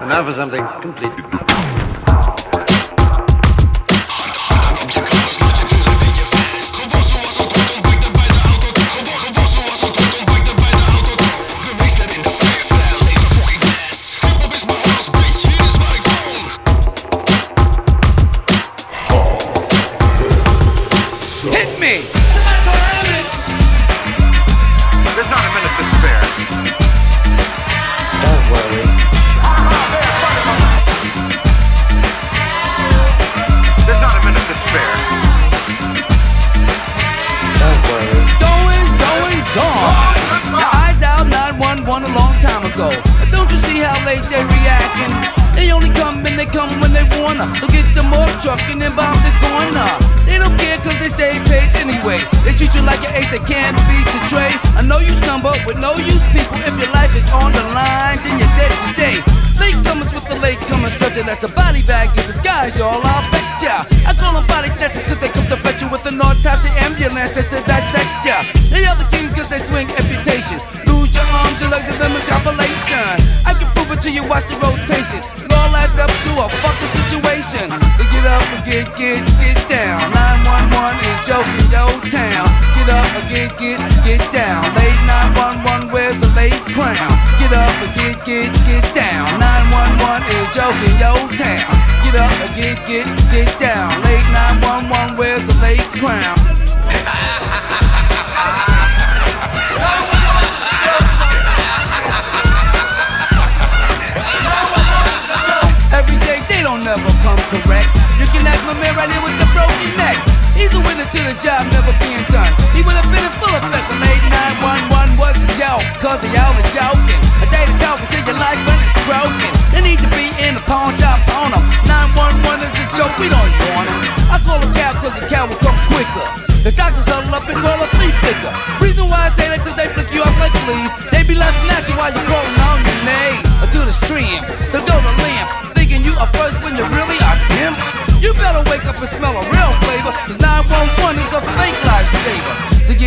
And now for something completely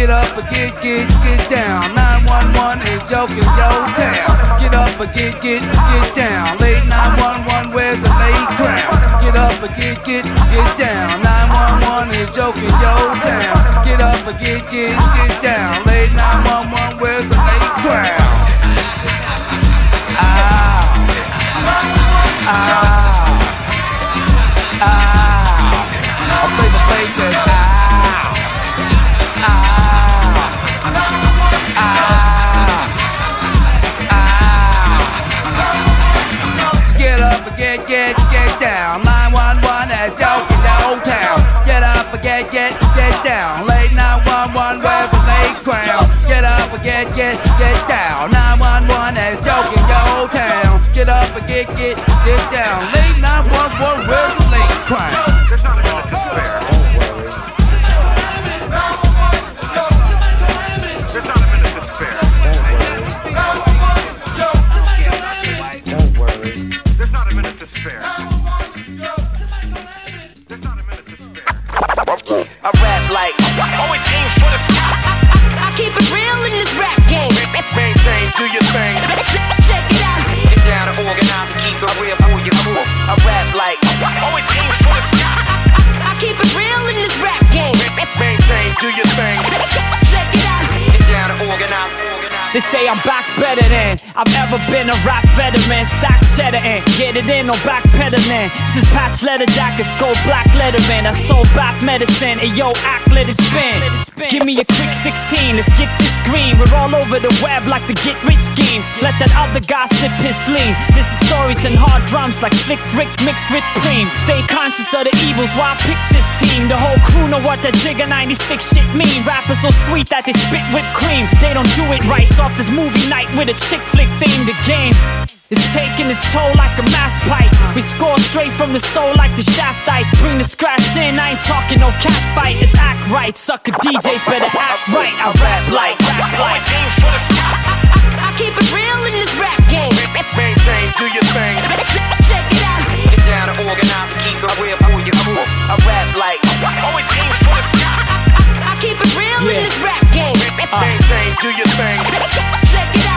get up and get, get, get down. 911 is joking, yo town. Get up and get, get, get down. Late 911, where's the late crown? Get up and get, get, get down. 911 is joking, yo town. Get up and get, get, get down. Late 911, where's the late crown? Ah. Ah. Get up get, get, get down. Back better than I've ever been a rap veteran. stock cheddar and get it in, no backpedaling. Since patch leather jackets, go black letterman. I sold back medicine, and yo, act, let it spin. Give me a quick 16, let's get this green. We're all over the web like the get rich schemes. Let that other guy sip his lean. This is stories and hard drums like slick Rick mixed with cream. Stay conscious of the evils why I pick this team. The whole crew know what that Jigga 96 shit mean. Rappers so sweet that they spit with cream. They don't do it right. Off this movie night with a chick flick theme. The game is taking its toll like a mass pipe. We score straight from the soul like the shaft light. Bring the scratch in, I ain't talking no cat fight. It's act right. Sucker DJs better act right. I rap like, rap like. Always aim for the sky. I keep it real in this rap game. Maintain, do your thing. Check it out. Get down and organize and keep it real for your crew. I rap like always aim for the sky. I keep it real in this rap game. Maintain, do your thing.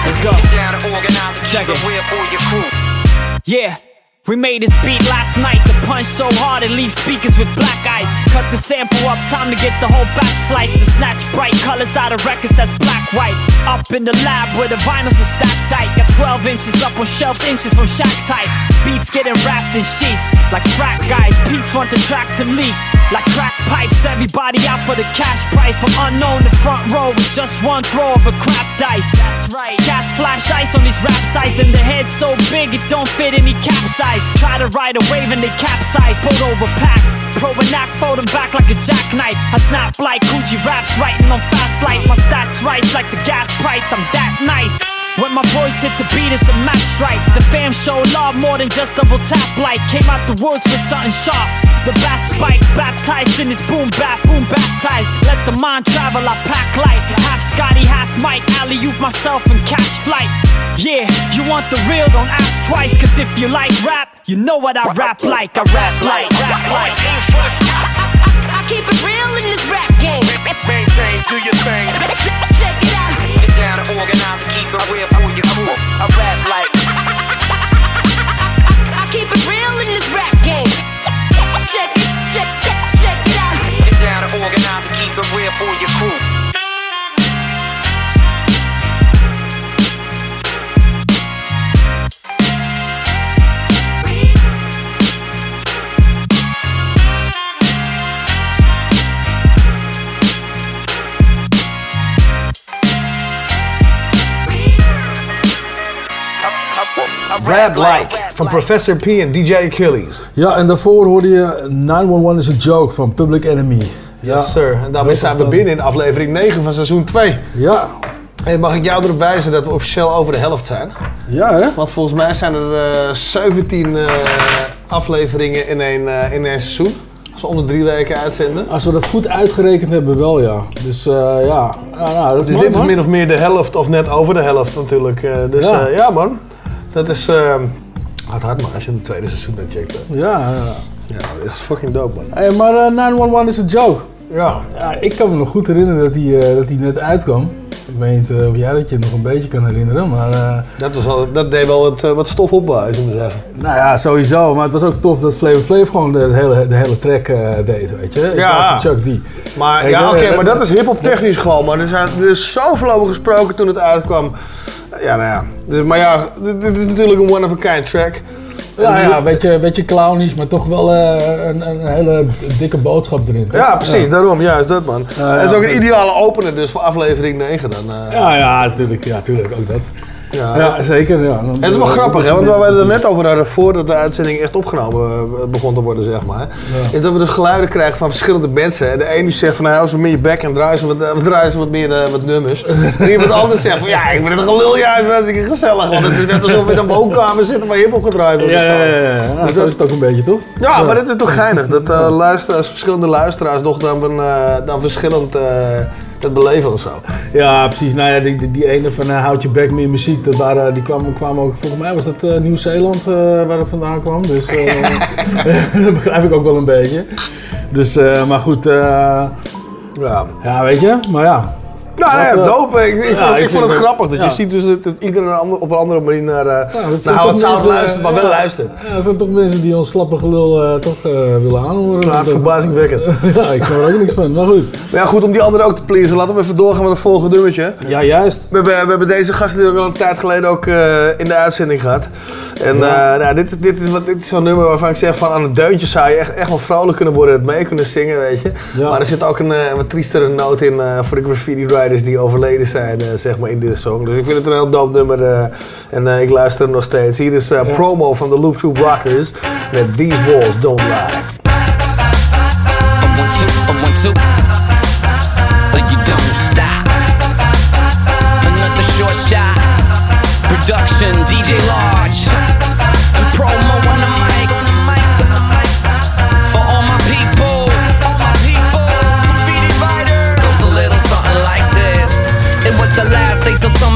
Let's go. Check it. Yeah. We made this beat last night. The punch so hard it leaves speakers with black eyes. Cut the sample up, time to get the whole back slice. To snatch bright colors out of records that's black white. Up in the lab where the vinyls are stacked tight. Got 12 inches up on shelves, inches from Shaq's height. Beats getting wrapped in sheets like frat guys. Peep front to track to leak. Like crack pipes, everybody out for the cash price. From unknown to front row with just one throw of a crap dice. That's right. Cats flash ice on these rap sites, and the head's so big it don't fit any capsize. Try to ride a wave and they capsize. Pulled over pack. Pro and act, fold 'em back like a jackknife. I snap like Gucci raps, writing on fast light. My stats rise like the gas price. I'm that nice. When my voice hit the beat, it's a match strike. The fam show love more than just double tap like. Came out the woods with something sharp. The bat spike, baptized in this boom bap, boom baptized. Let the mind travel, I pack light. Half Scotty, half Mike, alley oop myself and catch flight. Yeah, you want the real, don't ask twice. Cause if you like rap, you know what I rap like. I rap like, rap like. Always aim for the sky. I keep it real in this rap game. Maintain, do your thing. Organize and keep it real for your crew. I rap like I keep it real in this rap game. Check it, check, check, check it out. Get down and organize and keep it real for your crew. Rap Like van Professor P en DJ Achilles. Ja, en daarvoor hoorde je 911 is a joke van Public Enemy. Ja, Yes sir. En daarmee zijn we binnen in aflevering 9 van seizoen 2. Ja, En mag ik jou erop wijzen dat we officieel over de helft zijn? ja hè? Want volgens mij zijn er eh 17 eh, afleveringen in één, eh, in één seizoen. Als we onder drie weken uitzenden. Als we dat goed uitgerekend hebben, wel ja. Dus eh, ja, nou, dat is Dus mooi dit is min of meer de helft, of net over de helft natuurlijk. Eh, dus ja man, dat is... eh hard hard man als je het tweede seizoen net checkt. Ja, ja. Ja, dat is fucking dope man. Hey, maar eh, 911 is a joke. Ja. Ja, ik kan me nog goed herinneren dat hij eh, dat hij net uitkwam. Ik weet niet eh, of jij dat je nog een beetje kan herinneren, maar... eh, Dat, was al, dat deed wel wat, wat stof op, zou ik maar zeggen. Nou ja, sowieso. Maar het was ook tof dat Flavor Flav gewoon de hele, de hele track deed, weet je. In Ja. Chuck D. Maar Ik ja, oké, maar dat is hip-hop technisch gewoon. Maar er, zijn, er is zoveel over gesproken toen het uitkwam. Ja, nou ja. Dus- maar ja, dit, dit is natuurlijk een one-of-a-kind track. Ja, ja, een beetje, beetje clownisch, maar toch wel eh, een, een hele dikke boodschap erin. toch? Ja, precies, daarom. Juist dat, man. Ja, Het is ja, ook een ideale opener dus voor aflevering 9 dan. eh. Ja, ja, natuurlijk. Ja, tuurlijk, ook dat. Ja. Ja, zeker. Ja. Dan- het is wel grappig, hè, want waar we het er net over hadden voordat de uitzending echt opgenomen eh, begon te worden, zeg maar. Is dat we dus geluiden krijgen van verschillende mensen. En de ene die zegt van, nou, eens wat meer bek en draai eens wat, eh, draai eens wat meer eh, wat nummers. En iemand anders zegt van, ja, ik ben het gelul juist hartstikke gezellig. Want het is net alsof we in een woonkamer zitten waar hip-hop gedraaid wordt. Ja, ja, ja, ja. Nou, Dus zo dat- is het ook een beetje, toch? Ja, maar dit is toch geinig. Dat luisteraars, verschillende luisteraars nog dan, dan verschillend eh, het beleven of zo. Ja, precies. Nou ja, die, die, die ene van uh, Houd je bek meer muziek, dat waren, die kwam, kwam ook, volgens mij was dat eh, Nieuw-Zeeland eh, waar dat vandaan kwam. Dus eh, dat begrijp ik ook wel een beetje. Dus, eh, maar goed, eh, Ja. ja, weet je, maar ja. Nou, nee, dope. Ik, ik, ja, vond, ik ik vond vind het het- grappig dat je ziet dus dat, dat iedereen ander- op een andere manier naar, eh toch Sound mensen, luistert, maar wel luistert. Ja, dat zijn toch mensen die ons slappe gelul eh, toch eh, willen aanhoren. Het is verbazingwekkend. ja, ik snap er ook niks van, maar goed. Maar ja, goed, om die anderen ook te pleasen, laten we even doorgaan met het volgende nummertje. Ja, juist. We hebben, we hebben deze gast natuurlijk al een tijd geleden ook in de uitzending gehad. En Ja. nou, dit, is- dit is, wat- dit is zo'n nummer waarvan ik zeg van aan het deuntje zou je echt, echt wel vrolijk kunnen worden en het mee kunnen zingen, weet je. Maar er zit ook een, wat triestere noot in voor de graffiti die overleden zijn, eh, zeg maar, in dit song. Dus ik vind het een heel dope nummer eh, en eh, ik luister hem nog steeds. Hier is eh, promo van de Loop Troop Rockers met These Walls Don't Lie. one two, a one two.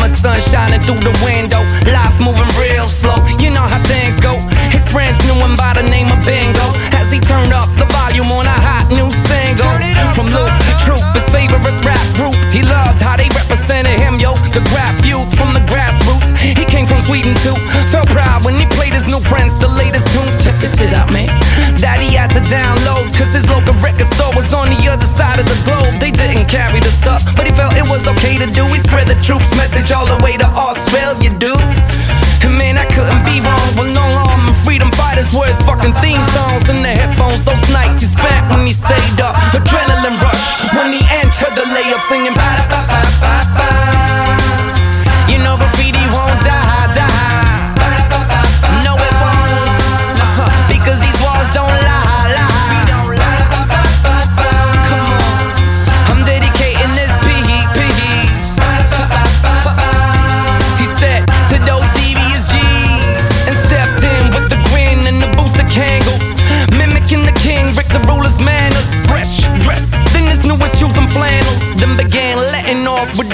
Summer sun shining through the window. Life moving real slow. You know how things go. His friends knew him by the name of Bingo. As he turned up the volume on a hot new single. From Loop Troop, his favorite rap group. He loved how they represented him, yo. The rap youth from the grassroots. He came from Sweden to friends, the latest tunes. Check this shit out, man. Download, cause his local record store was on the other side of the globe. They didn't carry the stuff, but he felt it was okay to do. He spread the troops message all the way to Australia, dude. And man, I couldn't be wrong. Well, long arm and freedom fighters were his fucking theme songs in the headphones. Those nights he's back when he stayed up. Adrenaline rush when he entered the layup singing.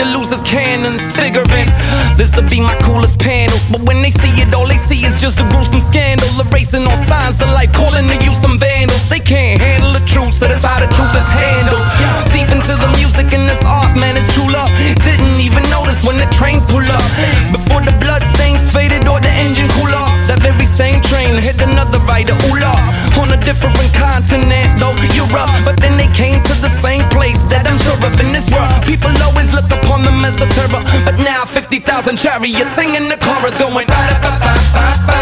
The loser's cannons. Figuring this'll be my coolest panel. But when they see it, all they see is just a gruesome scandal. Erasing all signs of life, calling to you some vandals. They can't handle the truth, so that's how the truth is handled. Deep into the music and this art, man, it's true love. Didn't even notice when the train pulled up. Before the blood stains faded or the engine cool off. That very same train hit another rider, ooh On a different continent, though, Europe. But then they came to 50,000 chariots singing the chorus going. "Ba-da-ba-ba-ba-ba." Graffiti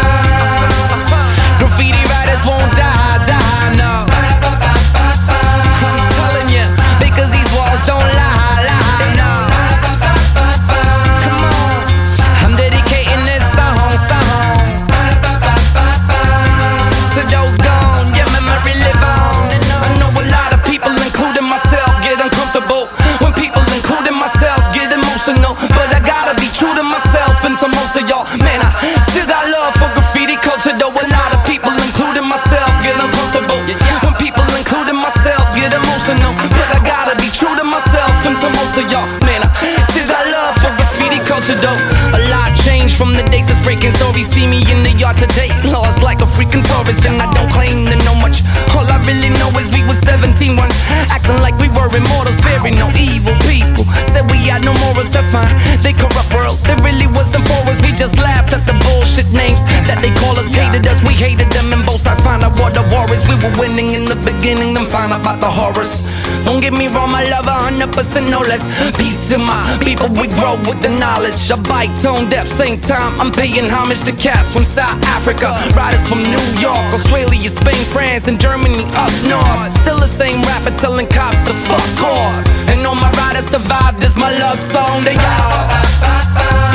the yard today, lost like a freaking tourist, and I don't claim to know much. All I really know is we were 17 once, acting like we were immortals, fearing no evil people. Said we had no morals, that's fine. They corrupt world, they really wasn't for us. We just laughed at the bullshit names that they call us, hated us, we hated them, and both sides find out what were winning in the beginning, then found out about the horrors. Don't get me wrong, my love, 100% no less. Peace to my people, we grow with the knowledge. I bite tone deaf, same time. I'm paying homage to cats from South Africa, riders from New York, Australia, Spain, France, and Germany up north. Still the same rapper telling cops to fuck off. And all my riders survived. This my love song to y'all.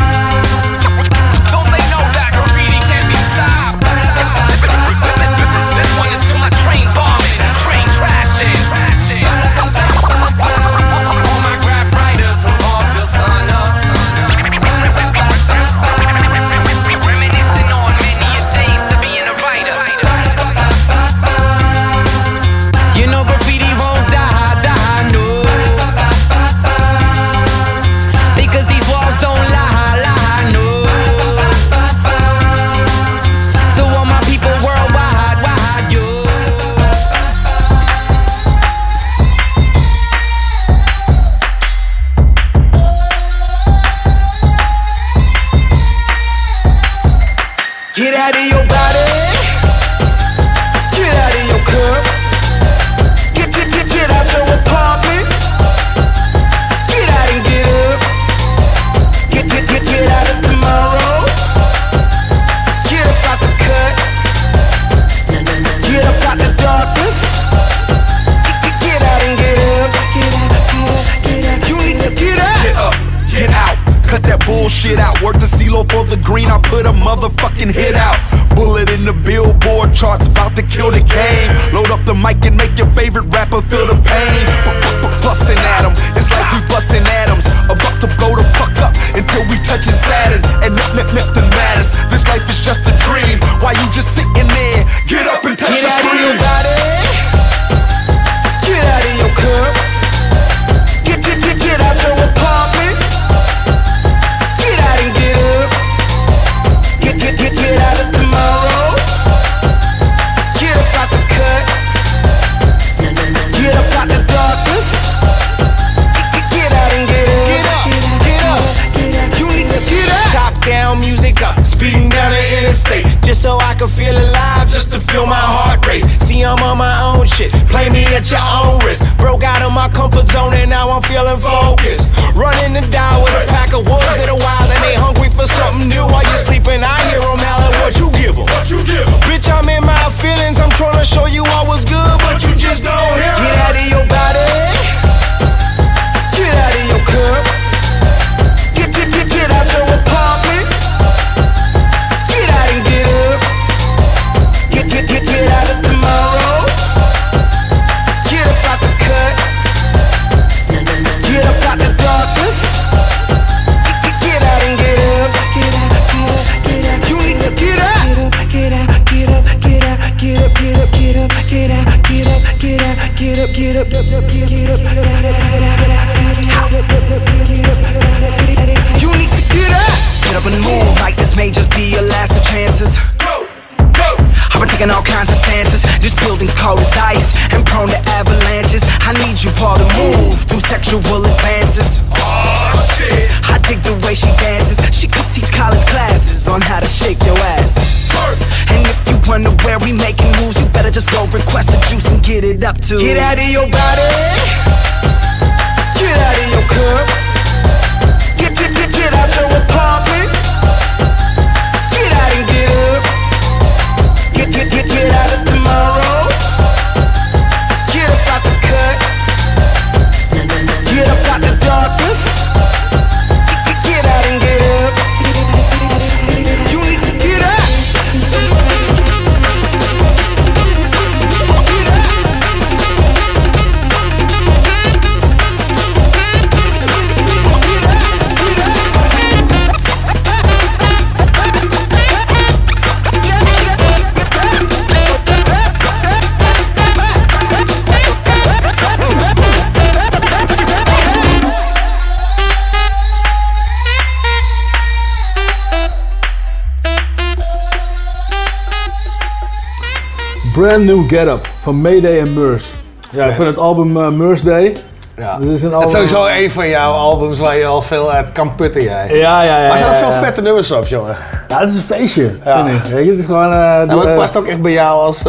Get Up van Mayday en Murs. Ja, van het album Murs Day. Ja. Dit is een Het album... is sowieso een van jouw albums waar je al veel uit kan putten, jij. Ja, ja, ja. Maar er zijn nog veel vette nummers op, jongen. Ja, het is een feestje, Ja. vind ik. Weet het is gewoon... eh, Ja, maar het eh, past ook echt bij jou als,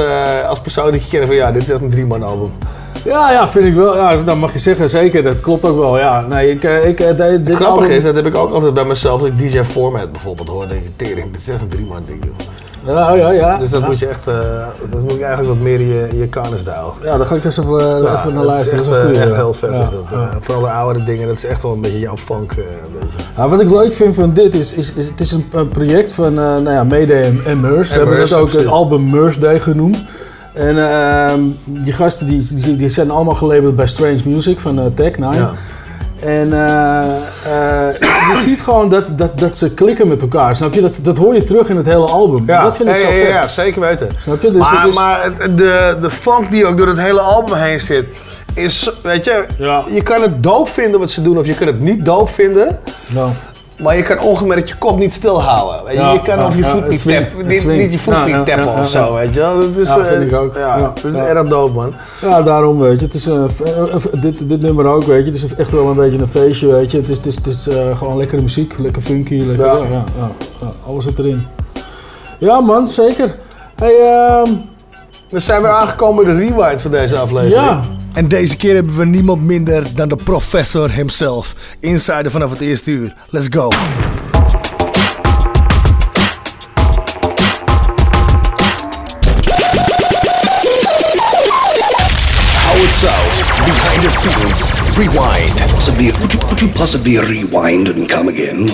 als persoon die je kent van ja, dit is echt een drie-man album. Ja, ja, vind ik wel. Ja, dat mag je zeggen, zeker. Dat klopt ook wel, ja. Nee, ik... ik dit Grappig album- is, dat heb ik ook altijd bij mezelf, als ik DJ Format bijvoorbeeld hoor, denk ik, tering, dit is echt een drie-man ding, joh. Ja, ja, ja. Dus dat ja. moet je echt, eh, dat moet ik eigenlijk wat meer in je, in je karnes duwen. Ja, daar ga ik eens even, eh, Ja, even naar luisteren. Is Dat is een eh, goeie, echt ja. heel vet. Is dat. Eh, Vooral de oudere dingen, dat is echt wel een beetje jouw funk. eh, een beetje. Nou, wat ik leuk vind van dit is, is, is het is een, project van eh, nou ja, Mayday en, en Murs. Ze hebben het ook het album Murs Day genoemd. En ehm, die gasten die, die, die zijn allemaal gelabeld bij Strange Music van eh, Tech 9. En eh, eh, je ziet gewoon dat, dat, dat ze klikken met elkaar. Snap je? Dat, dat hoor je terug in het hele album. Ja, dat vind ik ja, zo ja, vet. Ja, zeker weten. Snap je? Dus maar is- maar het- de, de funk die ook door het hele album heen zit, is, weet je, Ja. je kan het doop vinden wat ze doen of je kan het niet doop vinden. Nou. Maar je kan ongemerkt je kop niet stilhouden. Weet je, Ja, je kan ja, of je voet niet, swingt, tap- het niet, niet je voet niet tappen of zo, weet je wel. Dat is, Ja, eh, vind ik ook. Ja, dat is erg dope, man. Ja, daarom weet je. Het is een, een- een- dit, dit nummer ook, weet je. Het is echt wel een beetje een feestje, weet je. Het is, het is, het is eh, gewoon lekkere muziek, lekker funky, lekker, ja. Ja. Ja, ja, ja, alles zit erin. Ja man, zeker. Hey, ehm, We zijn weer aangekomen bij de rewind van deze aflevering. ja. En deze keer hebben we niemand minder dan de professor himself. Insider vanaf het eerste uur. Let's go. How it sounds behind the scenes. Rewind. Possibly, could you, could you possibly rewind and come again?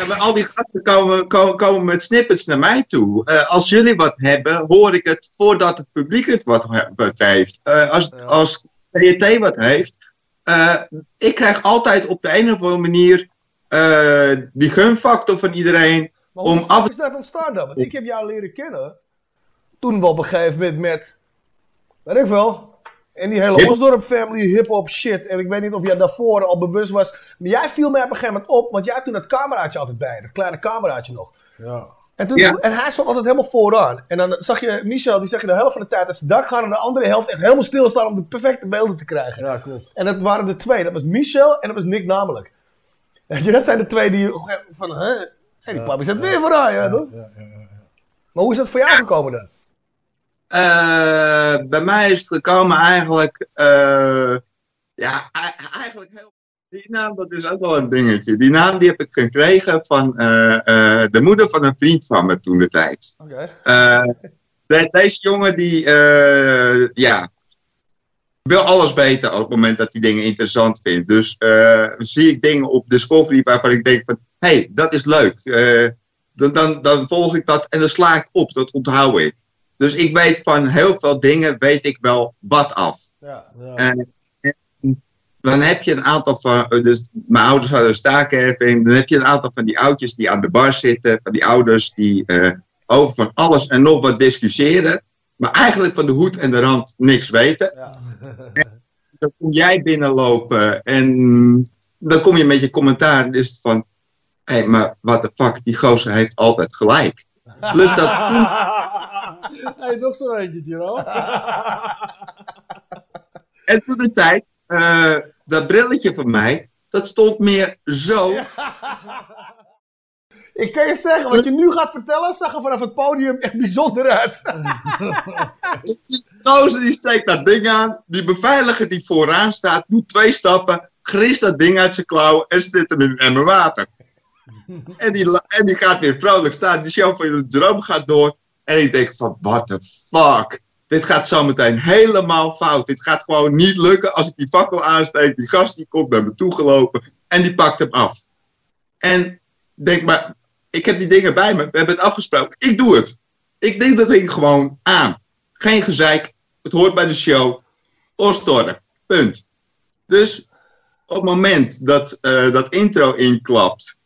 Ja, maar al die gasten komen, komen, komen met snippets naar mij toe. Eh, als jullie wat hebben, hoor ik het voordat het publiek het wat, wat heeft. Eh, als, als PJT wat heeft, eh, ik krijg altijd op de een of andere manier die gunfactor van iedereen. Maar Om af- is dat ontstaan dan? Want ik heb jou leren kennen. Toen we op een gegeven moment met, weet ik wel, en die hele Osdorp family hip-hop shit. En ik weet niet of jij daarvoor al bewust was. Maar jij viel mij op een gegeven moment op, want jij had toen dat cameraatje altijd bij dat kleine cameraatje nog. Ja. En, toen, Ja. en hij stond altijd helemaal vooraan. En dan zag je Michel, die zag je de helft van de tijd uit zijn dak gaan en de andere helft echt helemaal stilstaan om de perfecte beelden te krijgen. Ja, klopt. En dat waren de twee. Dat was Michel en dat was Nick namelijk. Je, dat zijn de twee die van, hè? Hé, die papi zit weer voor aan, ja, toch? Maar hoe is dat voor jou gekomen dan? Eh, bij mij is het gekomen eigenlijk, eh, ja, ei- eigenlijk heel. Die naam, dat is ook wel een dingetje. Die naam die heb ik gekregen van eh, de moeder van een vriend van me toen de tijd. Oké. De- deze jongen die, ja, wil alles weten op het moment dat hij dingen interessant vindt. Dus zie ik dingen op Discovery waarvan ik denk van, hé, hey, dat is leuk. Dan, dan, dan volg ik dat en dan sla ik op, dat onthoud ik. Dus ik weet van heel veel dingen, weet ik wel wat af. Ja. En, en dan heb je een aantal van, dus mijn ouders hadden een staakerving, dan heb je een aantal van die oudjes die aan de bar zitten, van die ouders die eh, over van alles en nog wat discussiëren, maar eigenlijk van de hoed en de rand niks weten. En dan kom jij binnenlopen en dan kom je met je commentaar en is het van, hé, hey, maar what the fuck, die gozer heeft altijd gelijk. Plus dat, Hey, nog zo eentje, Tiro. En toen de tijd, eh, dat brilletje van mij, dat stond meer zo. Ik kan je zeggen, wat je nu gaat vertellen, zag er vanaf het podium echt bijzonder uit. Die gozer die steekt dat ding aan, die beveiliger die vooraan staat, doet twee stappen, grist dat ding uit zijn klauwen en zit hem in emmer water. En die, en die gaat weer vrolijk staan, die show van de droom gaat door. En ik denk van, what the fuck? Dit gaat zo meteen helemaal fout. Dit gaat gewoon niet lukken als ik die fakkel aansteek. Die gast die komt naar me toe gelopen en die pakt hem af. En denk maar, ik heb die dingen bij me. We hebben het afgesproken. Ik doe het. Ik denk dat ding gewoon aan. Geen gezeik. Het hoort bij de show. Ostorren. Punt. Dus op het moment dat eh, dat intro inklapt,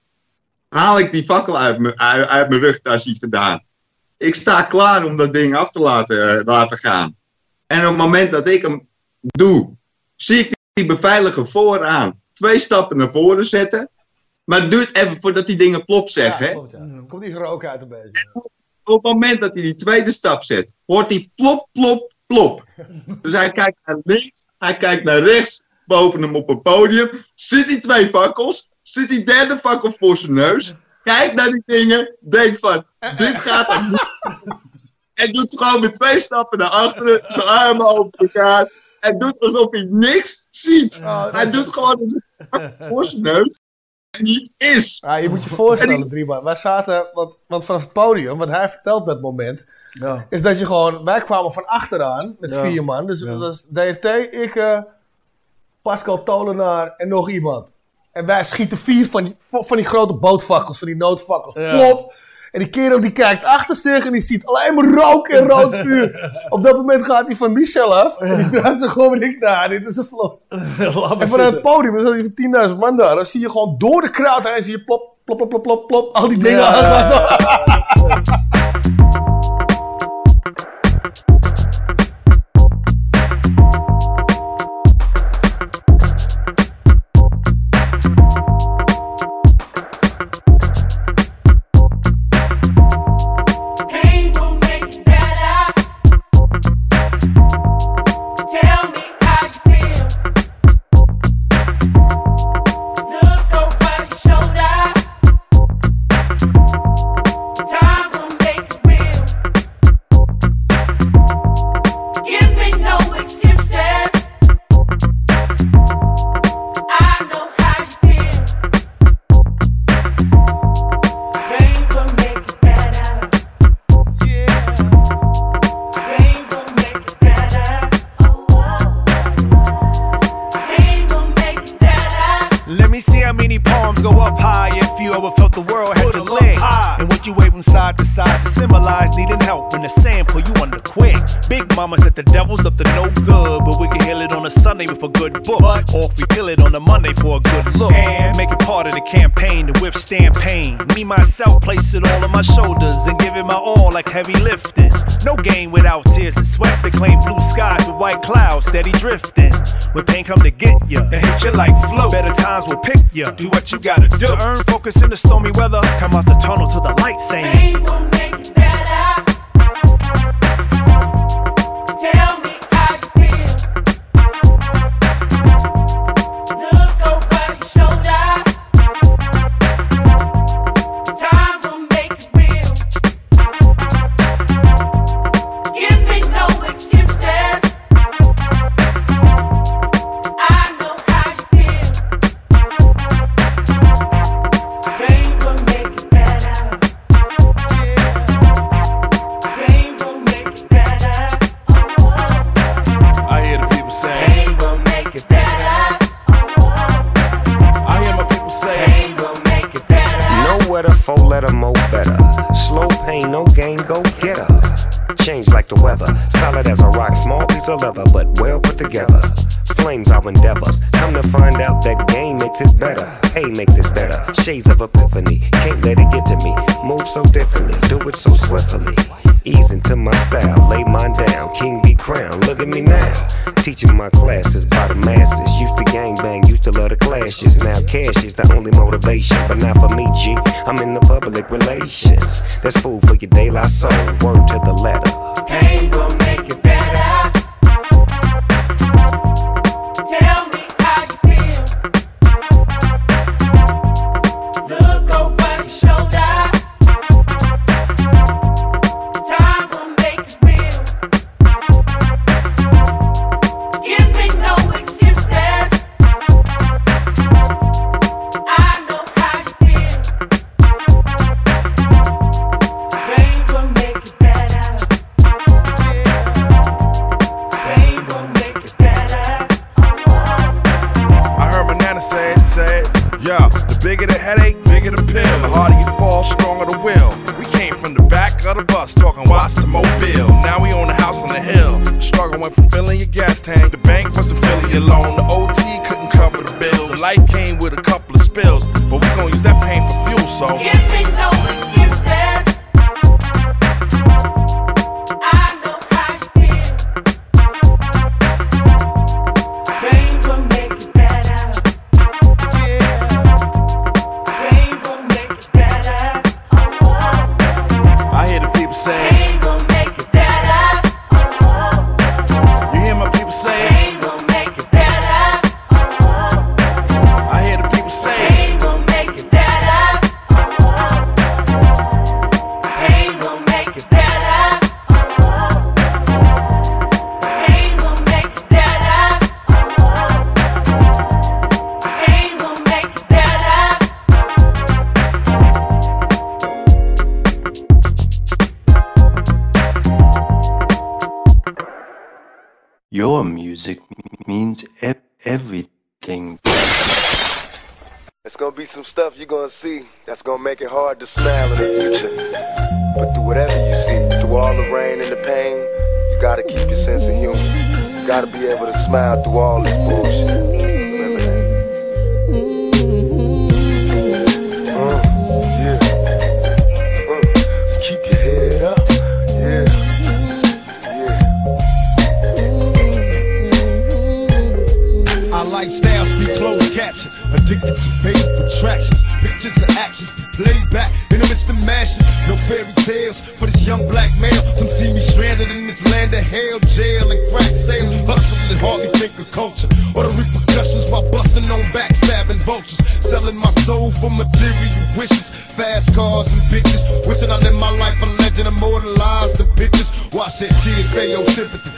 haal ik die fakkel uit mijn, uit, uit mijn rugtas hier vandaan. Ik sta klaar om dat ding af te laten, eh, laten gaan. En op het moment dat ik hem doe, zie ik die beveiliger vooraan twee stappen naar voren zetten. Maar het duurt even voordat die dingen plop zeggen. hè? Klopt, ja. Komt die rook uit een beetje. op het moment dat hij die tweede stap zet, hoort hij plop, plop, plop. Dus hij kijkt naar links, hij kijkt naar rechts, boven hem op een podium. Zit die twee fakkels, zit die derde fakkel voor zijn neus. Kijkt naar die dingen, denkt van, dit gaat er niet. En doet gewoon met twee stappen naar achteren, zijn armen over elkaar. En doet alsof hij niks ziet. Hij doet gewoon zijn neus niet is. Ja, je moet je voorstellen, Drieman. Wij zaten, want, want vanaf het podium, wat hij vertelt dat moment, Ja. is dat je gewoon, wij kwamen van achteraan met Ja. vier man. Dus Ja. dat was DRT, ik, eh, Pascal Tolenaar en nog iemand. En wij schieten vier van die, van die grote bootfakkels, van die noodfakkels. Ja. Plop! En die kerel die kijkt achter zich en die ziet alleen maar rook en rood vuur. Op dat moment gaat hij van Michel af. En die draait zich gewoon en denkt, nou, dit is een vlog. En vanuit het podium, zat hij van 10.000 man daar. Dan zie je gewoon door de crowd heen, zie je plop, plop, plop, plop, plop, plop. Al die dingen Ja. on a with a good book. Or if we kill it on a Monday for a good look. And make it part of the campaign to withstand pain. Me, myself, place it all on my shoulders and give it my all like heavy lifting. No game without tears and sweat. They claim blue skies with white clouds steady drifting. When pain come to get ya, and hit you like flow. Better times will pick ya. Do what you gotta do. To earn focus in the stormy weather. Come out the tunnel to the light saying. Pain makes it better. Shades of epiphany. Can't let it get to me. Move so differently. Do it so swiftly. Ease into my style. Lay mine down. King be crowned. Look at me now. Teaching my classes by the masses. Used to gang bang. Used to love the clashes. Now cash is the only motivation. But not for me, G. I'm in the public relations. That's food for your daylight soul. Word to the letter. life came with a couple of spills, but we gon' use that pain for fuel, so. Give me no gonna see that's gonna make it hard to smile in the future. But through whatever you see, through all the rain and the pain, you gotta keep your sense of humor. You gotta be able to smile through all this bullshit. sympathy.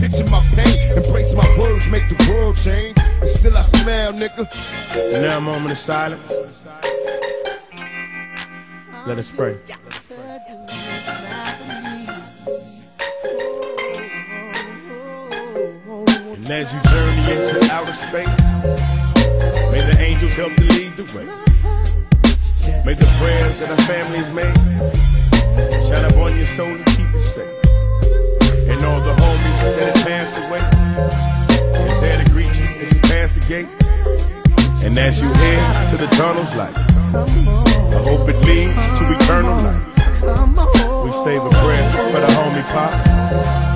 Picture my pain, embrace my words, make the world change. And still I smile, nigga. And now a moment of silence. Let us pray. And as you journey into outer space, may the angels help to lead the way. May the prayers that our families made shine upon your soul and keep you safe. And all the homies that have passed away is there to greet you as you pass the gates. And as you head to the tunnel's light, I hope it leads to eternal life. We save a prayer for the homie Pop.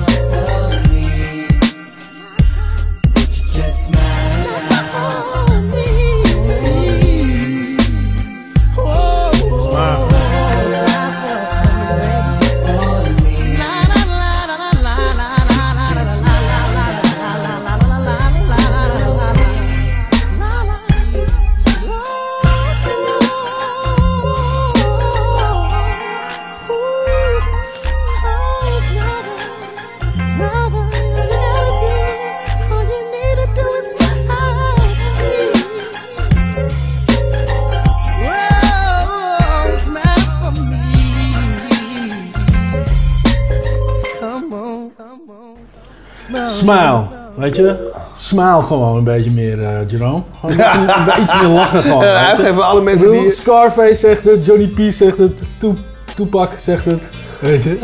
Smile, weet je? Smile gewoon een beetje meer, eh Jerome. Iets- meer lachen gewoon. Ja, je? geven alle mensen bedoel, die- Scarface zegt het, Johnny P zegt het, Tupac zegt het. Weet je?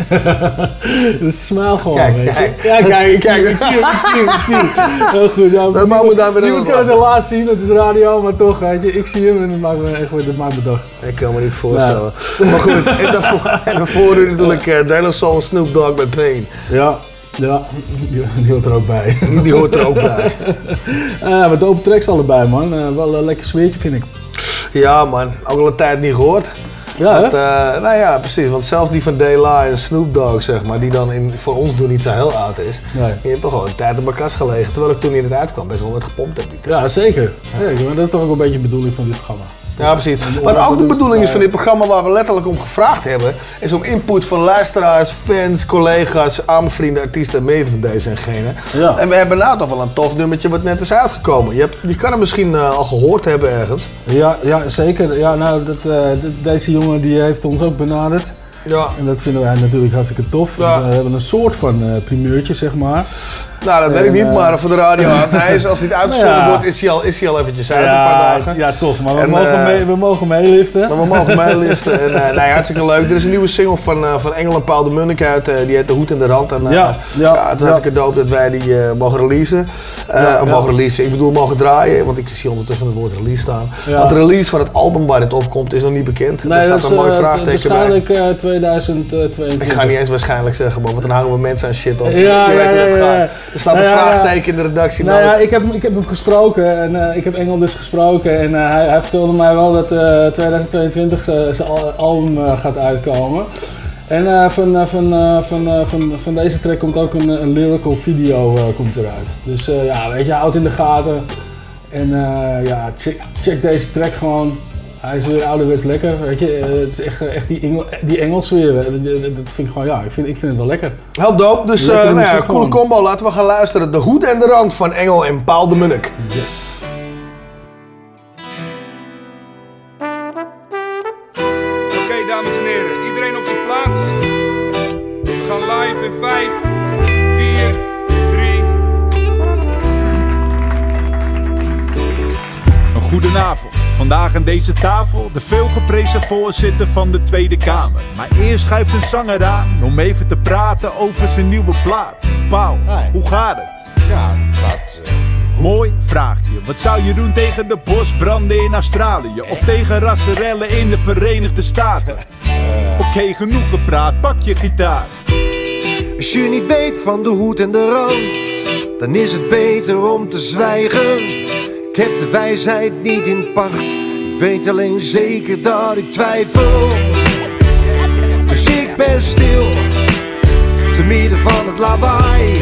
dus smile gewoon, Kijk, weet je? kijk. Ja, kijk, ik zie hem, ik Kijk. zie hem, ik zie hem, ik zie hem. Heel goed. Ja, Dat me daar weer Niemand even kan het helaas zien, het is radio, maar toch, weet je. Ik zie hem en dat maakt me echt weer, dat maakt me dag. Ik kan me niet voorstellen. Maar goed, en daarvoor, en daarvoor natuurlijk uh, De La Soul Snoop Dogg met Pain. Ja, ja, die, die hoort er ook bij. Die hoort er ook bij. Eh wat dope tracks allebei, man. Eh, wel een lekker sfeertje, vind ik. Ja man, ook al een tijd niet gehoord. Ja? Want, eh, nou ja, precies. Want zelfs die van Dayla en Snoop Dogg, zeg maar, die dan in, voor ons doen niet zo heel oud is. Nee. Die heeft toch al een tijd op mijn kast gelegen. Terwijl ik toen het uitkwam best wel wat gepompt heb. Ja, zeker. Zeker, maar dat is toch ook een beetje de bedoeling van dit programma. Ja, precies. Wat ook de bedoeling is van dit programma waar we letterlijk om gevraagd hebben, is om input van luisteraars, fans, collega's, arme vrienden, artiesten mee te van deze en gene. Ja. En we hebben nou toch wel een tof nummertje wat net is uitgekomen. Je, hebt, je kan hem misschien eh, al gehoord hebben ergens. Ja, ja zeker. Ja, nou, dat, eh, deze jongen die heeft ons ook benaderd. Ja. En dat vinden wij natuurlijk hartstikke tof. Ja. We hebben een soort van eh primeurtje, zeg maar. Nou, dat weet ik niet, eh, maar voor de radio aan. Hij is, als hij uitgezonden ja. wordt, is hij, al, is hij al eventjes uit een ja, paar dagen. ja, toch. Maar we, En, mogen, eh, mee, we mogen meeliften. Maar we mogen meeliften. En eh, ja, hartstikke leuk. Er is een nieuwe single van, eh van Engel en Paul de Munnik uit. eh, die heet De Hoed en de Rand. En, eh, Ja, ja, het is ja. hartstikke dope dat wij die eh, mogen releasen. Eh, Ja, ja. mogen releasen. Ik bedoel mogen draaien. Want ik zie ondertussen het woord release staan. Ja. Want de release van het album waar dit op komt is nog niet bekend. Nee, Daar staat een mooi eh, vraagteken bij. Waarschijnlijk eh 2022. Ik ga niet eens waarschijnlijk zeggen, man, want dan hangen we mensen aan shit op. Ja, Je ja, ja, Er staat Nou een ja. vraagteken in de redactie. Nou ja, ik heb, ik heb hem gesproken en eh, ik heb Engel dus gesproken en eh, hij, hij vertelde mij wel dat eh 2022 zijn zijn al- album gaat uitkomen. En van, van, van, van, van deze track komt ook een, een lyrical video komt eruit. Dus ja, weet je, houd in de gaten. En ja, check, check deze track gewoon. Hij is weer ouderwets lekker, weet je. Eh, het is echt, eh, echt die, Engel, die Engels weer. Dat, dat- vind ik gewoon, ja, ik vind, ik vind het wel lekker. Heel dope. Dus eh nou ja, coole combo. Laten we gaan luisteren. De hoed en de rand van Engel en Paul de Munnik. Yes. Deze tafel de veelgeprezen voorzitter van de Tweede Kamer. Maar eerst schuift een zanger aan om even te praten over zijn nieuwe plaat. Paul, hoe gaat het? Ja, dat... Mooi vraagje. Wat zou je doen tegen de bosbranden in Australië? Of tegen rasserellen in de Verenigde Staten? Oké, genoeg gepraat. Pak je gitaar. Als je niet weet van de hoed en de rand, dan is het beter om te zwijgen. Ik heb de wijsheid niet in pacht, weet alleen zeker dat ik twijfel. Dus ik ben stil, te midden van het lawaai.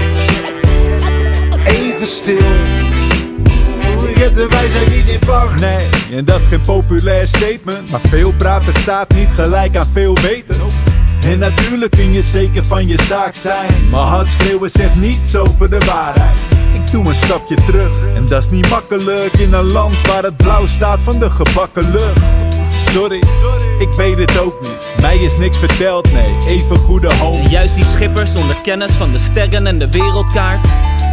Even stil, ik heb de wijsheid niet in pacht. Nee, en dat is geen populair statement. Maar veel praten staat niet gelijk aan veel weten. En natuurlijk kun je zeker van je zaak zijn. Maar hard schreeuwen zegt niets over de waarheid. Ik doe een stapje terug. En dat is niet makkelijk in een land waar het blauw staat van de gebakken lucht. Sorry, ik weet het ook niet. Mij is niks verteld, nee. Even goede hoop. En juist die schipper zonder kennis van de sterren en de wereldkaart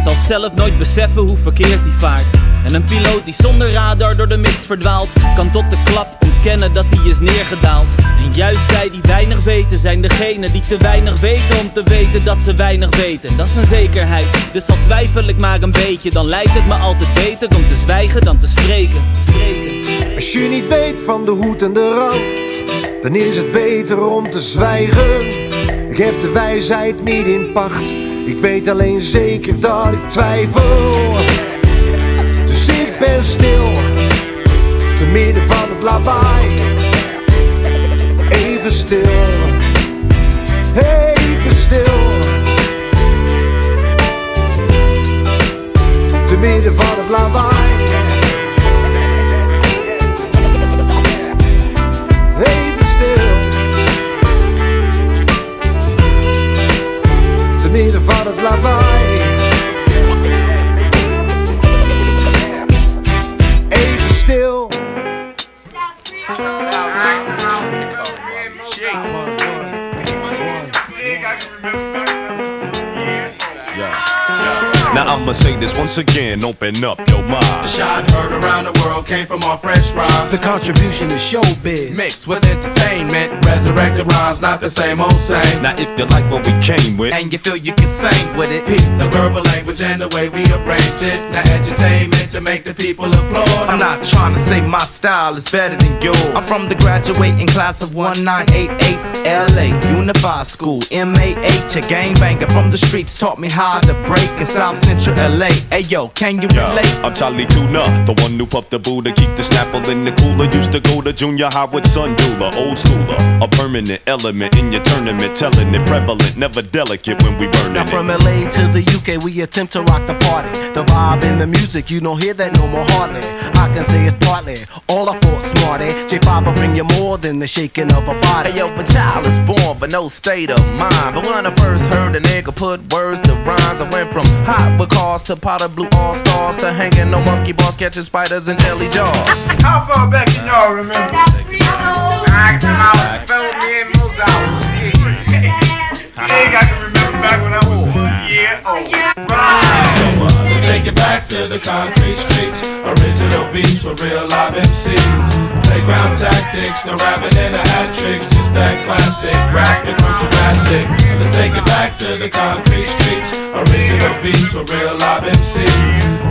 zal zelf nooit beseffen hoe verkeerd hij vaart. En een piloot die zonder radar door de mist verdwaalt, kan tot de klap ontkennen dat hij is neergedaald. En juist zij die weinig weten, zijn degenen die te weinig weten om te weten dat ze weinig weten. Dat is een zekerheid, dus al twijfel ik maar een beetje, dan lijkt het me altijd beter om te zwijgen dan te spreken. Als je niet weet van de hoed en de rand, dan is het beter om te zwijgen. Ik heb de wijsheid niet in pacht, ik weet alleen zeker dat ik twijfel. Dus ik ben stil, te midden van het lawaai. Even stil, even stil. Te midden van het lawaai. Midden van I'ma say this once again, open up your mind. The shot heard around the world came from our fresh rhymes. The contribution is showbiz. Mixed with entertainment, resurrected rhymes, not the same old same. Now if you like what we came with, And you feel you can sing with it. Peep the verbal language and the way we arranged it. Now entertainment to make the people applaud. I'm not trying to say my style is better than yours. I'm from the graduating class of 1988 LA Unified School MAH. A gangbanger from the streets taught me how to break in South Central LA. Hey yo, can you Yeah, relate? I'm Chali 2na, the one who puffed the Buddha, keep the snapple in the cooler. Used to go to junior high with Sun Dula, old schooler. A permanent element in your tournament, telling it prevalent, never delicate when we burning Now from LA to the UK, we attempt to rock the party. The vibe in the music, you don't hear that no more hardly. I can say it's partly all I thought smarty. J5 will bring you more than the shaking of a body. Hey yo, a child is born, but no state of mind. But when I first heard a nigga put words to rhymes, I went from hot with cars to powder blue all stars to hanging on monkey bars, catching spiders and jelly jars. How far back can y'all remember? I come out and spell me in those hours. Yeah, I can remember back when I was a year old. So let's take it back to the concrete streets. Original beats for real live MCs. Playground tactics, no rapping in the hat tricks. Just that classic rapping from Jurassic. Let's take it back to the concrete streets. Original beats for real live MCs.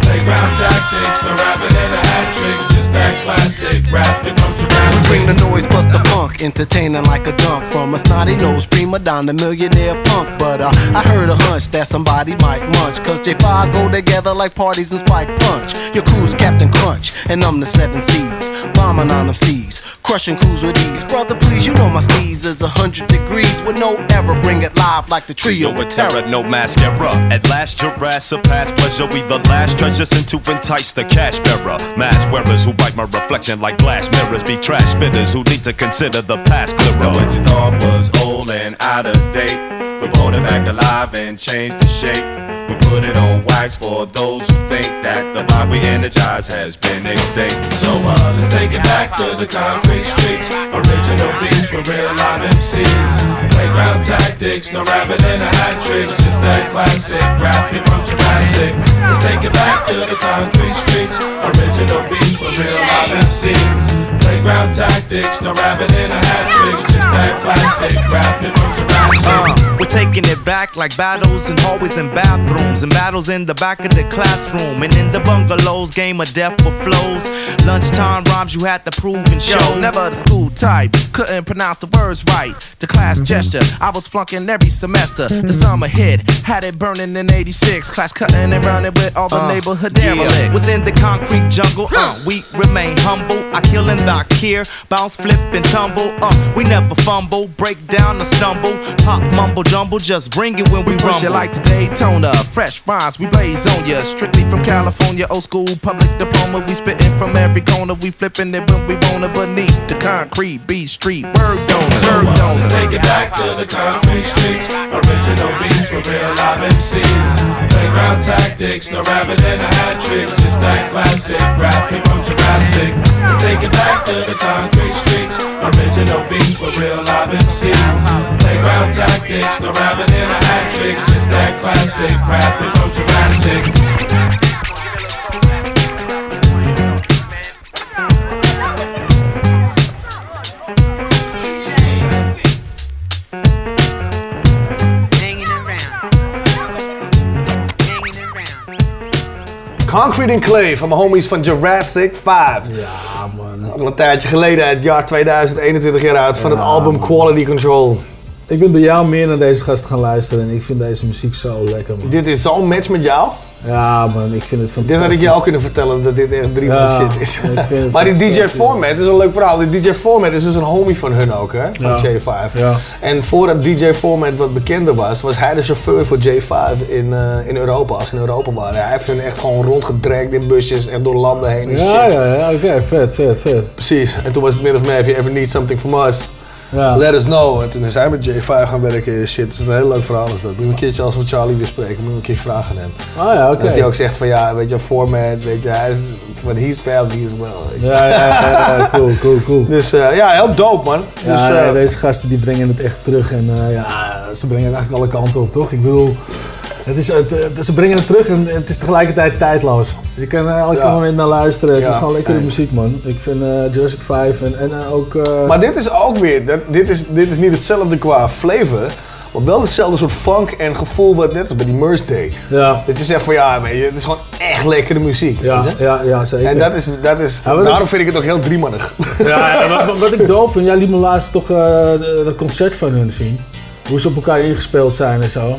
Playground tactics, no rapping in the hat tricks. Just that classic rapping from Jurassic. Bring the noise, bust the funk, entertaining like a dunk from a snotty nose prima donna millionaire punk. But uh, I heard a hunch that somebody might munch, cause J5 go together like parties and spike punch. Your crew's Captain Crunch, and I'm the seven C's, bombing on them seas, crushing crews with ease. Brother, please, you know my steez is a hundred degrees with no error. Bring it live like the trio with terror, no mascara. At last, your ass surpassed pleasure. We the last treasures and to entice the cash bearer. Mask wearers who bite my reflection like glass mirrors. Be trash spitters who need to consider the past clearer. Now what you thought was old and out of date, we brought it back alive and changed the shape. We put it on wax for those who think that the vibe we energize has been extinct. So uh, let's take it back to the concrete streets. Original beats for real live MCs. Playground tactics, no rabbit in a hat tricks, just that classic rapping from Jurassic. Let's take it back to the concrete Playground tactics, no rabbit in a hat tricks, just that classic rapping from Jurassic. Uh, we're taking it back like battles in hallways and bathrooms, and battles in the back of the classroom, and in the bungalows, game of death for flows. Lunchtime rhymes you had to prove and show. Yo, never the school type, couldn't pronounce the words right. The class gesture, I was flunking every semester. The summer hit, had it burning in 86. Class cutting and running with all the Uh, neighborhood yeah. derelicts. Within the concrete jungle, uh, we remain humble. I kill and I care, bounce, flip and tumble. Uh, we never fumble, break down or stumble. Pop, mumble, jumble, just bring it when we, We push rumble. it like the Daytona, fresh rhymes, we blaze on ya. Strictly from California, old school public diploma. We spittin' from every corner, we flipping it when we wanna. Beneath the concrete, B Street, word don't serve don't. Let's take it back to the concrete streets. Original beats for real live MCs. Playground tactics, no rabbit in a hat tricks, just that classic rapping from Jurassic. Let's take it back to the concrete streets. Original beats for real live MCs. Playground tactics, no rapping in a hat tricks, just that classic rapping from Jurassic. Concrete and Clay van mijn homies van Jurassic 5. Ja, man. Al een tijdje geleden, het jaar 2021 jaar uit, van het album Quality Control. Ik ben door jou meer naar deze gasten gaan luisteren en ik vind deze muziek zo lekker, man. Dit is zo'n match met jou. Ja, man, ik vind het fantastisch. Dit had ik jou kunnen vertellen dat dit echt drie man Ja, shit is. maar die DJ. Format is een leuk verhaal. Die DJ Format is dus een homie van hun ook, hè? Van Ja. J5. Ja. En voordat DJ Format wat bekender was, was hij de chauffeur voor J5 in, eh, in Europa, als ze in Europa waren. Hij heeft hun echt gewoon rondgedragd in busjes, echt door landen heen en Ja, shit. ja, ja, oké, vet, vet, vet. Precies. En toen was het min of meer, if you ever need something from us, Ja. let us know. En toen is hij met J5 gaan werken en shit. Het is een heel leuk verhaal is dat. Moet je een keertje als we Charlie weer spreken, moet een keer vragen aan hem. Ah ja, oké. Dat hij ook zegt van ja, weet je, format, weet je, hij is, but he's family as well. Ja, ja, ja, ja, cool, cool, cool. Dus eh, ja, heel dope man. Ja, dus, nee, eh, deze gasten die brengen het echt terug en eh, ja, ze brengen het eigenlijk alle kanten op, toch? Ik bedoel, het is, het, het- ze brengen het terug en het is tegelijkertijd tijdloos. Je kan er elke Ja. moment naar luisteren. Het Ja, is gewoon lekkere nee. muziek, man. Ik vind eh Jurassic 5 en, en eh, ook... eh, Maar dit is ook weer, dat, dit, is, dit is niet hetzelfde qua flavor, maar wel hetzelfde soort funk en gevoel wat net als bij die Merge Day. Ja. Dat je zegt van ja, weet je, het is gewoon echt lekkere muziek. Ja, weet je? ja, ja, zeker. En dat is, dat is Ja, daarom ik- vind ik het ook heel driemannig. Ja, ja, wat- ik doof vind, jij liet me laatst toch dat concert van hun zien. Hoe ze op elkaar ingespeeld zijn en zo.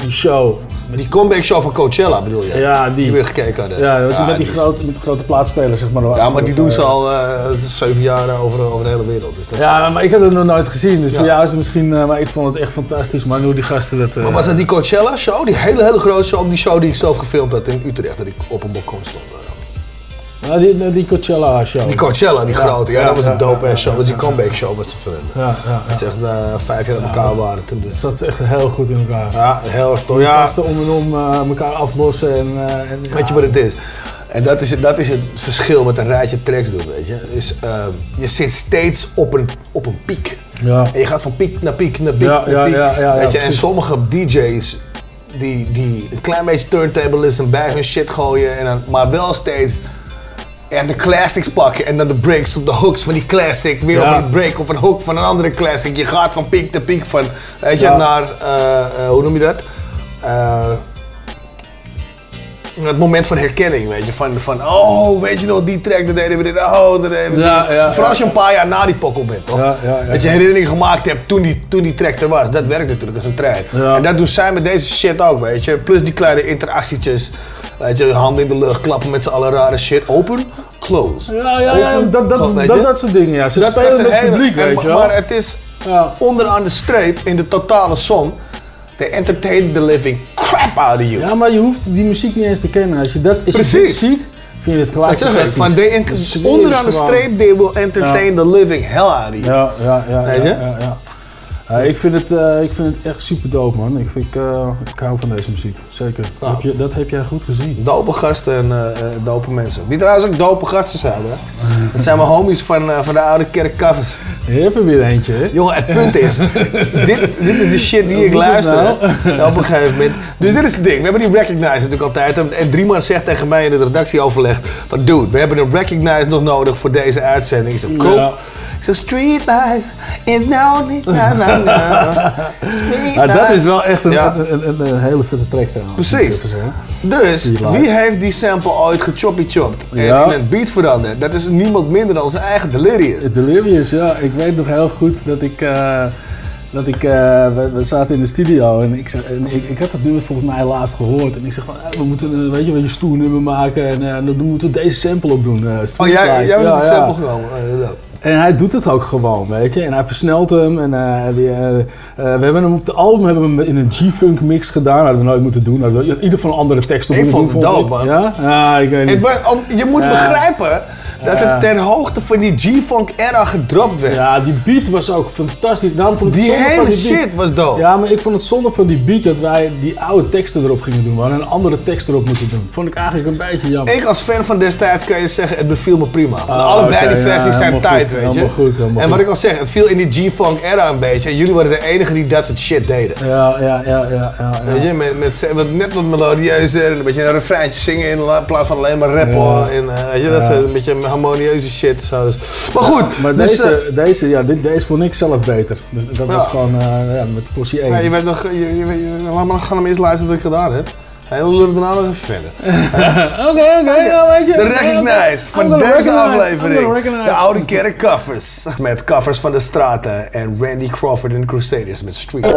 Die show. Die comeback show van Coachella bedoel je? Ja, die. Die we gekeken hadden. Ja, met, die- met, die grote, met die grote plaatsspelers, zeg maar. Ja, maar die doen ze Eh, al eh, zeven jaar over, over de hele wereld. Dus Ja, maar ik had het nog nooit gezien, dus Ja. voor jou is het misschien... eh, maar ik vond het echt fantastisch, maar hoe die gasten dat... eh, Maar was dat die Coachella show? Die hele, hele grote show, die show die ik zelf gefilmd had in Utrecht, dat ik op een balkon stond. Ja, die, die Coachella show. Die Coachella, die grote, ja, dat was een dope ass show. Dat was die comeback show ze voor hen. Ja, ja, Dat ze echt eh, vijf jaar uit elkaar waren toen. Dus. zat echt heel goed in elkaar. Ja, heel erg tof. Ja, gasten om en om eh, elkaar aflossen en... eh, en weet je wat het is? En dat is, het, dat is het verschil met een rijtje tracks doen, weet je. Is, ehm, je zit steeds op een, op een piek. Ja. En je gaat van piek naar piek naar piek Ja, naar ja, piek. ja, ja, weet je? En sommige DJ's die, die een klein beetje turntablism bij hun shit gooien, en dan, maar wel steeds echt de classics pakken en dan de breaks of de hooks van die classic weer Ja. op een break of een hook van een andere classic. Je gaat van piek naar piek van, weet je, Ja. naar, eh, eh, hoe noem je dat? Eh, het moment van herkenning, weet je, van, van oh, weet je nog, die track, dat deden we dit, oh, dat deden we Ja, dit. ja, Vooral als je een paar jaar na die pokkel bent, toch? Dat je herinneringen gemaakt hebt toen die, toen die track er was. Dat werkt natuurlijk als een trein. En dat doen zij met deze shit ook, weet je. Plus die kleine interactietjes. Weet je, handen in de lucht, klappen met z'n allen rare shit. Open, close. Ja, ja, ja, Open, dat, dat, close, dat, dat soort dingen, ja. Ze Dat- spelen met het publiek, weet je wel. Maar het is onderaan de streep, in de totale som, they entertain the living crap out of you. Ja, maar je hoeft die muziek niet eens te kennen. Als je dat, als je Precies. dit ziet, vind je het gelijk Dat fantastisch. van De onderaan is de streep, they will entertain Ja. the living hell out of you. Ja, ja, ja. Weet je? ja, ja. Ja, ik, vind het, eh, ik vind het echt super dope, man. Ik, vind, ik, eh, ik hou van deze muziek, zeker. Nou. Heb je, dat heb jij goed gezien. Dope gasten en eh, eh, dope mensen. Wie trouwens ook dope gasten zijn, hè? Dat zijn mijn homies van, eh, van de oude kerk Covers. Even weer eentje, hè? Jongen, het punt is, dit, dit is de shit die ik het luister nou? op een gegeven moment. Dus dit is het ding. We hebben die recognize natuurlijk altijd. En- En Drieman zegt tegen mij in het redactieoverleg van dude, we hebben een recognize nog nodig voor deze uitzending. Ik zeg, cool. Ja. Zeg, street life is now need Street Ja, dat is wel echt een, Ja. een, een, een hele vette track trouwens. Precies. Dus, wie heeft die sample ooit gechoppy chopped en Ja. in een beat veranderd? Dat is niemand minder dan zijn eigen Delirious. Delirious, ja. Ik weet nog heel goed dat ik... eh, dat ik, eh, we, we zaten in de studio en, ik, zeg, en ik, ik had het nummer volgens mij laatst gehoord. En ik zeg van, eh, we moeten een weet je, je stoer nummer maken en dan moeten we deze sample op doen. Oh, jij, jij hebt Ja, de sample genomen. En hij doet het ook gewoon, weet je. En hij versnelt hem. En eh, die, eh, eh, we hebben hem op de album hebben we hem in een G-Funk mix gedaan. hadden we nooit moeten doen. Hadden we in ieder geval een andere tekst op Ik vond het dope, man. Ja? Ja, ik weet niet. Het om, je moet begrijpen dat het ten hoogte van die G-Funk era gedropt werd. Ja, die beat was ook fantastisch. Daarom vond ik Die hele van die shit was dope. Ja, maar ik vond het zonde van die beat dat wij die oude teksten erop gingen doen. We hadden een andere tekst erop moeten doen. Vond ik eigenlijk een beetje jammer. Ik als fan van destijds kan je zeggen, het beviel me prima. Want Ah, allebei die ja, versies zijn goed, weet je. helemaal goed, helemaal en wat ik al zeg, het viel in die G-Funk era een beetje. En jullie waren de enigen die dat soort shit deden. Ja, ja, ja, ja. ja, Weet je, met, met wat, net wat melodieuzer en een beetje een refreintje zingen in plaats van alleen maar rappen. En, eh, weet je, dat soort een beetje harmonieuze shit. Zo. Dus- Maar goed, Maar dus, deze, eh, deze, ja, dit, deze vond ik zelf beter. Dus dat was gewoon eh, ja, met portie 1. Ja, je weet nog, je, je, je- laat maar gaan hem eerst luisteren wat ik gedaan heb. En dan lullen we daarna nog even verder. Oké, oké. De Recognize van deze aflevering. De oude kerk covers. Met covers van de straten. En Randy Crawford en Crusaders met Street.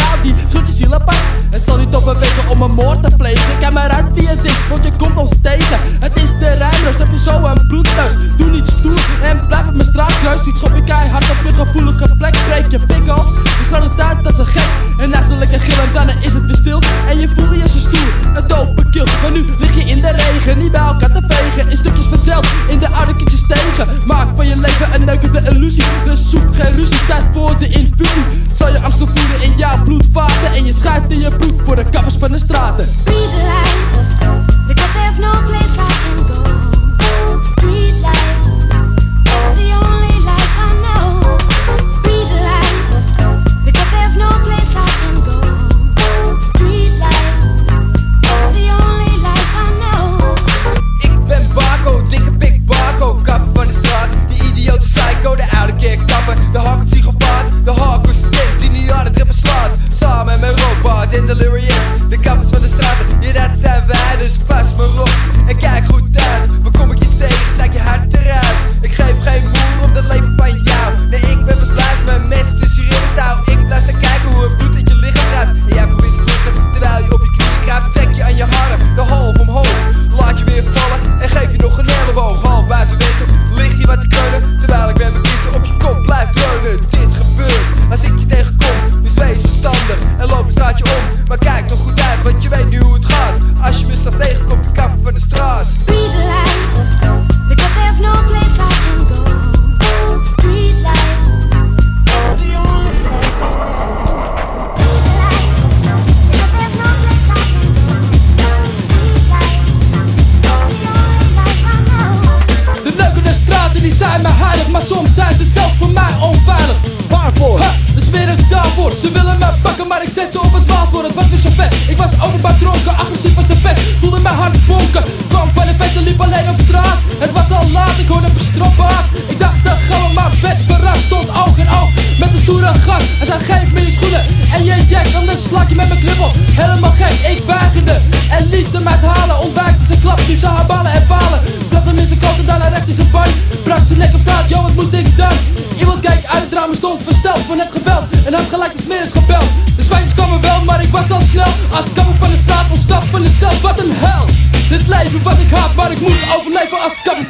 Stijl, die schud je ziel apart. Het zal niet overwegen om een moord te plegen. Kijk maar uit het is, want je komt ons tegen. Het is de rijmrust, heb je zo een bloedneus. Doe niet stoer en blijf op mijn straatkruis. Ik schop je keihard op je gevoelige plek. Breek je pikkels, je slaat het uit als een gek. En na zo'n lekker gillen, dan is het weer stil. En je voelde je zo stoer, een dope kill. Maar nu lig je in de regen, niet bij elkaar te vegen. In stukjes verteld, in de oude kindjes tegen. Maak van je leven een neukende illusie. Dus zoek geen ruzie, tijd voor de infusie. Zal je angsten voelen in jouw bloedvaten en je schuilt in je bloed voor de kappers van de straten. Street life, because there's no place I can go. Street life, it's the only smeris gebeld. De zwijntjes kwamen wel, maar ik was al snel. Als kapper van de straat, ontsnapt van de cel. Wat een hel. Dit leven wat ik haat, maar ik moet overleven als kapper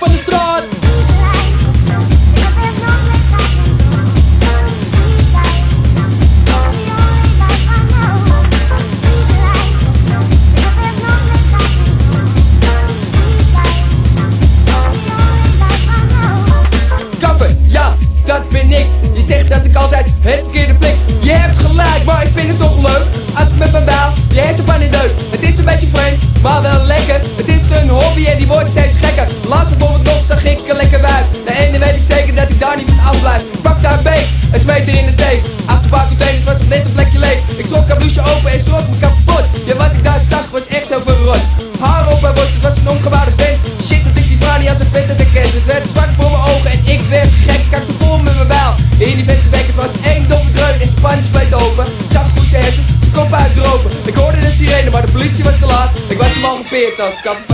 das Kampf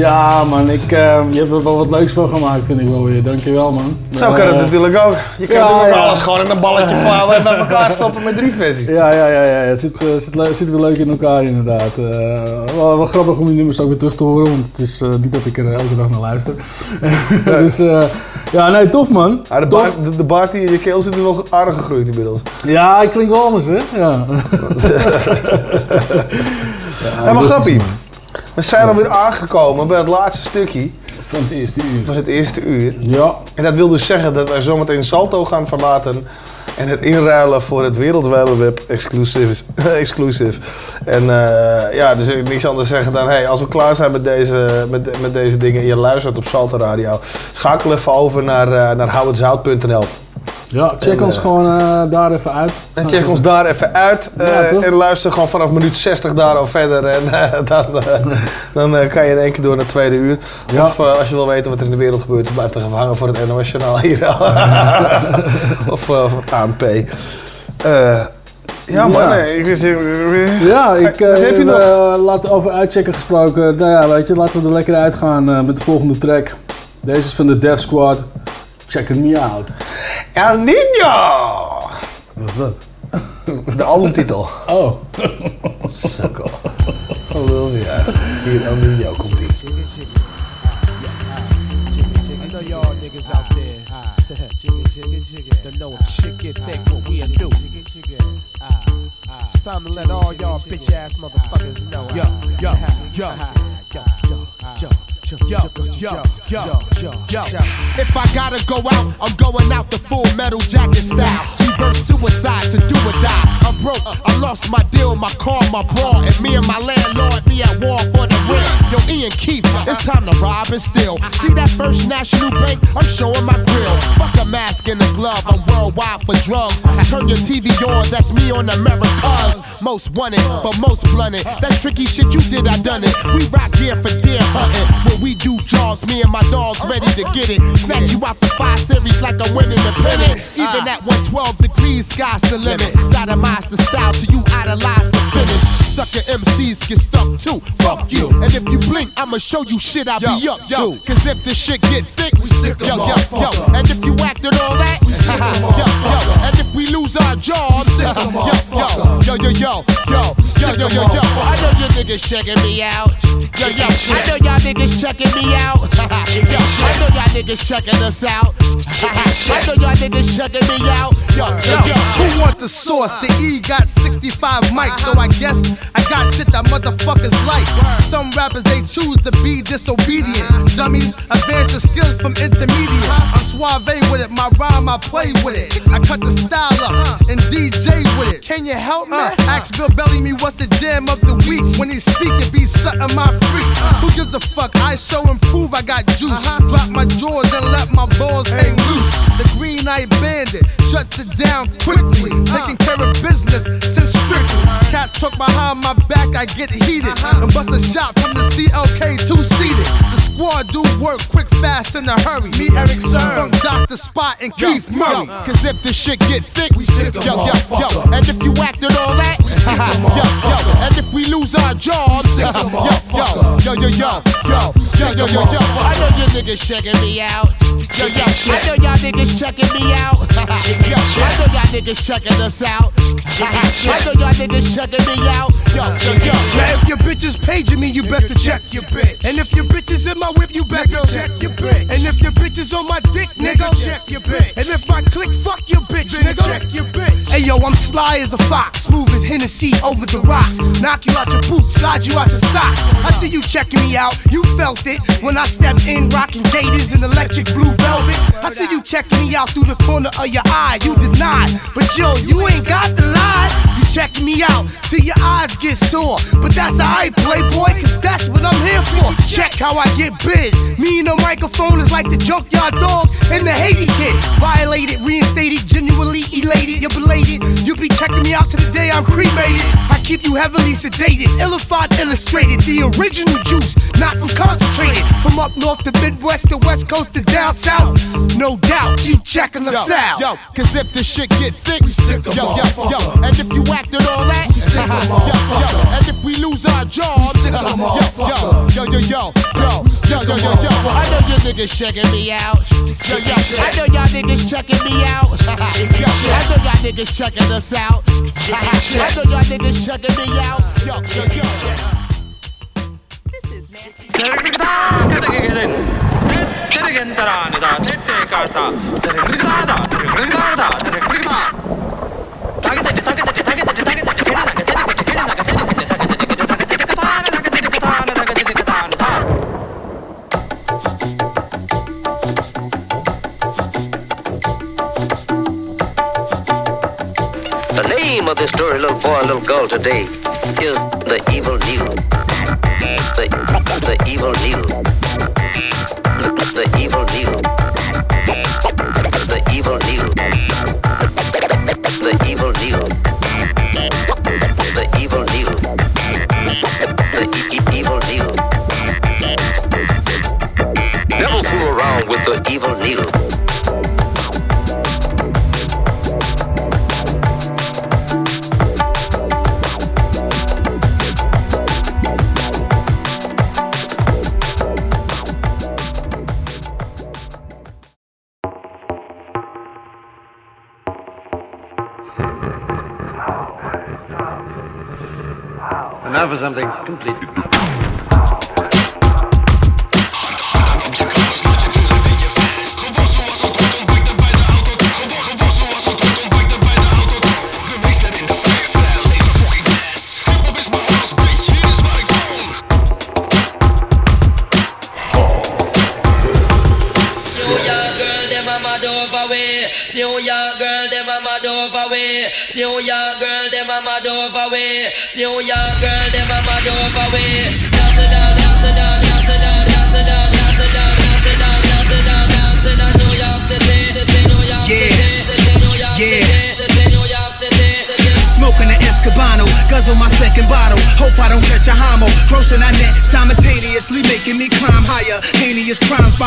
Ja man, ik, eh, je hebt er wel wat leuks van gemaakt vind ik wel weer. Dankjewel man. Zo kan het Eh, natuurlijk ook. Je kan ja, natuurlijk ja. alles gewoon in een balletje vouwen en bij elkaar stoppen met drie versies. Ja, ja, ja, ja. Zit, eh, zit, zit weer leuk in elkaar inderdaad. Eh, wel, wel grappig om die nummers ook weer terug te horen, want het is niet dat ik er elke dag naar luister. dus eh, ja, nee, tof man. Ja, de, Tof. baard, de, de baard die in je keel zit is wel aardig gegroeid inmiddels. Ja, ik klink wel anders hè. Ja. Ja, maar grappie. We zijn alweer aangekomen bij het laatste stukje. Van het eerste uur. Van het eerste uur. Ja. En dat wil dus zeggen dat wij zometeen Salto gaan verlaten en het inruilen voor het wereldwijde web exclusive. exclusive. En eh, ja, dus ik niks anders zeggen dan, hey, als we klaar zijn met deze, met, met deze dingen en je luistert op Salto Radio, schakel even over naar, eh naar houhetzout.nl. Ja, check En, ons eh, gewoon eh, daar even uit. En check ons daar even uit. Ja, eh, en luister gewoon vanaf minuut 60 daar al verder. En dan, dan kan je in één keer door naar het tweede uur. Of als je wil weten wat er in de wereld gebeurt, blijf er even hangen voor het NOS Journaal hier. of voor het ANP. Ja, man. Nee, ik Ja, ik heb je nog? laat over uitchecken gesproken. Nou ja, weet je, laten we er lekker uitgaan eh, met de volgende track. Deze is van de Death Squad. Check me out. El Nino! Wat was dat? De albumtitel. Oh. Sukkel. Hallo, ja. Hier, El Nino komt ie. I know y'all niggas out there don't know if shit get thick what we do. It's time to let all y'all bitch ass motherfuckers know. Yo, yo, yo, yo, yo, yo, yo, yo, yo, yo. If I gotta go out, I'm going out the full metal jacket style. Reverse suicide to do or die. I'm broke, I lost my deal, my car, my bra, and me and my landlord be at war for the rent. Yo, Ian Keith, it's time to rob and steal. See that first national bank? I'm showing my grill. Fuck a mask and a glove, I'm worldwide for drugs. Turn your TV on, that's me on America's most wanted, but most blunted. That tricky shit you did, I done it. We rock gear for deer hunting. We do jobs, me and my dogs ready to get it. Snatch you out the five series like I'm winning the pennant. Even at 112 degrees, sky's the limit. Sodomize the style till you idolize the finish. Sucker MCs get stuck too. Fuck you. And if you blink, I'ma show you shit I be up to. Cause if this shit get thick, yo, yo, yo. And if you acted all that, yo, yo. And if we lose our jobs, yo, yo, yo, yo, yo, yo, yo, yo, yo, yo. I know you niggas checking me out. Yo, yo, I know y'all niggas checking me out. yo, I know y'all niggas checking us out. I know y'all niggas checking me out. Yo, yo, yo. Who want the sauce? The E got 65 mics, so I guess I got shit that motherfuckers like. Some rappers they choose to be disobedient. Dummies advance the skills from intermediate. I'm suave with it, my rhyme I play with it. I cut the style up and DJ with it. Can you help me? Uh, ask Bill Bellamy what's the jam of the week. When he speak, it be something my freak. Who gives a fuck? I show and prove I got juice. Uh-huh. Drop my drawers and let my balls hang loose. The green eye bandit shuts it down quickly. Uh-huh. Taking care of business since strictly. Uh-huh. Cats talk behind my back, I get heated. And bust a shot from the CLK two seated. The squad do work quick, fast, in a hurry. Me, Eric Serm, from Dr. Spock and Keith Murray. Yo, Cause if this shit get thick, we stick 'em, yo, yo, yo. And if you acted all that, yo, yo. And if we lose our jobs, yo, yo, yo, yo, yo, yo, yo, yo, yo, yo. I know you niggas checking me out. Yo, yo, I know y'all niggas checking me out. Yo, I know y'all niggas checking us out. I know y'all niggas checking me out. Yo, yo, yo. Now if your bitch is paging me, you best to check your bitch. And if your bitch is in my whip, you best to check your bitch. And if your bitch is on my dick, nigga, check your bitch. And if my click fuck your bitch, nigga, check your bitch. Hey yo, I'm sly as a fox, smooth as Hennessy over the rocks. Knock you out your boots, slide you out your socks. I see you checking me out, you felt it when I stepped in, rocking gators in electric blue velvet. I see you checking me out through the corner of your eye, you denied. But yo, you ain't got the lie. You checking me out till your eyes get sore. But that's alright, playboy, cause that's what I'm here for. Check how I get biz. Me and the microphone is like the junkyard dog and the Haiti kid. Violated, reinstated, genuinely elated. You're belated. You be checking me out to the day I'm cremated. I keep you heavily sedated, illified, illustrated. The original juice, not from concentrated. From up north to Midwest to West Coast to down south. No doubt, keep checking us yo, out. Yo, cause if the shit get thick, we stick yo, yo, yo. And if you acted all that, yo, yo. And if we lose our jobs, yo, yo, yo, yo, yo, yo, yo, yo, yo, yo, yo. I know you niggas checking me out. Yo, yo, I know y'all niggas checking me out. Yo, I know y'all niggas checking us out. I know y'all niggas checking me out. Yo, yo, yo. The name of this story, little boy little girl today, is the evil needle. The, evil needle.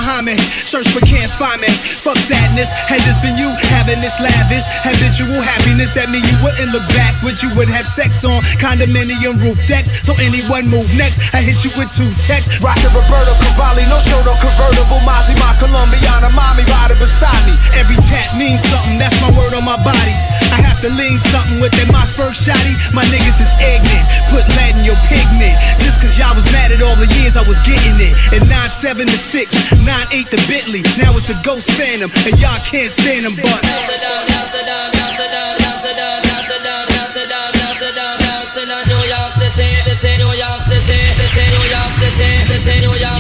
Me. Search but can't find me. Fuck sadness. Had this been you having this lavish, habitual happiness at me, you wouldn't look back. Would you would have sex on condominium roof decks? So anyone move next, I hit you with two texts. Rockin' Roberto Cavalli, no show, no convertible. Mozzie, my Colombiana, mommy riding beside me. Every tap means something, that's my word on my body. To lean something with that Mossberg shotty. My niggas is ignorant. Put lead in your pigment. Just cause y'all was mad at all the years I was getting it. And 9-7 to 6, 9-8 to Bentley. Now it's the Ghost Phantom. And y'all can't stand them, but.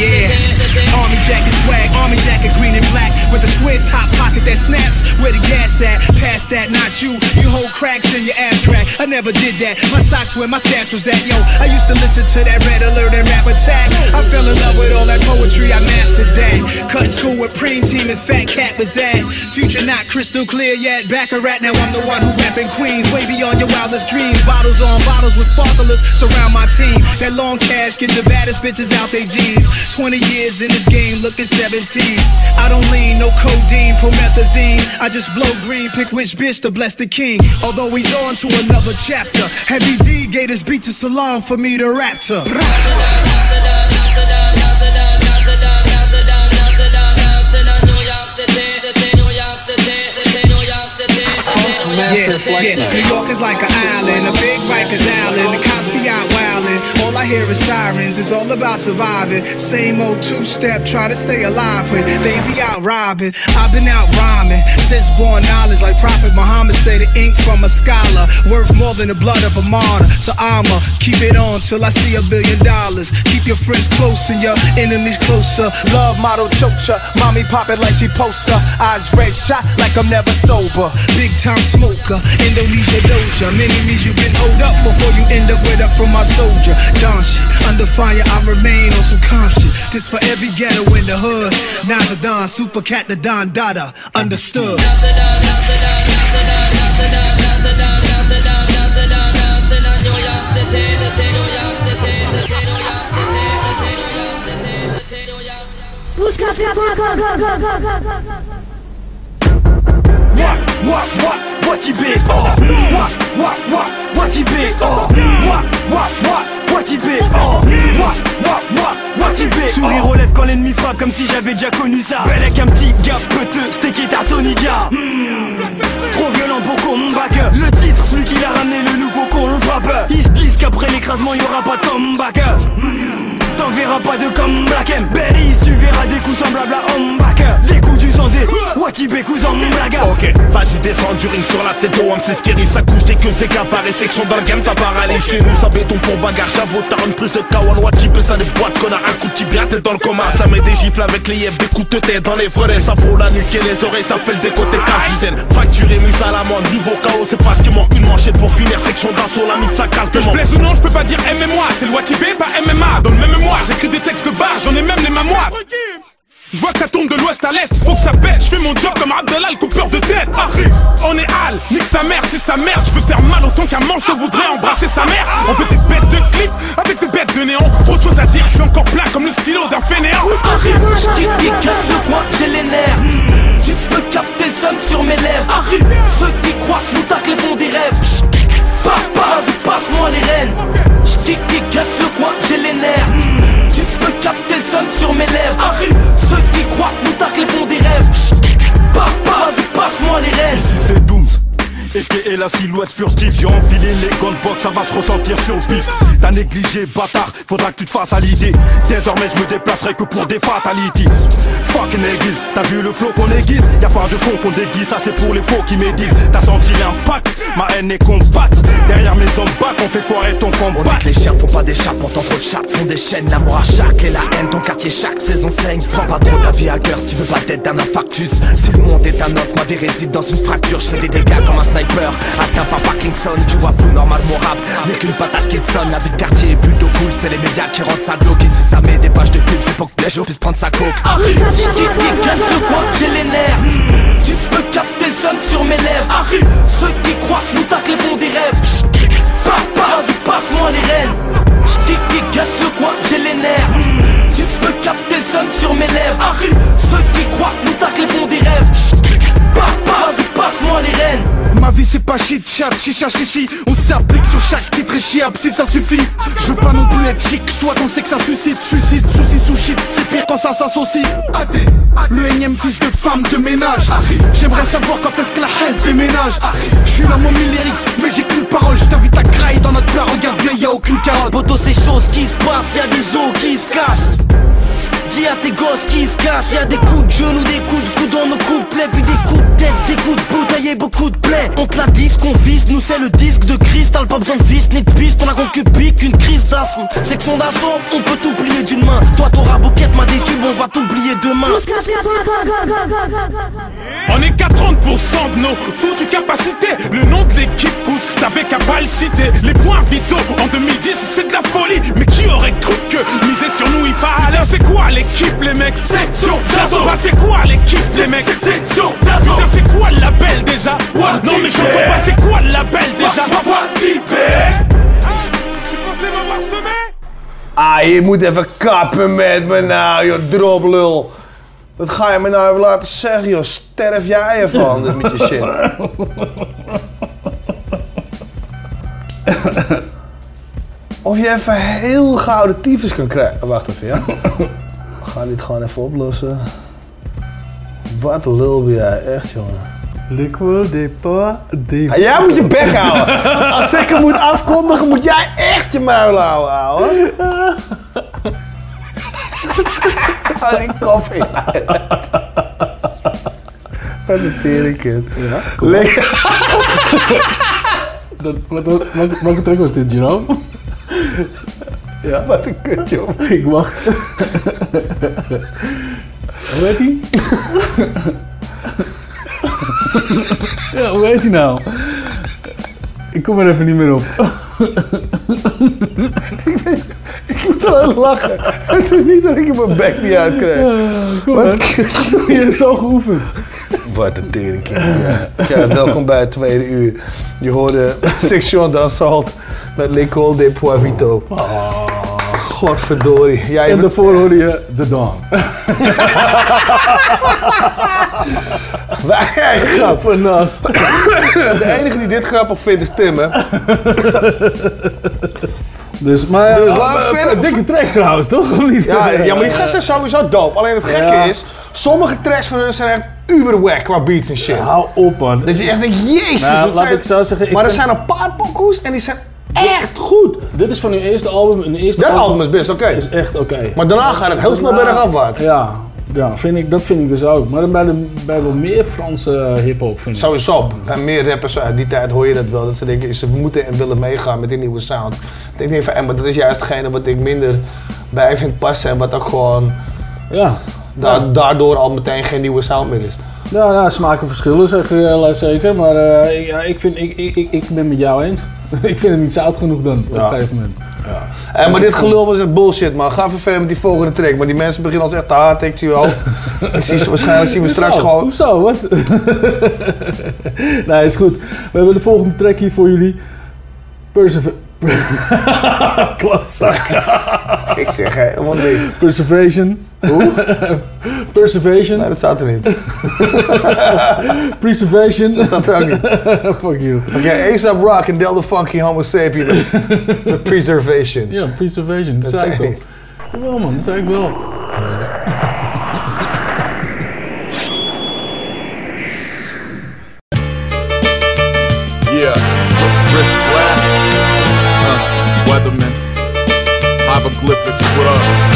Yeah, army jacket green and black with a square top pocket that snaps. Where the gas at? Past that, not you. You hold cracks in your ass crack. I never did that. My socks where my stats was at, yo. I used to listen to that red alert and rap attack. I fell in love with all that poetry. I mastered that. Cut school with preem team and fat cat was at. Future not crystal clear yet. Back a rat, now I'm the one who rapping Queens. Way beyond your wildest dreams. Bottles on bottles with sparklers surround my team. That long cash get the baddest bitches out they jeans. 20 years in this game, looking 17. I don't lean, no codeine, promethazine. I just blow green, pick which bitch to bless the king. Although he's on to another chapter. Heavy D gave his beat to Salam for me to rap to. Oh, yeah, yeah, New York is like an island, a big Rikers Island. The cops be out. All I hear is sirens. It's all about surviving. Same old two-step, try to stay alive when they be out robbing. I've been out rhyming since born knowledge, like Prophet Muhammad say, the ink from a scholar worth more than the blood of a martyr. So I'ma keep it on till I see a billion dollars. Keep your friends close and your enemies closer. Love model choker, mommy pop it like she poster. Eyes red shot like I'm never sober. Big time smoker, Indonesia doja. Many means you can hold up before you end up with up from my soldier. Shit, under fire I remain on some calm shit. This for every ghetto in the hood. Naza Don, super cat the Don Dada, understood. What, what, what, what you big? Oh. What, what, what, what you big? Oh. What, what, what, what you big? Oh. What, what, what, what you big? Sourire lèvres quand l'ennemi frappe comme si j'avais déjà connu ça. Belle avec un petit gaffe peteux, steak et tartonidia Trop violent pour qu'on back Le titre, celui qui l'a ramené, le nouveau con le frappe. Ils se disent qu'après l'écrasement y'aura pas de comeback T'en verras pas de comme Black M Berries, tu verras des coups semblables à Homback Des coups du sang des en blaga Ok, vas-y descends du ring sur la tête de Wam c'est scary Ça couche des queues, des capards et section dans le game Ça part aller chez nous, ça béton pour bagarre J'avoue t'as une prise de kawan Watibé ça des boîtes connard. Un coup de tibia t'es dans le coma. Ça met des gifles avec les yeux Des coups de tête dans les frères Ça frôle la nuque et les oreilles Ça fait le décoté casse du zen. Fracturé mise à la mode Niveau KO c'est parce qu'il manque une manchette pour finir Section d'assaut la mix ça casse de Que je blesse ou non, je peux pas dire MMA, c'est le Watibé, pas MMA. Dans le même j'écris des textes de barre, j'en ai même les mamoires. Je vois que ça tombe de l'ouest à l'est, faut que ça pète. Je fais mon job comme Abdallah, le coupeur de tête. On est Al, nique sa mère, c'est sa merde. Je veux faire mal autant qu'un manche, je voudrais embrasser sa mère. On veut des bêtes de clip avec des bêtes de néant. Trop de choses à dire, je suis encore plat comme le stylo d'un fainéant. J'kick le coin, j'ai les nerfs Tu peux capter le son sur mes lèvres Ceux qui croient nous tacles font des rêves Papa, vas-y passe-moi les rênes J'kick le coin, j'ai les nerfs peux capter le son sur mes lèvres. Ceux qui croient nous tacles font des rêves. Papa, vas-y passe-moi les rênes Ici c'est Dooms et la silhouette furtive, j'ai enfilé les de boxe, ça va se ressentir sur le pif. T'as négligé, bâtard, faudra que tu te fasses à l'idée. Désormais, je me déplacerai que pour des fatalities. Fucking aiguise, t'as vu le flow qu'on aiguise? Y'a pas de fond qu'on déguise, ça c'est pour les faux qui médisent. T'as senti l'impact, ma haine est compacte. Derrière mes hommes back, on fait foirer ton combat. On dit que les chiens font pas des chats, pourtant trop de chats font des chaînes. L'amour à chaque et la haine, ton quartier chaque saison saigne. Prends pas trop ta vie à cœur si tu veux pas tête d'un infarctus. Si le monde est un os, ma vie réside dans une fracture. Je fais des dégâts comme un sniper. Atteint par Parkinson, tu vois flou normal mon rap. N'est qu'une patate qui sonne, la vie de quartier est plutôt cool. C'est les médias qui rendent ça glauque. Ici ça met des pages de pub, c'est pour que les gens puissent prendre sa coke. Coin, j'ai les nerfs. Tu peux capter le son sur mes lèvres. Ceux qui croient nous tacles font des rêves. Papa, vas-y passe-moi les rênes. J'kick le coin, j'ai les nerfs. Tu peux capter le son sur mes lèvres. Ceux qui croient nous tacles font des rêves. Passe-moi les rênes. Ma vie c'est pas shit chat, chicha chichi On s'applique sur chaque titre et chiable si ça suffit. Je veux pas non plus être chic, soit on sait que ça suscite. Suicide, souci, sous shit, c'est pire quand ça s'associe. AD, le énième fils de femme de ménage. J'aimerais savoir quand est-ce que la haine déménage. Je suis là mon lyrics, mais j'ai qu'une parole. Je t'invite à crailler dans notre plat, regarde bien y a aucune carotte. Poto c'est choses qui se passent, y'a des os qui se cassent Dis à tes gosses qui se cassent, y'a des coups de genoux, des coups de coude dans nos couplets, puis des coups de tête, des coups de bouteille et beaucoup de plaies. On te la disque, on vise, nous c'est le disque de cristal, pas besoin de vis ni de piste, on a concupé qu'une crise d'asthme. Section d'assaut, on peut t'oublier d'une main. Toi t'auras bouquette, ma des tubes, on va t'oublier demain. On est qu'à 30% de nos foutues capacités. Le nom de l'équipe pousse, t'avais qu'à pas le citer. Les points vitaux en 2010, c'est de la folie. Mais qui aurait cru que miser sur nous il fallait C'est quoi l'équipe, les mecs Section d'assaut. Bah, c'est quoi l'équipe, les mecs Section d'assaut. Putain, c'est quoi le label déjà Non, mais je comprends pas, c'est quoi le label déjà Ah, Ah, je moet even kappen met me nou, joh, droplul. Wat ga je me nou even laten zeggen, joh? Sterf jij ervan, dit met je shit. Of je even heel gouden tyfus kan krijgen. Wacht even, ja? We gaan dit gewoon even oplossen. Wat lul ben jij, echt, jongen. Liquid depot. Ah, jij moet je bek houden. Als ik hem moet afkondigen, moet jij echt je muil houden, ouwe. Als ik koffie. Wat een teringkind. Ja. Dat, wat, wat, wat- welke track was dit, Jerome? Ja. Wat een kut, joh. Ik wacht. Hoe heet hij? ja, hoe heet hij nou? Ik kom er even niet meer op. Ik moet wel lachen. Het is niet dat ik hem mijn bek niet uitkrijg. kom Wat kut. Je hebt zo geoefend. Wat een teringkind. Ja. ja, welkom bij het tweede uur. Je hoorde Section d'Assault met L'école des Poivito. Godverdorie. Jij En daarvoor hoorde je The Dawn. Wij grap. Van Nas. De enige die dit grappig vindt is Tim, hè? Dus, maar Dus maar- verder. een dikke track trouwens, toch? Of niet? Ja, ja, maar die gasten zijn sowieso dope. Alleen het gekke Ja. is, sommige tracks van hun zijn echt uber qua beats en shit. Hou op, man. Dat je echt denkt, jezus. Nou, laat zijn... ik zo zeggen, ik maar er zijn een paar pokoes en die zijn echt goed. Dit is van hun eerste album. Hun eerste Dat album is best oké. is echt oké. Maar daarna gaat het heel snel bergafwaarts. Ja, ja vind ik, dat vind ik dus ook. Maar bij, de, bij wel meer Franse hip-hop vind ik. Sowieso. Bij meer rappers uit die tijd hoor je dat wel. Dat ze denken, ze moeten en willen meegaan met die nieuwe sound. Ik denk van, eh, maar dat is juist hetgene wat ik minder bij vind passen. En wat ook gewoon Ja. da- daardoor al meteen geen nieuwe sound meer is. Ja, ja, smaken verschillen zeg ik eh, zeker. Maar eh, ik- ja, ik, vind, ik, ik, ik, ik ben met jou eens. ik vind het niet zout genoeg dan, op Ja. een gegeven moment. Eh, maar dit gelul was echt bullshit, man. Ga even verder met die volgende track. Maar die mensen beginnen ons echt te haten. Ik zie wel. ik zie, waarschijnlijk zien we straks gewoon. Hoezo? Wat? nee, is goed. We hebben de volgende track hier voor jullie. Persever... Klotzak. ik zeg helemaal niks. Preservation. Hoe? Preservation. Nee, dat staat er niet. Preservation. Dat staat er ook niet. Fuck you. Oké, ASAP Rock en Del the Funky Homo Sapien Preservation. Ja, preservation. Dat, Dat zei ik. Jawel man, dat zei ik wel. Hieroglyphics, what up?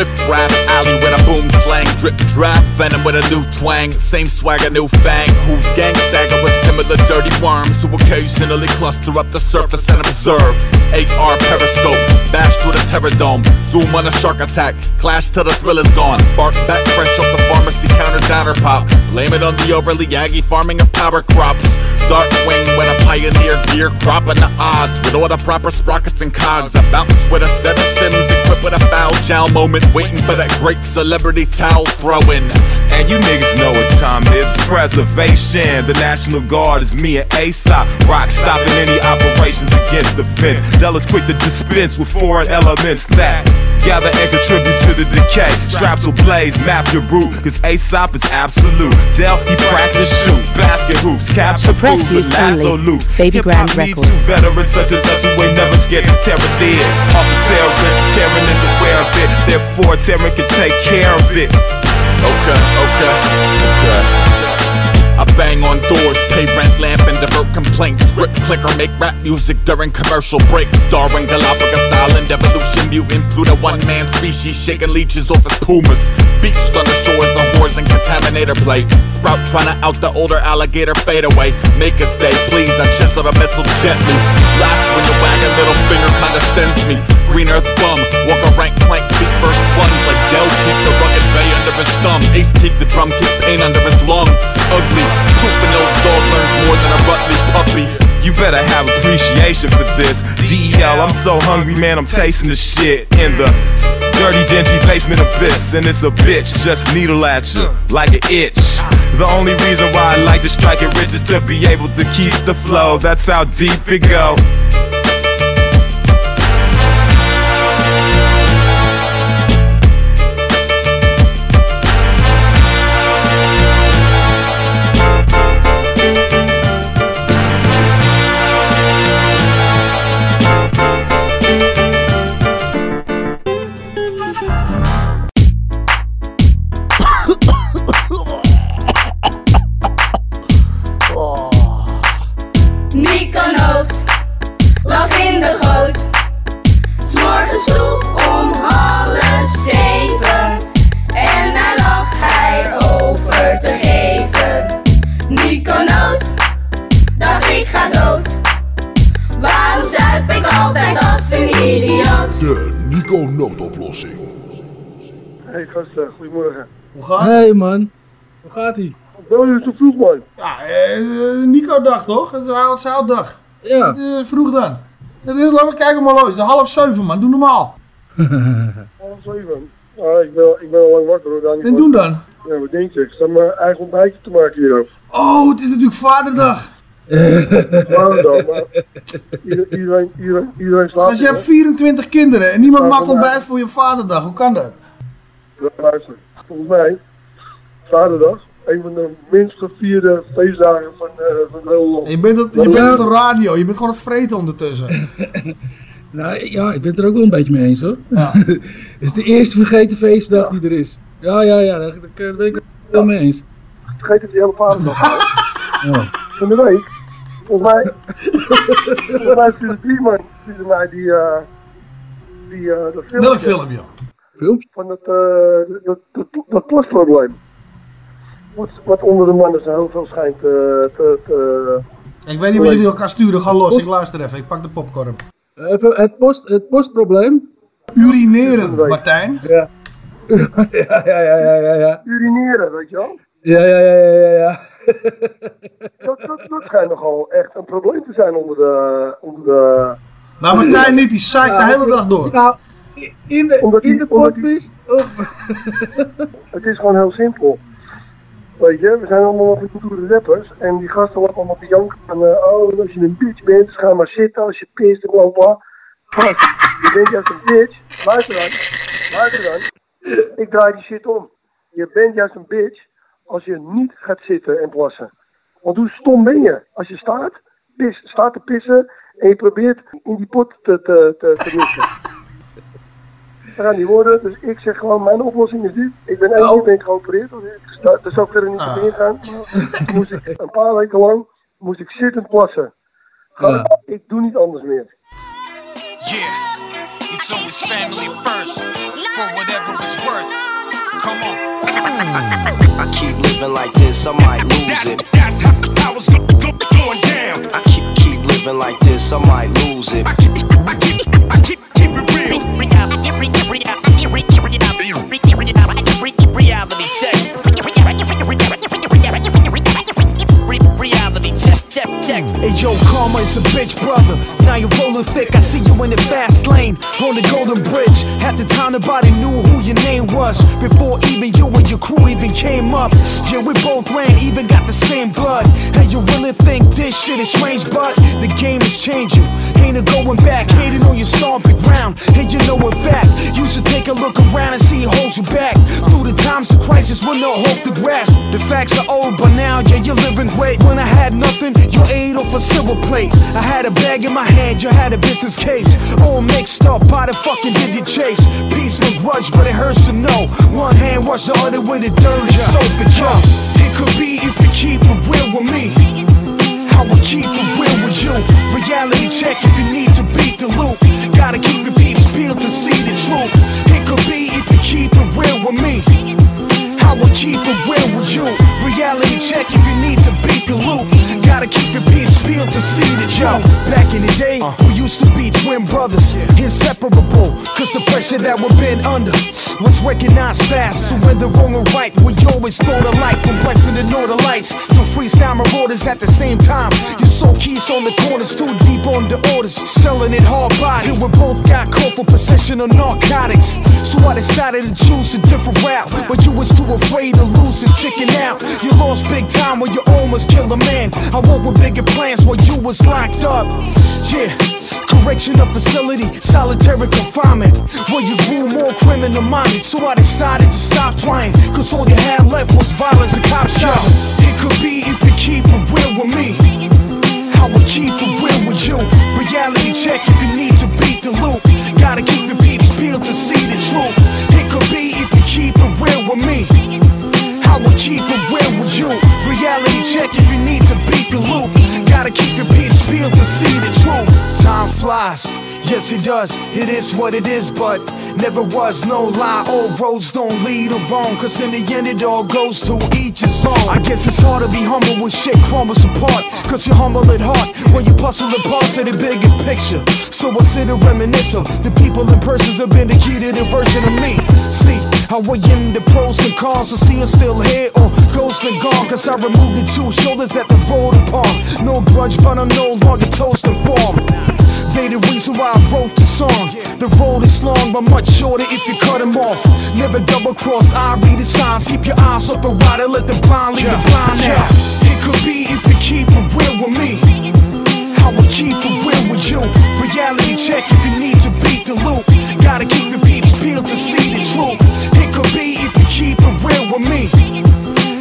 Okay. Riff Raff, alley with a boom slang, drip drop, venom with a new twang, same swagger, new fang. Who's gang stagger with similar dirty worms who occasionally cluster up the surface and observe. AR periscope, bash through the terror dome, zoom on a shark attack, clash till the thrill is gone. Bark back fresh off the pharmacy counter downer pop. Blame it on the overly aggy farming of power crops. Dark wing when a pioneer gear cropping the odds with all the proper sprockets and cogs. I bounce with a set of sims equipped with a foul shell moment, waiting for that great celebrity towel throwing. And you niggas know what time is. Preservation. The National Guard is me and Aesop. Rock stopping any operations against the fence. Del is quick to dispense with foreign elements that gather and contribute to the decay. Straps will blaze, map your route, cause Aesop is absolute. Del, he practice shoot, basket hoops, capture press food use only. loops. Baby Grand needs Records. two veterans such as us who ain't never scared to tear a bid. Off a terrorist, Terran is aware of it. Therefore, Terran can take care of it. Okay, okay, okay. I bang on doors, pay rent, lamp, and divert complaints. Script clicker, make rap music during commercial breaks. Starring Galapagos Island, evolution mutant, Pluto one man species, shaking leeches off his pumas. Beached on the shores of whores and contaminator play. Sprout trying to out the older alligator fade away. Make a stay, please. I chisel the missile gently. Blast when your wagon little finger condescends me. Green earth bum, walk a rank plank, feet first plunge like Del. Keep the rugged bay under his thumb. Ace keep the drum, keep pain under his lung. Ugly, pooping old dog learns more than a Rutley puppy. You better have appreciation for this. DEL, I'm so hungry, man, I'm tasting the shit in the dirty, dingy basement abyss. And it's a bitch, just needle at you like an itch. The only reason why I like to strike it rich is to be able to keep the flow. That's how deep it go. Gasten, goedemorgen. Hoe gaat Hey man, hoe gaat ie? Bel je zo vroeg man? Ja, eh, Nico-dag toch? Het is oud dag. Ja. Het is vroeg dan. Het is, laten we kijken maar los. Het is half zeven man, doe normaal. Half zeven. Ah, ik, ben, ik ben al lang wakker hoor. Dani. En doen dan? Ja, wat denk je? Ik sta mijn eigen ontbijtje te maken hier ook. Oh, het is natuurlijk vaderdag. Vaderdag, maar ieder- iedereen, iedereen, iedereen slaapt. Als je hebt 24 kinderen en niemand maakt ontbijt voor je vaderdag, hoe kan dat? Ja, Luister, volgens mij, Vaderdag, een van de minst gevierde feestdagen van, eh van heel. Je bent, op, je bent op de radio, je bent gewoon het vreten ondertussen. Nou ja, ik ben het er ook wel een beetje mee eens hoor. Ja. Het is de eerste vergeten feestdag die er is. Ja, ja, ja, daar, daar ben ik het wel mee eens. Vergeet het die hele Vaderdag. Ja. Van de week, volgens mij, volgens mij stuurde drie man stuurde mij die, eh die, dat filmpje. Welk filmpje? Filmpje? Van het, eh dat, dat, dat plasprobleem. Wat, wat onder de mannen zo heel veel schijnt eh, te, te, Ik weet niet wat jullie elkaar sturen, ga los. Ik luister even, ik pak de popcorn. Even het, post, het postprobleem. Urineren, Martijn. Ja. ja, ja, ja, ja, ja, ja. urineren, weet je wel. Ja, ja, ja, ja, ja, ja. Dat, dat, dat schijnt nogal echt een probleem te zijn onder de... Onder de Maar Martijn niet, die zeikt de hele dag door. Nou, in de, in de podcast. Het is gewoon heel simpel. Weet je, we zijn allemaal nog goede rappers. En die gasten lopen allemaal te janken van... eh, oh, als je een bitch bent, dus ga maar zitten. Als je pist, bla bla. Je bent juist een bitch. Luister dan. Luister dan. Ik draai die shit om. Je bent juist een bitch als je niet gaat zitten en plassen. Want hoe stom ben je? Als je staat, pis, staat te pissen en je probeert in die pot te, te, te, te missen. Dat gaat niet worden, dus ik zeg gewoon, mijn oplossing is dit. Ik ben één keer ben ik geopereerd, dus daar zou ik verder niet op ingaan. Maar moest ik een paar weken lang moest ik zittend plassen. Gewoon, Ik doe niet anders meer. Yeah, it's always family first, for whatever it's worth. Come on. I keep living like this, I might lose it. That's how, go, go, going down. I keep living like this, I might lose it. Reality check. Check, check. Hey, yo, karma is a bitch, brother. now you're rolling thick. I see you in the fast lane on the Golden Bridge. At the time, nobody knew who your name was before even you and your crew even came up. Yeah, we both ran, even got the same blood. And you really think this shit is strange, but the game is changing. Ain't no going back, hating on your stomping ground. And you know in fact, you should take a look around and see it holds you back. Through the times of crisis with no hope to grasp. The facts are old, but now, yeah, you're living great. When I had nothing, you ate off a silver plate. I had a bag in my hand, you had a business case. All mixed up, how the fucking did you chase? Peace, no grudge, but it hurts to know. One hand wash the other with a dirty soap and yo. It could be if you keep it real with me. I will keep it real with you. Reality check if you need to beat the loop. Gotta keep your peeps peeled to see the truth. It could be if you keep it real with me. I will keep it real with you. Reality check if you need to beat the loop. Gotta keep your peeps peeled to see the truth. Back in the day, we used to be twin brothers, inseparable. Cause the pressure that we've been under was recognized fast. So when the wrong or right, we always go to light. From blessing the northern lights to freestyle marauders at the same time. You saw keys on the corners, too deep on the orders, selling it hard body. Till we both got caught for possession of narcotics. So I decided to choose a different route. But you was too afraid to lose and chicken out. You lost big time when you almost killed a man. I woke with bigger plans while you was locked up. Yeah. Correctional facility, solitary confinement. Where you grew more criminal minded. So I decided to stop trying. Cause all you had left was violence and cop shots. It could be if you keep it real with me. I will keep it real with you. Reality check if you need to beat the loop. Gotta keep your peeps peeled to see the truth. It could be if you keep it real with me. I will keep it real with you. Reality check if you need to beat the loop. Gotta keep your peeps peeled to see the truth. Time flies, yes it does. It is what it is, but never was no lie. All roads don't lead or wrong, cause in the end it all goes to each his own. I guess it's hard to be humble when shit crumbles apart. Cause you're humble at heart when you puzzle the parts of the bigger picture. So I sit and reminisce of the people and persons have been the key to the version of me. See, how we in the pros and cons, to see us still here or ghost and gone. Cause I removed the two shoulders that the road upon. No grudge, but I'm no longer toast and form. They the reason why I wrote the song. The road is long, but much shorter if you cut them off. Never double crossed, I read the signs. Keep your eyes open wide and let the blind lead the blind now. It could be if you keep it real with me. I will keep it real with you. Reality check if you need to beat the loop. Gotta keep your peeps peeled to see the truth. It could be if you keep it real with me.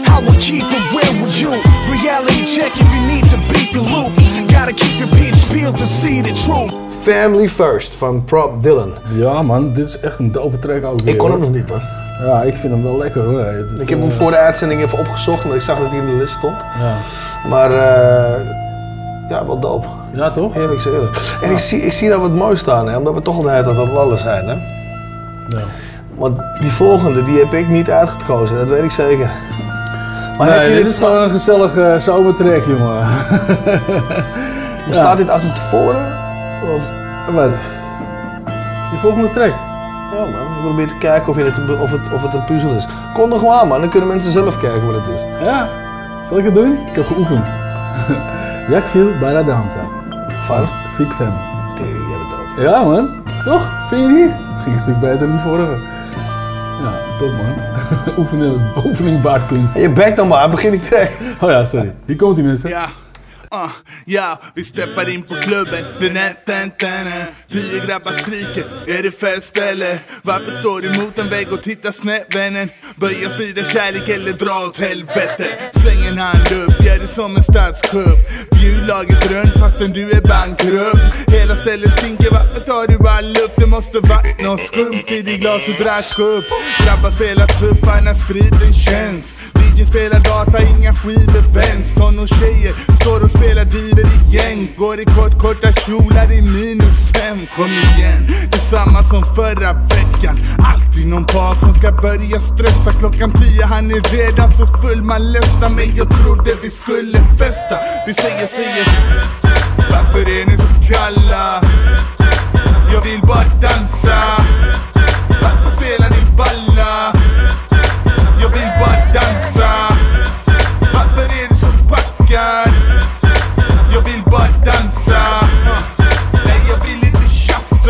I will keep it real with you. Reality check if you need to beat the loop. Gotta keep your peeps to see the truth. Family First van Prop Dylan. Ja man, dit is echt een dope track ook weer. Ik kon hem nog niet man. Ja, ik vind hem wel lekker hoor. Het is, Ik heb hem eh, voor de uitzending even opgezocht, omdat ik zag dat hij in de list stond. Ja. Maar eh, ja, wel dope. Ja toch? Eerlijk zeg eerlijk. En ik, zie, ik zie daar wat moois staan, hè, omdat we toch altijd dat op alles zijn. Hè. Ja. Want die volgende, die heb ik niet uitgekozen, dat weet ik zeker. Maar heb nee, je dit dit is gewoon een gezellige zomertrack, jongen. Staat dit achter tevoren? Of? Wat? Die volgende track? Ja man, ik probeer te kijken of, je het, een- of, het, of het een puzzel is. Kom nog maar man, dan kunnen mensen zelf kijken wat het is. Ja, zal ik het doen? Ik heb geoefend. Jak viel. Van? Fiek fan. Tering, jij dood. Ja man, toch? Vind je niet? Ging een stuk beter dan het vorige. Ja, top man. Oefening, oefening baart kunst. Je bek dan maar, begin die track. Oh ja, sorry. Hier komt die mensen. Ja. Uh, ja, vi steppar in på klubben, Tio grabbar skriker, är det fest eller? Varför står du mot en vägg och tittar snett? Vännen? Börja sprida kärlek eller dra åt helvete. Släng en hand upp, gör det som en statskupp Bjud laget runt fastän du är bankrutt Hela stället stinker, varför tar du all luft? Det måste varit något skumt i ditt glas du drack upp. Grabbar spelar tuffa när spriten känns DJ spelar data, inga skivor vänds Tonårstjejer står och spelar diver i gäng. Går i kort, korta kjolar i minus fem. Kom igen, detsamma som förra veckan. Alltid någon par som ska börja stressa. Klockan tio, han är redan så full. Man löstar mig, jag trodde vi skulle festa. Vi säger, säger. Varför är ni så kalla? Jag vill bara dansa. Varför spelar ni balla? Jag vill bara dansa. Varför är du så packad? Jag vill bara dansa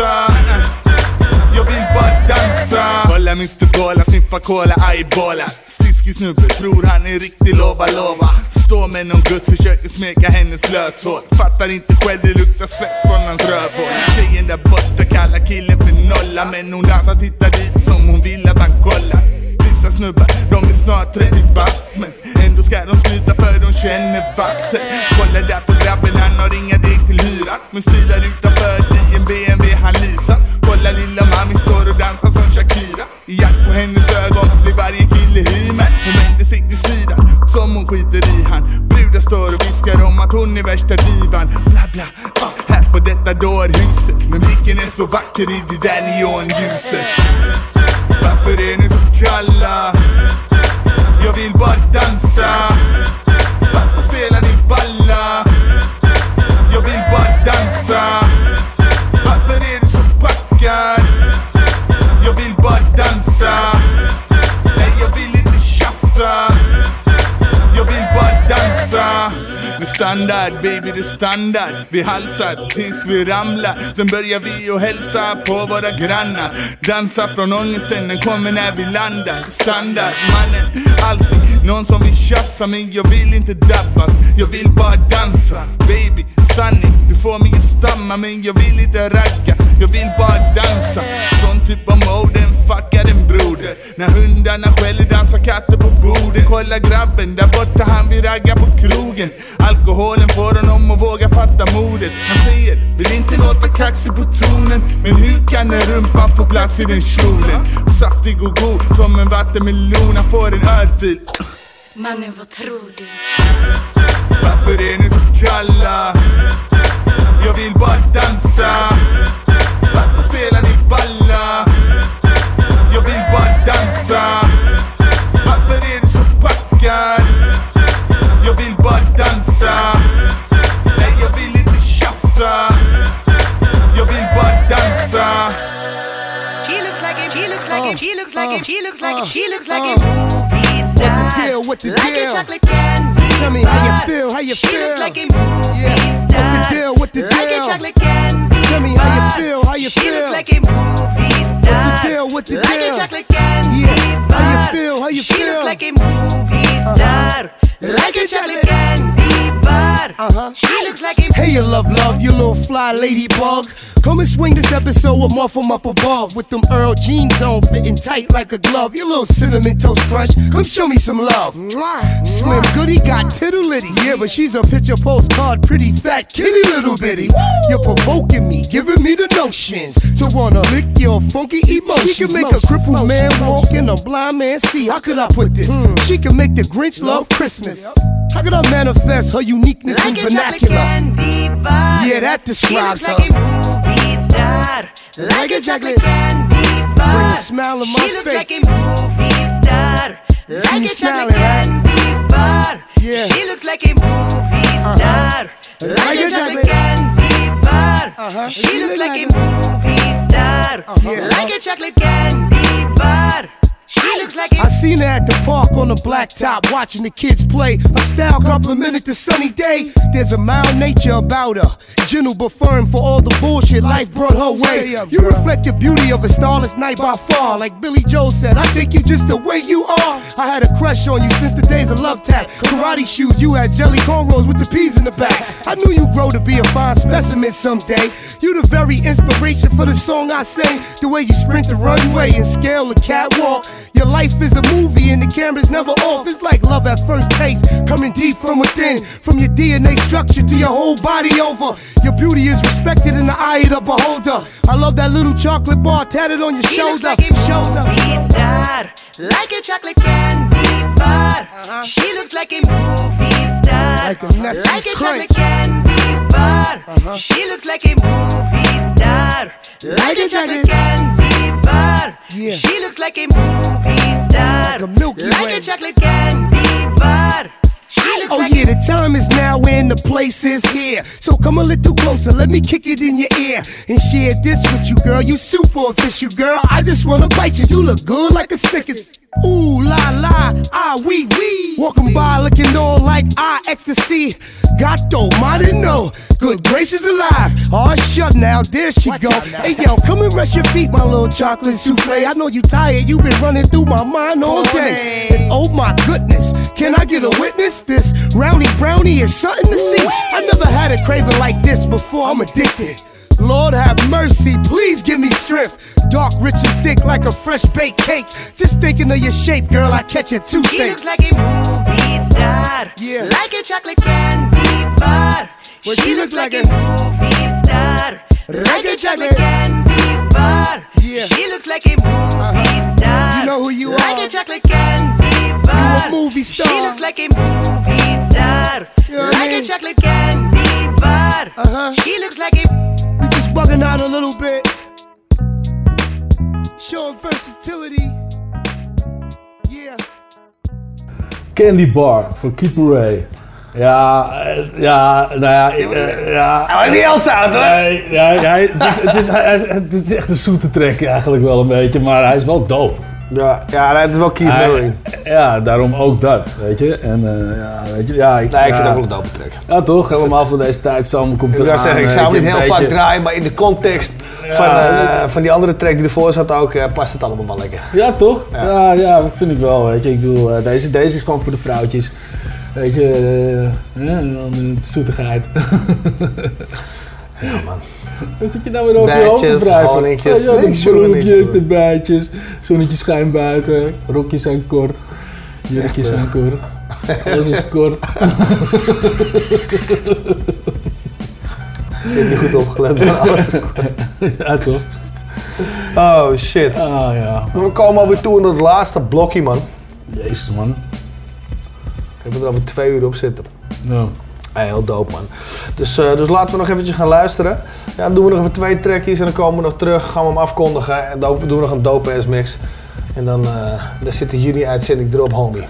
dansa. Jag vill bara dansa. Kolla Mr Gola sniffa cola, eyeballar Stiskig snubbe, tror han är riktig lova-lova Står med någon guzz försöker smeka hennes löshår. Fattar inte själv, det luktar svett från hans rövhål Tjejen där borta kallar killen för nolla Men hon dansar, tittar dit som hon vill att han kollar. Vissa snubbar, de är snart 30 bast Men ändå ska de sluta för de känner vakter Kolla där på grabben, han har inga deg till hyran Men stilar ut är så vacker i det där baby det är standard. Vi halsar tills vi ramlar. Sen börjar vi och hälsa på våra grannar. Dansa från ångesten, den kommer när vi landar. Standard, mannen, alltid Någon som vill tjafsa men jag vill inte dabbas. Jag vill bara dansa. Baby, sanning, du får mig att stamma Men jag vill inte ragga, jag vill bara dansa. Sån typ av mode, en en broder När hundarna skäller dansar katter på bordet Kolla grabben där borta, han vill ragga på krogen Alkoholen får honom att våga fatta modet Han säger, vill inte låta kaxig på tonen Men hur kan när rumpan få plats i den kjolen? Saftig och god som en vattenmelon Han får en örfil Mannen vad tror du? Varför är ni så kalla? Jag vill bara dansa Varför spelar ni balla? Jag vill bara dansa Varför är du så packad? Jag vill bara dansa Nej, jag vill inte tjafsa Jag vill bara dansa She looks like him, she looks like him, she looks like him, she looks like him, she looks like him. Movie star. What the deal? What the like deal? a chocolate candy. Tell me how you bar. feel, how you she feel. looks like a movie star. What the deal? What the like a chocolate candy. Tell me how you bar. feel, how you she feel. looks like a movie star. What deal? Like deal? a chocolate candy. Yeah. bar. How you feel, how you she feel. looks like a movie star. Like a chocolate candy bar. Uh-huh. She looks like a Hey, you love, love, you little fly ladybug. Come and swing this episode with Muffle Up above. With them Earl jeans on, fitting tight like a glove. Your little cinnamon toast crunch. Come show me some love. Slim Goody got tittle litty. Yeah, but she's a picture postcard, pretty fat kitty little bitty. You're provoking me, giving me the notions to wanna lick your funky emotions. She can make a crippled man walk and a blind man see. How could I put this? Hmm. She can make the Grinch love Christmas. How could I manifest her uniqueness in like a chocolate vernacular? candy. Yeah, that describes she her. Looks like a movie star. Like a chocolate candy bar. Bring a smile on my she looks face. like a movie star. See Like me a chocolate candy bar. Yeah. She looks like a movie star. Like a chocolate candy bar. Uh-huh. She looks like a movie star. Yeah. Like a chocolate candy bar. Like I seen her at the park on the blacktop watching the kids play. A style complimented the sunny day. There's a mild nature about her. Gentle but firm for all the bullshit life brought her way. You reflect the beauty of a starless night by far. Like Billy Joel said, I take you just the way you are. I had a crush on you since the days of love tap. Karate shoes, you had jelly cornrows with the peas in the back. I knew you'd grow to be a fine specimen someday. You the very inspiration for the song I sing. The way you sprint the runway and scale the catwalk. Your life is a movie and the camera's never off. It's like love at first taste, coming deep from within. From your DNA structure to your whole body over. Your beauty is respected in the eye of the beholder. I love that little chocolate bar tatted on your She looks like a shoulder. movie star, like a chocolate candy bar. She looks like a movie star, Like a like a chocolate candy bar. Uh-huh. She looks like a movie star, like a chocolate candy bar. Yeah. She looks like a movie star, Like a Milky like Way. a chocolate candy bar. Oh like yeah, the time is now and the place is here. So come a little closer, let me kick it in your ear and share this with you, girl. You super official, girl. I just wanna bite you. You look good like a Snickers. Ooh la la, ah wee wee. Walking by looking all like ah ecstasy. Gato, no, good gracious. Grace is alive. Oh, shut now, there she go. Hey yo, come and rest your feet, my little chocolate souffle. I know you tired, you been running through my mind all day. And oh my goodness, can I get a witness? This roundy brownie is something to see. I never had a craving like this before. I'm addicted. Lord have mercy, please give me strength. Dark, rich, and thick like a fresh baked cake. Just thinking of your shape, girl, I catch a toothache. She looks like a movie star. Yeah. Like a chocolate candy bar. Well, she, she looks looks like, like a movie star. Like a chocolate candy bar. Yeah. She looks like a movie star. You know who you like are. a chocolate candy bar. You a movie star. She looks like a movie star. You know what I like mean? a chocolate candy bar. Uh-huh. She looks like a We just bugging out a little bit. Showing versatility. Yeah. Candy Bar van Keith Murray. Ja, eh, ja, nou ja. ik, eh, ja Hij was niet heel zout, hoor. Nee, hij, het, is, het, is, hij- het is echt een zoete track eigenlijk wel een beetje, maar hij is wel dope. Ja, ja het is wel Keith Murray. Ja, daarom ook dat, weet je. En eh, ja, weet je, ja. Ik, Nee, ik ja, vind ook wel een dope track. Ja, toch? Helemaal voor deze tijd, zomer komt Ik eraan. wil zeggen, ik zou hem niet heel vaak draaien, maar in de context Ja, van, eh, dat- van die andere track die ervoor zat ook, eh, past het allemaal wel lekker. Ja, toch? Ja. ja, dat vind ik wel, weet je. Ik bedoel, eh, deze, deze is gewoon voor de vrouwtjes. Weet je, ja, en dan zoetigheid. Ja, man. Wat zit je nou weer over je hoofd te wrijven? honinkjes, ja, ja, niks, jongen. de bijtjes, zonnetje schijnt buiten, rokjes zijn kort, jurkjes zijn eh. kort, alles is kort. Ik heb niet goed opgelet, maar alles is kort. ja, toch? Oh shit. Ah ja. We komen alweer toe in het laatste blokje, man. Jezus, man. Ik heb er alweer twee uur op zitten. Ja. Heel dope, man. Dus, eh, dus laten we nog eventjes gaan luisteren. Ja, dan doen we nog even twee trackjes en dan komen we nog terug. Gaan we hem afkondigen en dan doen we nog een dope ass mix. En dan, eh dan zit de juni-uitzending erop, homie.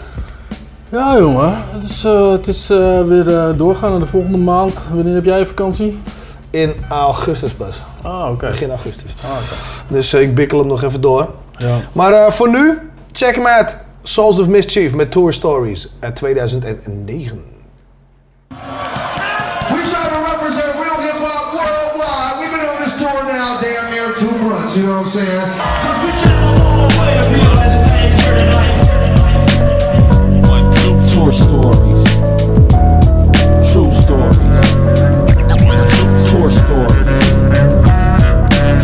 Ja, jongen. Het is, eh, het is weer doorgaan naar de volgende maand. Wanneer heb jij vakantie? In augustus pas. Ah, oké. Begin augustus. Ah, oké. Dus ik bikkel hem nog even door. Ja. Maar voor nu, check hem uit. Souls of Mischief met Tour Stories uit 2009. We try to represent real hip hop worldwide. We've been on this tour now damn near two months, you know what I'm saying? 'Cause we took a long way to be on this stage here tonight. Tour stories. True stories. Tour stories.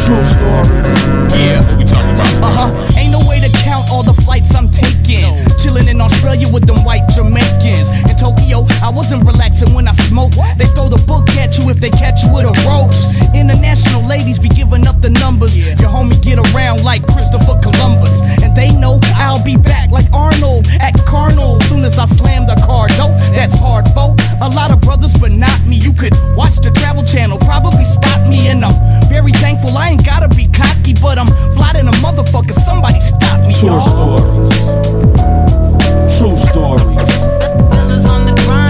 True stories. Yeah, what we talking about? Uh huh. Ain't no way I'm. Chilling in Australia with them white Jamaicans. In Tokyo, I wasn't relaxing when I smoked. They throw the book at you if they catch you with a roach. International ladies be giving up the numbers. Your homie get around like Christopher Columbus. And they know I'll be back like Arnold at Carnal. Soon as I slam the car dope, that's hard folk. A lot of brothers, but not me. You could watch the Travel Channel, probably spot me. And I'm very thankful I ain't gotta be cocky, but I'm fly than a motherfucker. Somebody stop me. Tour stories. True stories.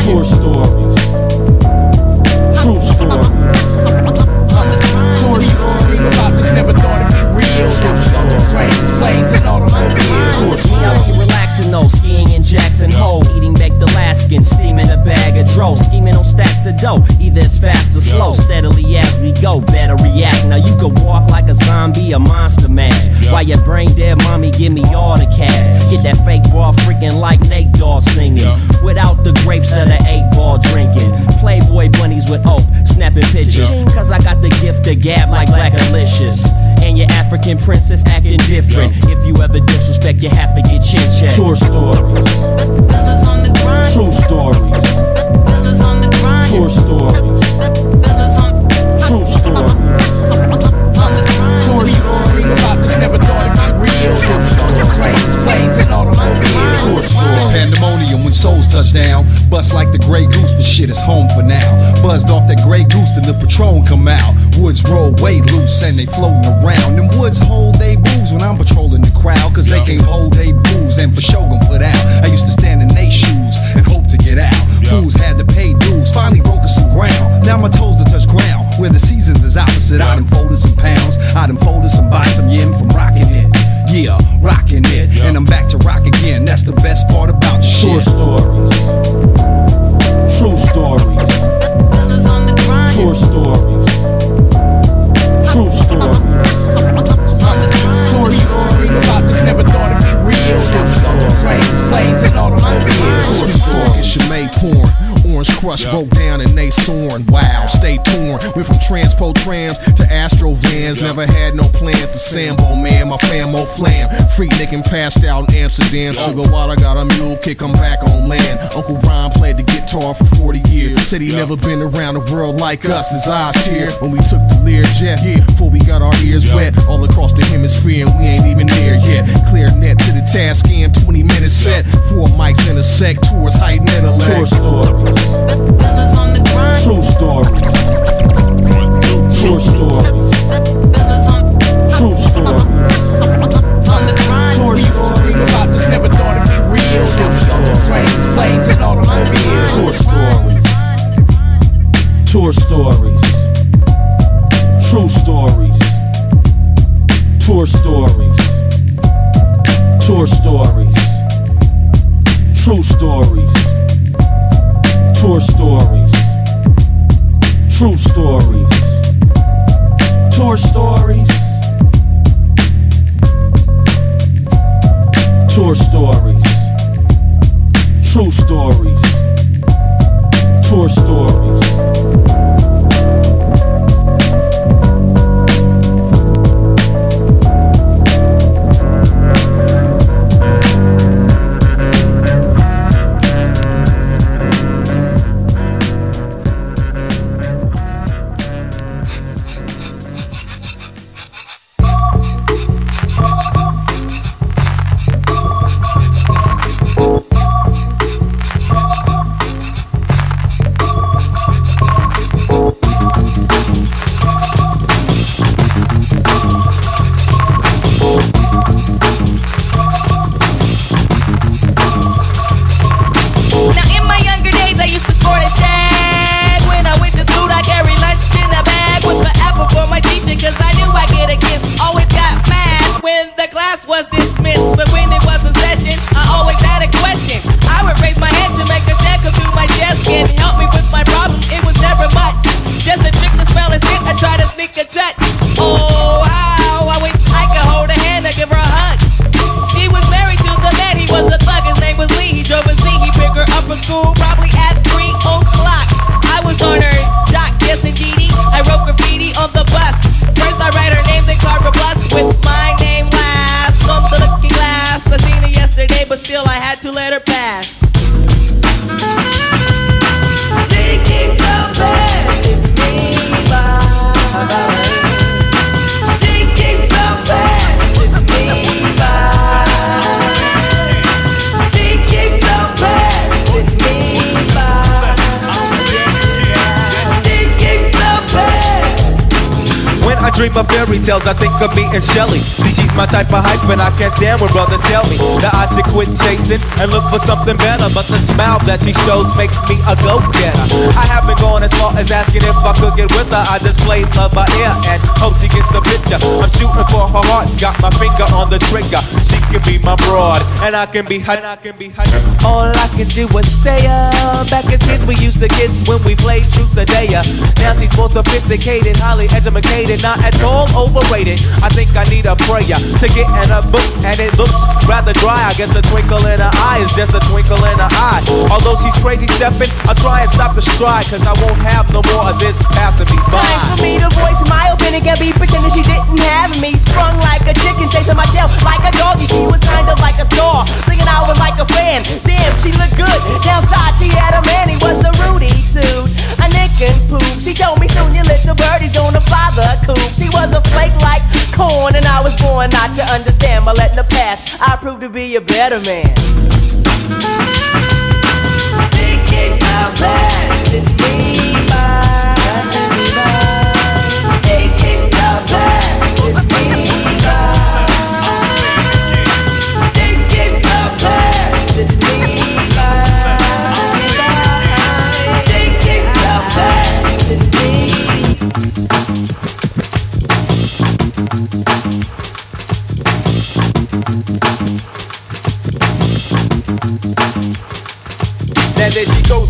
Tour stories. True stories. Tour stories. Dream about this, never thought it'd be real. Trains, planes, and automobiles. Me, I'll though, skiing in Jackson Hole, eating baked Alaskan, steaming a bag of dro, scheming on stacks of dough. Either it's fast or slow, steadily as we go, better react. Now you can walk like a zombie, a monster match. While your brain dead, mommy, give me all the cash. Get that fake ball freaking like Nate Dogg singing. Without the grapes of the eight ball drinking. Playboy bunnies with oak, snapping pictures. Cause I got the gift to gab like Black Alicious. And your African princess acting different. If you ever disrespect, you have to get chin checked. Tour stories. True stories. Tour stories. True stories. Tour stories. About never thought it'd be real. Trains, planes, and automobiles. It's pandemonium when souls touch down. Bust like the Grey Goose, but shit is home for now. Buzzed off that Grey Goose, then the Patron roll way loose and they floating around. Them woods hold they booze when I'm patrolling the crowd, cause they can't hold they booze and for sure gon' put out. I used to stand in they shoes and hope to get out. Fools had to pay dues, finally broken some ground. Now my toes to touch ground, where the seasons is opposite. I done folded some pounds, I done folded some bodies, I'm yin from rocking it. Yeah, rocking it, and I'm back to rock again. That's the best part about the Tour shit. stories. True stories. Tour stories. Shows, shows, planes, planes, and automobiles crush, broke down and they soaring. Wow, stay torn. Went from transpo trams to Astro vans. Never had no plans to Sambo, man. My famo oh, flam. Freak nicking passed out in Amsterdam. Sugar water got a mule kick, I'm back on land. Uncle Ron played the guitar for 40 years. Said he never been around the world like us. His eyes tear when we took the Lear jet. Yeah, before we got our ears wet all across the hemisphere, and we ain't even there yet. Clear net to the task and 20 minutes set. Four mics in a sec, tours heighten intellect. Tour stories. True stories. Tour stories. True stories. Tour stories. about this, never thought it'd be real. Shit, stolen trains, planes, and automobiles. Tour stories. Tour stories. True stories. Tour stories. Tour stories. True stories. Tour stories. True stories. Tour stories. Tour stories. True stories. Tour stories. Of fairy tales, I think of me and Shelly. See, she's my type of hype, and I can't stand when brothers tell me that I should quit chasing and look for something better. But the smile that she shows makes me a go-getter. I haven't gone as far as asking if I could get with her. I just play love by ear and hope she gets the picture. I'm shooting for her heart, got my finger on the trigger. She can be my broad, and I can be. And I can be her. All I can do is stay up. Back as kids, we used to kiss when we played truth or dare. Now she's more sophisticated, highly educated, not at all overrated. I think I need a prayer to get in a book, and it looks rather dry. I guess a twinkle in her eye is just a twinkle in her eye. Although she's crazy stepping, I'll try and stop the stride, cause I won't have no more of this passing me by. Time for me to voice my opinion, can be pretending she didn't have me. Sprung like a chicken, chasing my tail like a doggy. She was kind of like a star, thinking I was like a fan. Damn, she looked good. Downside, she had a man, he was a Rudy suit, a nick and poop. She told me soon your little birdie's gonna fly the coop. She was a flake like corn, and I was born not to understand. But letting the past, I proved to be a better man. Thinking so bad, it's me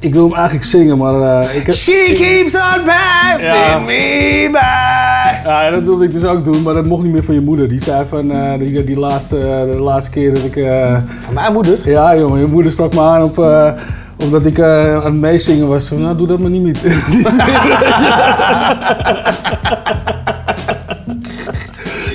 ik wil hem eigenlijk zingen, maar eh, ik heb... She keeps on passing Ja. me by. Ja, dat wilde ik dus ook doen, maar dat mocht niet meer van je moeder. Die zei van, eh, die, die laatste, de laatste keer dat ik... eh, Mijn moeder? Ja, jongen, je moeder sprak me aan op... eh, omdat ik eh, aan het meezingen was. Van, nou, doe dat maar niet meer.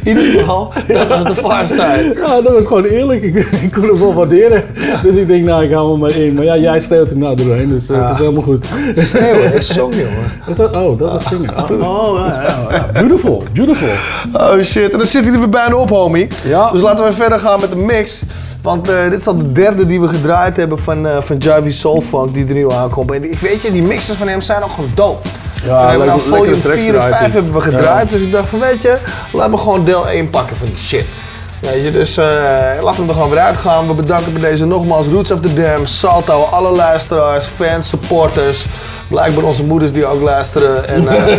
In ieder geval, dat was de far side. Ja, dat was gewoon eerlijk. Ik, ik kon het wel waarderen. Dus ik denk, nou, ik hou me maar in. Maar ja, jij schreeuwt er nou doorheen, dus eh, het is helemaal goed. Schreeuwen, ik zong, jongen. Was dat, oh, dat was zingen. Oh, oh, ja. Beautiful, beautiful. Oh shit, en dan zit hij er weer bijna op, homie. Ja. Dus laten we verder gaan met de mix. Want eh, dit is al de derde die we gedraaid hebben van, eh van Javi Soul Funk die er nu aankomt. En ik weet je, die mixes van hem zijn ook gewoon dope. Ja, we hebben nou volume lekkere tracks 4 en draait 5 hij. hebben we gedraaid. Dus ik dacht van weet je, laat me gewoon deel 1 pakken van die shit. Weet je, dus eh, laten we hem er gewoon weer uitgaan. We bedanken bij deze nogmaals Roots of the Dam, Salto, alle luisteraars, fans, supporters. Blijkbaar onze moeders die ook luisteren. En, eh,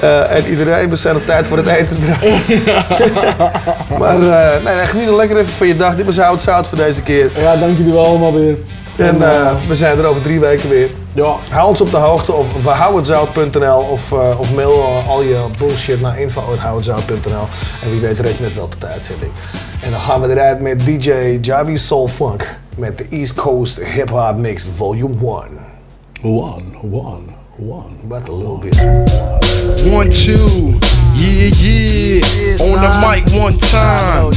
eh, en iedereen, we zijn op tijd voor het etensdraai. maar eh, nee, nee, geniet nog lekker even van je dag. Dit was Hout Zout voor deze keer. Ja, dank jullie wel allemaal weer. En we zijn er over drie weken weer. Ja. Hou ons op de hoogte op verhouwhetzout.nl of, of mail al je bullshit naar info.houwhetzout.nl. En wie weet red je het wel tot de uitzending. En dan gaan we eruit met DJ Javi Soul Funk met the East Coast Hip Hop Mix Volume 1. One, one, one. But a little bit. One, two, yeah, yeah. On the mic one time.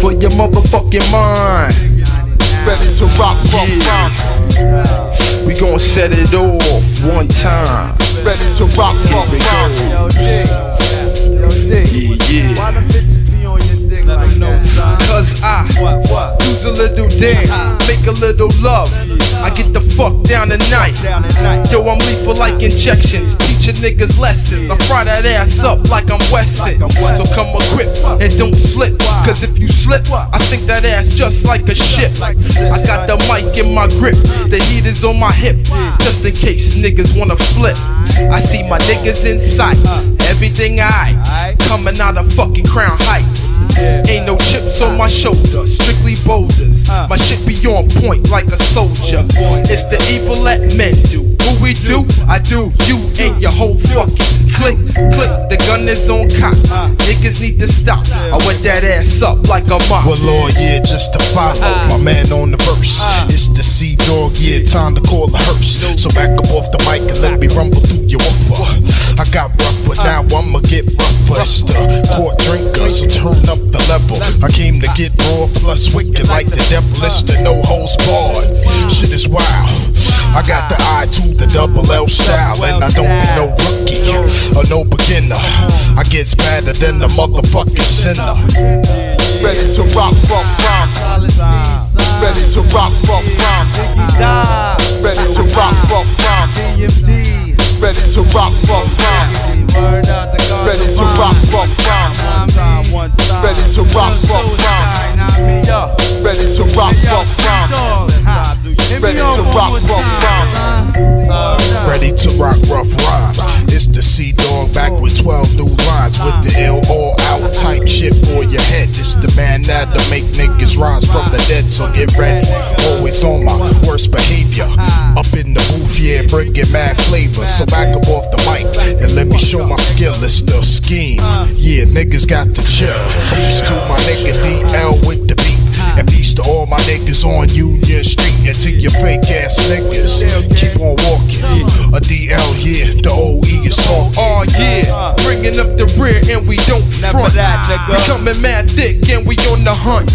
For your motherfucking mind. Ready to rock, rock, rock. We gon' set it off one time. Ready to rock, rock, rock. Yeah, yeah. Cause I use a little dance, make a little love. I get the fuck down tonight. Yo, I'm lethal like injections, teaching niggas lessons. I fry that ass up like I'm Wesson. So come equipped and don't slip. Cause if you slip, I sink that ass just like a ship. I got the mic in my grip, the heat is on my hip. Just in case niggas wanna flip. I see my niggas in sight, everything I coming out of fucking Crown Heights. Ain't no chips on my shoulder, strictly boulders. Uh. My shit be on point like a soldier. It's the evil that men do. Who we do, I do you and your whole fucking click, click. The gun is on cock. Uh. Niggas need to stop. I wet that ass up like a mop. Well, Lord, yeah, just to follow uh. my man on the verse. It's the Sea Dog, yeah, time to call the hearse. So back up off the mic and let me rumble through your woofer. I got rough, but now I'ma get rougher. It's the court drinker, so turn up the level. I came to get raw, plus wicked like the devil. It's the no holds barred. Shit is wild. I got the eye to the double L style, and I don't be no rookie or no beginner. I gets better than the motherfucking sinner. Ready to rock, rock, rhymes. Ready to rock. Ready to rock, rock, ready to rock, rock, rock. Ready to rock, rock, rock. Ready to rock, rock, rock. Ready to rock, rock, rock. Ready to rock, rock, rock. Ready to rock, rough rhymes. It's the Sea Dog back with 12 new lines with the ill all out type shit for your head. It's the man that'll make niggas rise from the dead, so get ready. Always on my worst behavior. Up in the booth, yeah, bringing mad flavor. So back up off the mic and let me show my skill. It's the scheme. Yeah, niggas got to chill. Peace to my nigga DL with the beat. And peace to all my niggas on Union Street and to your fake ass niggas. Keep on walking. A DL, yeah, the OE is talking. Oh yeah, bringing up the rear and we don't front. We coming mad thick and we on the hunt.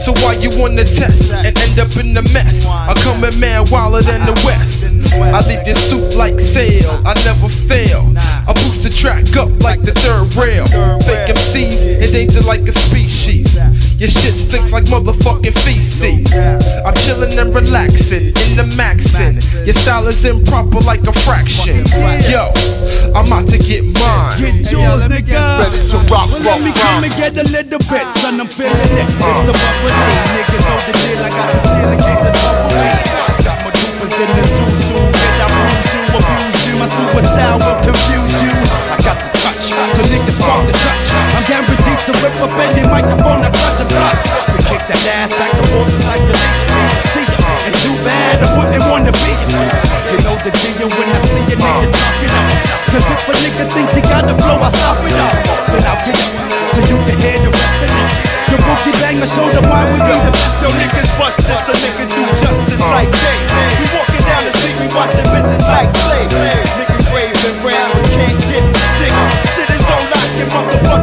So why you on the test and end up in the mess? I coming mad wilder than the West. I leave your suit like sail, I never fail. I boost the track up like the third rail. Fake MCs endangered like a species. Your shit stinks like motherfucking feces. I'm chillin' and relaxing in the maxin'. Your style is improper like a fraction. Yo, I'm out to get mine. Get yours, nigga. Ready to rock, well, rock, let me come and get a little bit, son. I'm feeling it. Uh. It's the bumper Niggas know the deal. I got the steel in case of trouble. My style will confuse you. I got the touch, so niggas spark the touch. I'm guaranteed to rip up any microphone I touch a plus. We kick that ass back and forth like the see ya. And too bad I wouldn't wanna be ya. You know the deal when I see a nigga drop it up. Cause if a nigga think they got the flow, I stop it up. So now get up, so you can hear the rest of this. The boogie banger showed them why we be the best. Yo, niggas bust this, a nigga do justice like Jay. We walking down the street, we watching bitches like slaves.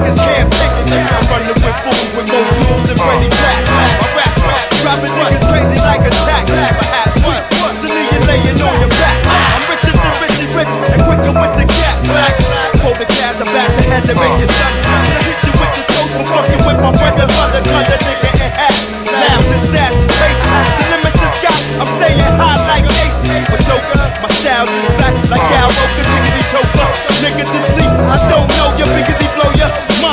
Motherfuckers can't pick it. I'm running with fools with more tools than Freddie Black. I rap, rap, dropping niggas crazy like a tax. Perhaps what? You laying on your back. I'm richer than Richie Rich and quicker with the cat. Black, pull the cash, I head to make you suck. I hit you with the toast for fucking with my brother, mother, mother, nigga, and. Laugh and stash trace. The limits I'm staying high like Ace. But Joker, my style is back like Al Roker, jiggity choker. Nigga to sleep, I don't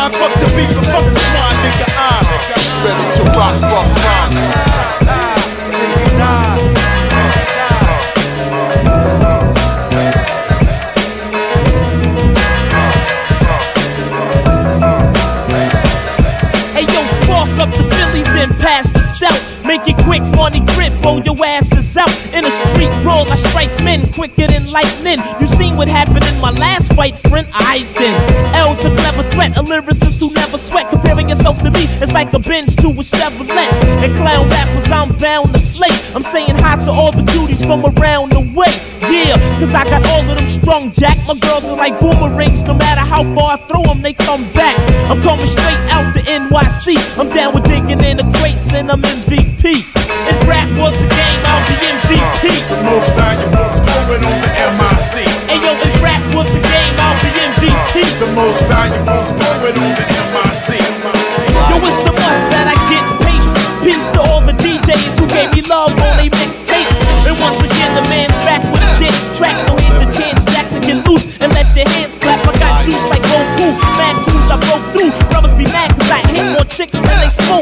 Fuck the beat, but fuck the swine, nigga. Ah, I'm ready to rock, rock, rock. Make it quick, money grip, blow your asses out. In a street brawl, I strike men quicker than lightning. You seen what happened in my last fight, friend? I then. L's a clever threat, a lyricist sweat. Comparing yourself to me, it's like a Benz to a Chevrolet. And clown rappers, I'm bound to slay. I'm saying hi to all the duties from around the way. Yeah, cause I got all of them strong, Jack. My girls are like boomerangs, no matter how far I throw them, they come back. I'm coming straight out the NYC. I'm down with digging in the crates and I'm MVP. If rap was a game, I'll be MVP. The most valuable chicks than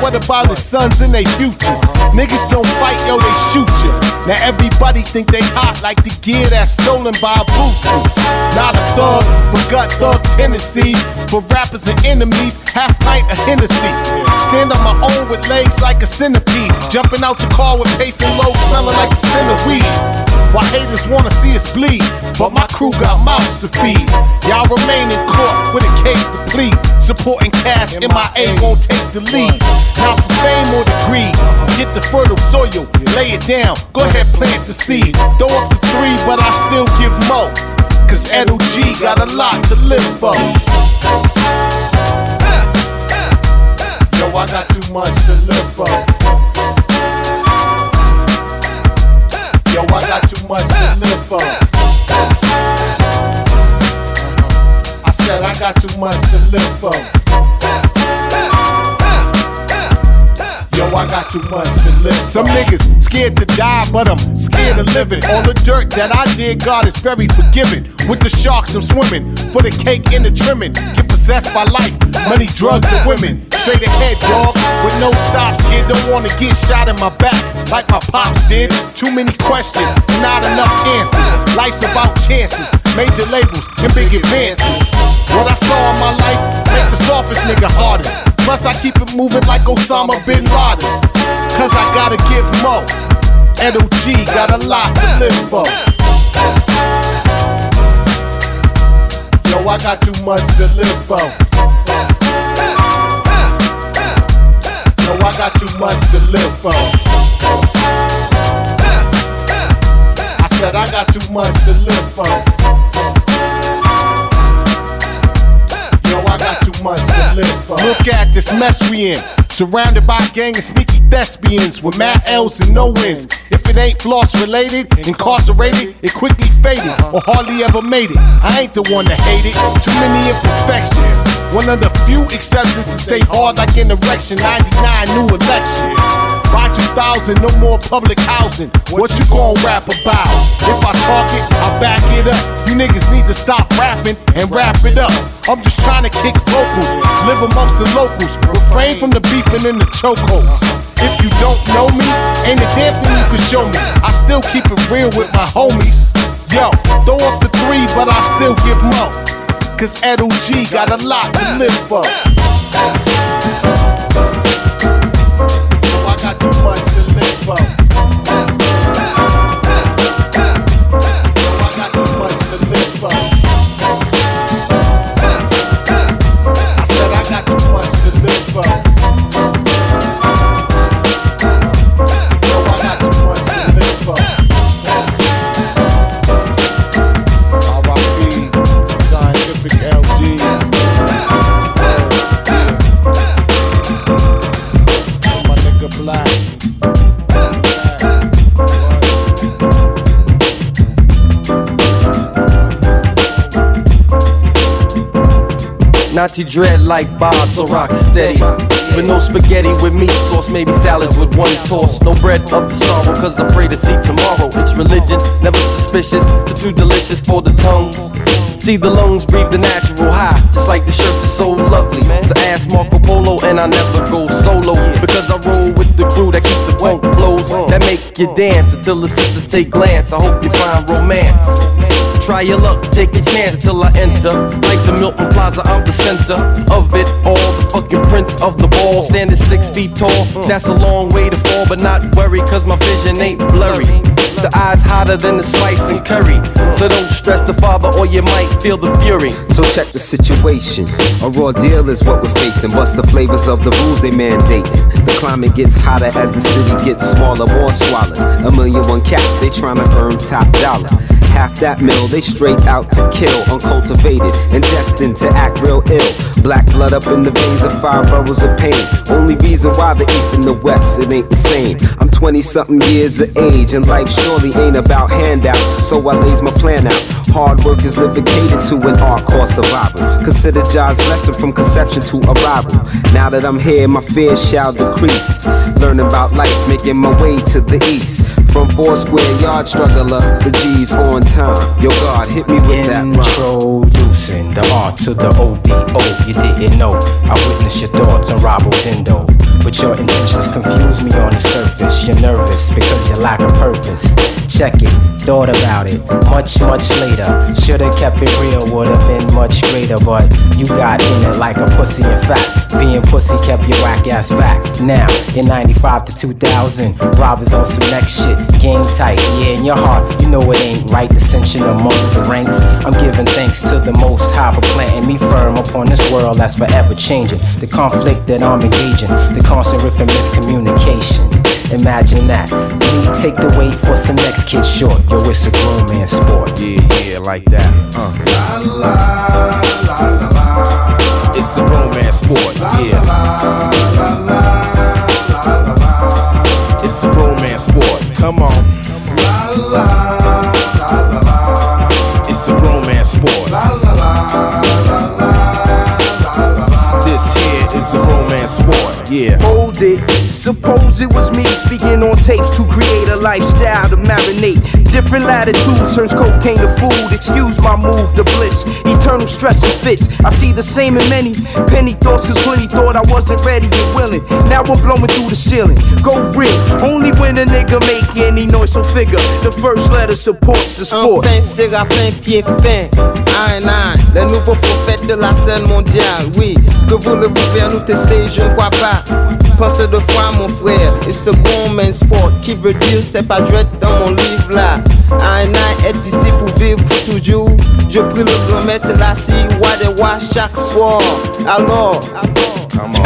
what about his sons and they futures? Niggas don't fight, yo, they shoot you. Now everybody think they hot like the gear that's stolen by boosters. Not a thug, but got thug tendencies. For rappers and enemies, half pint of Hennessy. Stand on my own with legs like a centipede. Jumping out the car with pace and low, smelling like a weed. Why haters wanna see us bleed, but my crew got mouths to feed. Y'all remain in court with a case to plead. Supporting cash, MIA won't take the lead. Not for fame or degree. Get the fertile soil, lay it down. Go ahead, plant the seed. Throw up the three, but I still give more. Cause Edo G got a lot to live for. Yo, I got too much to live for. Yo, I got too much to live. Some niggas scared to die, but I'm scared of living. All the dirt that I did, God is very forgiving. With the sharks, I'm swimming. For the cake and the trimming. Get possessed by life, money, drugs, and women. Straight ahead, dog. With no stops, kid. Don't wanna get shot in my back like my pops did. Too many questions, not enough answers. Life's about chances, major labels, and big advances. What I saw in my life make the softest nigga harder. Plus, I keep it moving like Osama bin Laden. Cause I gotta give more. Edo G got a lot to live for. Yo, I got too much to live for. I got too much to live for. I said I got too much to live for. Yo, I got too much to live for. Look at this mess we in. Surrounded by a gang of sneaky thespians with mad L's and no wins. If it ain't floss related, incarcerated, it quickly faded or hardly ever made it. I ain't the one to hate it. Too many imperfections. One of the few exceptions to stay hard like an erection. 99 new election. By 2000, no more public housing. What you gon' rap about? If I talk it, I back it up. You niggas need to stop rapping and wrap it up. I'm just trying to kick vocals, live amongst the locals, refrain from the beefing and the chokeholds. If you don't know me, ain't a damn thing you can show me. I still keep it real with my homies. Yo, throw up the three, but I still give more. Cause Edo got a lot to live for. So I got too much to live for. My Nazi dread like Bob, so rock steady. With no spaghetti with meat sauce, maybe salads with one toss. No bread of the sorrow, cause I pray to see tomorrow. It's religion, never suspicious, too, too delicious for the tongue. See the lungs breathe the natural high, just like the shirts are so lovely. So ask Marco Polo, and I never go solo because I roll with the crew that keep the funk flows that make you dance until the sisters take glance. I hope you find romance. Try your luck, take a chance until I enter. Like the Milton Plaza, I'm the center of it all. The fucking prince of the ball, standing six feet tall. That's a long way to fall, but not worry, cause my vision ain't blurry. The eyes hotter than the spice and curry. So don't stress the father, or you might feel the fury. So check the situation. A raw deal is what we're facing. What's the flavors of the rules they mandating? The climate gets hotter as the city gets smaller. More swallows. A million one caps, they trying to earn top dollar. Half that mill, they straight out to kill. Uncultivated and destined to act real ill. Black blood up in the veins of five boroughs of pain. Only reason why the east and the west, it ain't the same. I'm 20 something years of age, and life surely ain't about handouts. So I lays my plan out. Hard work is living catered to an art course survival. Consider Jaw's lesson from conception to arrival. Now that I'm here, my fears shall decrease. Learning about life, making my way to the east. From four square yard struggler, the G's on time. Yo, God, hit me with that. Introducing the R to the ODO. You didn't know. I witnessed your thoughts on Robo Dindo. But your intentions confuse me on the surface. You're nervous because you lack a purpose. Check it, thought about it. Much, much later. Should've kept it real, would've been much greater. But you got in it like a pussy. In fact, being pussy kept your whack ass back. Now, in 95 to 2000, Rob is on some next shit. Game tight, yeah, in your heart, you know it ain't right. Dissension among the ranks. I'm giving thanks to the most high for planting me firm upon this world that's forever changing. The conflict that I'm engaging, the constant riff and miscommunication. Imagine that. Me take the weight for some next kid short. Yo, it's a grown man sport. Yeah, yeah, like that. Uh. La, la, la, la, la. It's a romance sport, yeah. It's a romance sport, come on. It's a romance sport. This here is a romance sport, yeah. Hold it. Suppose it was me speaking on tapes to create a lifestyle to marinate. Different latitudes turns cocaine to food. Excuse my move to bliss. Eternal stress and fits. I see the same in many penny thoughts, cause plenty thought I wasn't ready and willing. Now I'm blowing through the ceiling. Go real. Only when a nigga make any noise, so figure. The first letter supports the sport. Enfin, Séraphin, pied fin. Un, un, le nouveau prophète de la scène mondiale. Oui, Que voulez-vous faire nous tester Je ne crois pas. Pensez deux fois, mon frère. Et second main sport, qui veut dire c'est pas jouet dans mon livre là. Un est ici pour vivre toujours? Je prie le grand maître la si Wadewa chaque soir. Alors, come on.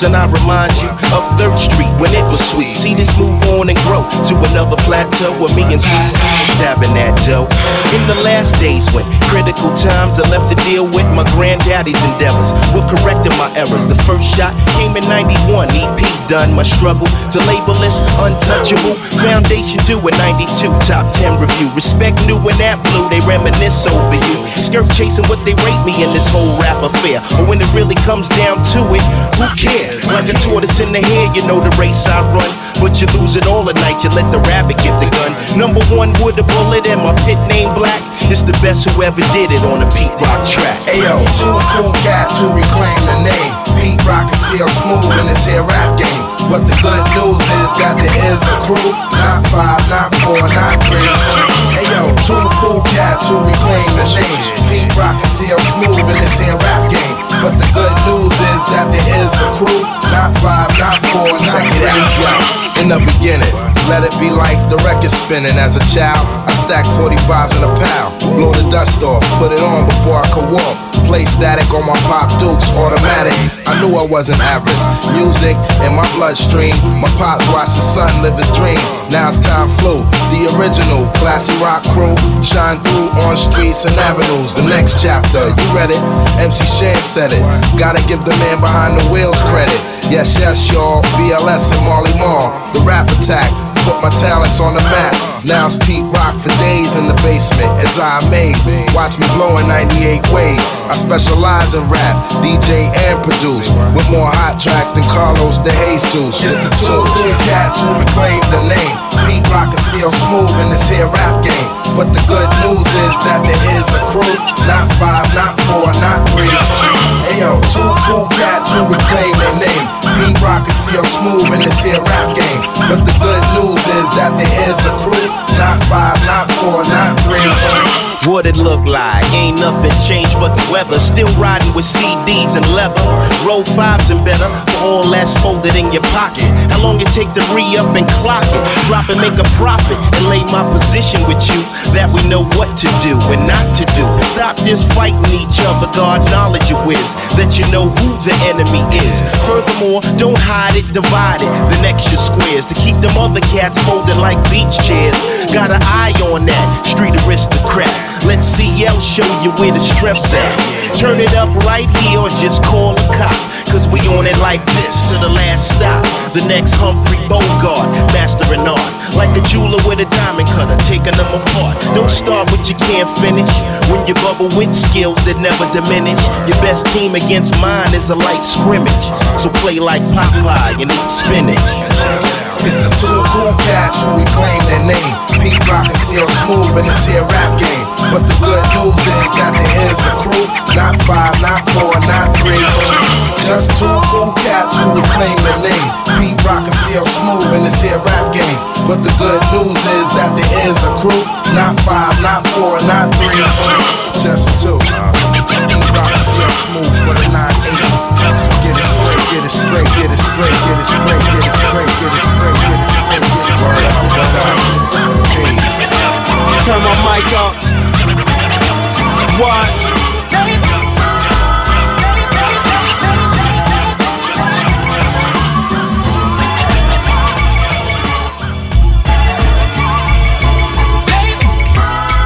Defeats, and I remind you of Third Street when it was sweet. See this move on and grow to another plateau where me and Smooth dabbing that dough. In the last days when critical times I left to deal with my granddaddy's endeavors, We're correcting my errors. The first shot came in 91, EP done. My struggle to label this untouchable. Foundation due in 92, top 10 review. Respect new and that blue, they reminisce over you. Skirt chasing what they rate me in this whole rap affair. But when it really comes down to it, who cares? Like a tortoise in the hair, you know the race I run. But you lose it all at night, you let the rabbit get the gun. Number one with a bullet and my pit name black. It's the best who ever did it on a Pete Rock track. Ayo, two cool cats who reclaim the name. Pete Rock and CL Smooth in this here rap game. But the good news is that there is a crew. Not five, not four, not three. Ayo, two cool cats who reclaim the name. Pete Rock and CL Smooth in this here rap game. But the good news is that there is a crew. Not five, not four, not three. Yo, in the beginning, let it be like the record spinning. As a child, I stacked 45s in a pal. Blow the dust off, put it on before I could walk. Play static on my pop dukes, automatic. I knew I wasn't average. Music in my bloodstream. My pops watched his son live his dream. Now it's time flew. The original classy rock crew shine through on streets and avenues. The next chapter, you read it? MC Shan said it. Gotta give the man behind the wheels credit. Yes, yes, y'all. BLS and Marley Marl. The rap attack. Put my talents on the map. Now it's Pete Rock for days in the basement as I amaze. Watch me blow in 98 ways. I specialize in rap, DJ and produce. With more hot tracks than Carlos de Jesus. It's the two cool cats who reclaim the name. Pete Rock and CL Smooth in this here rap game. But the good news is that there is a crew. Not five, not four, not three. Ayo, two cool cats who reclaim their name. Rock and CL Smooth in this here rap game. But the good news is that there is a crew. Not five, not four, not three. What it look like? Ain't nothing changed but the weather. Still riding with CDs and leather. Roll fives and better for all that's folded in your pocket. How long it take to re up and clock it? Drop and make a profit and lay my position with you. That we know what to do and not to do. Stop this fighting each other. God knowledge you is that you know who the enemy is. Furthermore, don't hide it, divide it. The next extra squares to keep them other cats folded like beach chairs. Got an eye on that street aristocrat. Let CL show you where the strep's at. Turn it up right here or just call a cop. Cause we on it like this to the last stop. The next Humphrey Bogart, mastering art. Like a jeweler with a diamond cutter, taking them apart. Don't start what you can't finish. When you bubble with skills that never diminish. Your best team against mine is a light scrimmage. So play like Popeye and eat spinach. It's the two cool cats who reclaim their name. Pete Rock and CL Smooth in this here rap game. But the good news is that there is a crew. Not five, not four, not three. Just two cool cats who reclaim their name. Pete Rock and CL Smooth in this here rap game. But the good news is that there is a crew. Not five, not four, not three. Just two. Pete Rock and CL Smooth for the 9 8. So get it straight, get it straight, get it straight, get it straight, get it straight, get it straight, get it straight. Peace. Turn my mic up. What?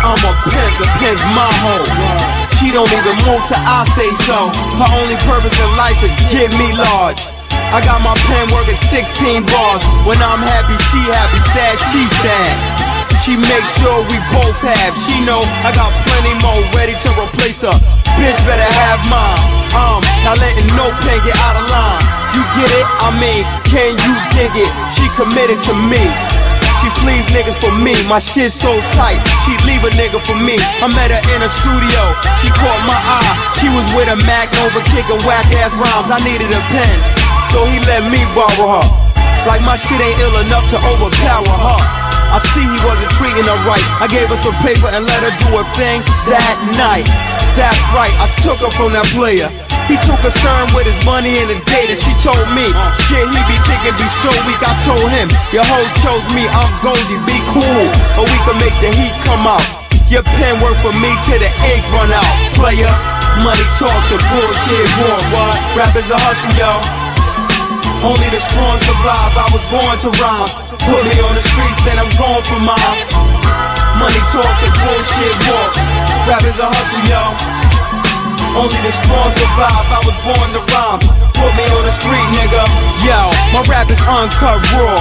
I'm a my hoe. She don't even move till I say so. Her only purpose in life is get me large. I got my pen working 16 bars. When I'm happy, she happy, sad, she sad. She makes sure we both have. She know I got plenty more ready to replace her. Bitch better have mine. Um, not letting no pen get out of line. You get it? I mean, can you dig it? She committed to me. She please niggas for me, my shit so tight. She leave a nigga for me. I met her in a studio, she caught my eye. She was with a Mac over kicking whack ass rhymes. I needed a pen, so he let me borrow her. Like my shit ain't ill enough to overpower her. I see he wasn't treating her right. I gave her some paper and let her do her thing that night. That's right, I took her from that player. He too concerned with his money and his data. She told me, shit, he be kicking be so weak. I told him, your hoe chose me, I'm Goldie, be cool, or we can make the heat come out. Your pen work for me till the ink run out. Player, money talks and bullshit more. What? Rap is a hustle, yo. Only the strong survive. I was born to rhyme. Put me on the streets and I'm going for mine. Money talks and bullshit walks. Rap is a hustle, yo. Only the strong survive. I was born to rhyme. Put me on the street, nigga. Yo, my rap is uncut raw.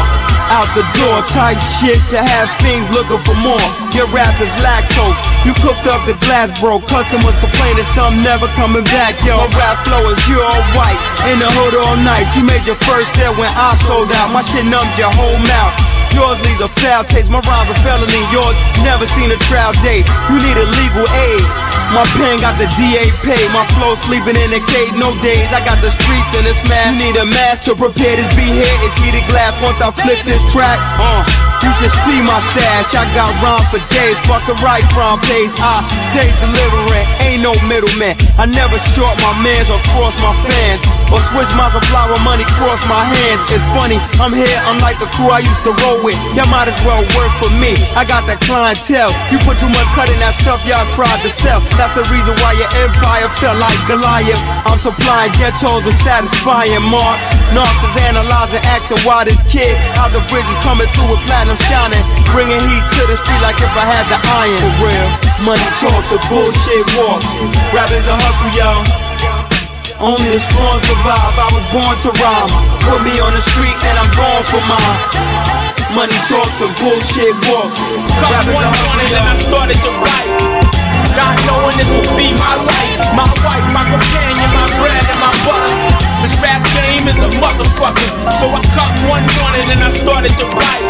Out the door type shit to have things looking for more. Your rap is lactose. You cooked up the glass, bro. Customers complaining some never coming back. Yo, my rap flow is pure white. In the hood all night. You made your first sale when I sold out. My shit numbed your whole mouth. Yours leaves a foul taste. My rhymes are felony. Yours never seen a trial date. You need a legal aid. My pen got the DA paid. My flow sleeping in the cage. No days. I got the streets in the smash. You need a mask to prepare this here. It's heated glass once I flip this track. Uh. You should see my stash. I got rhymes for days. Fuck a right from pace. I stay delivering. Ain't no middleman. I never short my mans or cross my fans. Or switch my supply when money cross my hands. It's funny, I'm here unlike the crew I used to roll with. Y'all might as well work for me. I got that clientele. You put too much cut in that stuff y'all tried to sell. That's the reason why your empire felt like Goliath. I'm supplying ghettos with satisfying marks. Knox is analyzing, asking why this kid out the bridge is coming through with platinum shining. Bringing heat to the street like if I had the iron. For real, money talks or bullshit walks. Rap is a hustle, yo. Only the strong survive. I was born to rhyme. Put me on the streets and I'm going for mine. Money talks and bullshit walks. Rap is a one morning and I started to write. Not knowing this would be my life, my wife, my companion, my bread and my butter. This rap game is a motherfucker, so I cut one morning and I started to write.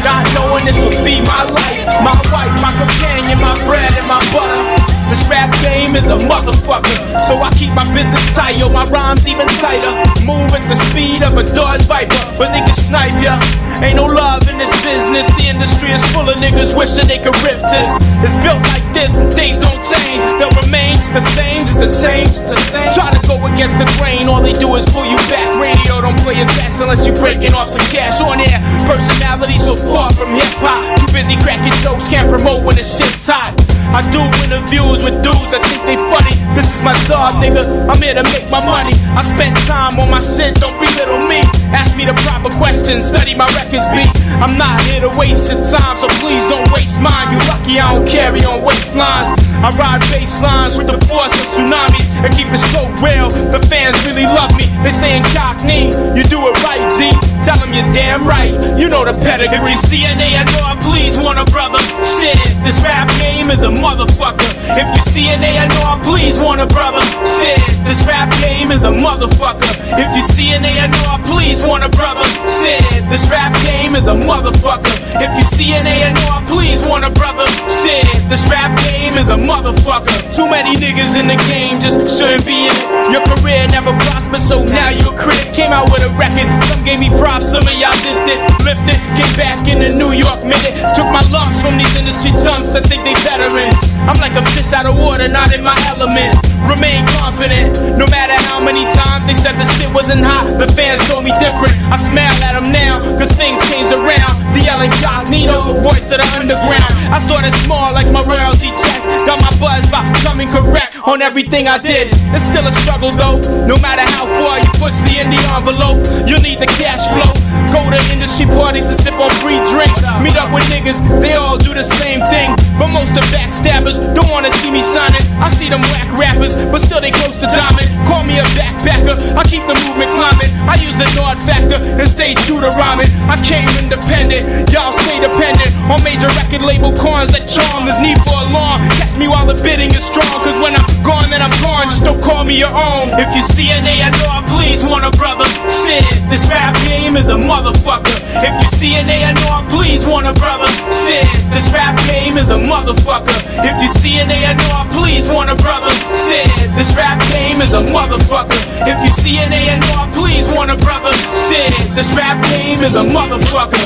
Not knowing this would be my life, my wife, my companion, my bread and my butter. This rap game is a motherfucker, so I keep my business tight, yo, my rhymes even tighter. Move at the speed of a Dodge Viper, but they can snipe ya. Ain't no love in this business, the industry is full of niggas wishing they could rip this. It's built like this, and things don't change. They'll remain the same, just the same, just the same. Try to go against the grain, all they do is pull you back. Radio don't play your tracks unless you breaking off some cash on air. Personality so far from hip hop, too busy cracking jokes, can't promote when the shit's hot. I do interviews with dudes that think they funny. This is my job, nigga. I'm here to make my money. I spend time on my shit, don't belittle me. Ask me the proper questions, study my records beat. I'm not here to waste your time, so please don't waste mine. You lucky I don't carry on waistlines. I ride bass lines with the force of tsunamis and keep it so real. The fans really me. They saying cockney, you do it right, Z. Tell them you're damn right. You know the pedigree. CNA, I know I please want a brother. Shit, this rap game is a motherfucker. If you CNA, I know I please want a brother. Shit, this rap game is a motherfucker. If you CNA, I know I please want a brother. Shit, this rap game is a motherfucker. If you CNA, I know I please want a brother. Shit, this rap game is a motherfucker. Too many niggas in the game just shouldn't be in it. Your career never prospered, so now you're a critic. Came out with a record, some gave me props, some of y'all dissed it. Lifted, came back in the New York minute. Took my lumps from these industry chumps that think they veterans. I'm like a fish out of water, not in my element. Remain confident, no matter how many times they said the shit wasn't hot. The fans told me different. I smile at them now, cause things changed around. The El Incognito, the voice of the underground. I started small like my royalty checks. Got my buzz by coming correct on everything I did. It's still a struggle though. No matter how far you push me in the envelope, you'll need the cash flow. Go to industry parties to sip on free drinks. Meet up with niggas, they all do the same thing. But most of backstabbers don't wanna see me shining. I see them whack rappers, but still they close to diamond. Call me a backpacker, I keep the movement climbing. I use the Nord factor and stay true to rhyming. I came independent, y'all stay dependent on major record label coins that charm. There's need for alarm. Catch me while the bidding is strong, cause when I'm gone, then I'm gone. Just don't call me your own. If you CNA, I know I please want a brother. Shit, this rap game is a motherfucker. If you I know I please want a brother. Shit, this rap game is a motherfucker. If you I know I please want a brother. Shit, this rap game is a motherfucker. If you I know I please want a brother. Shit, this rap game is a motherfucker.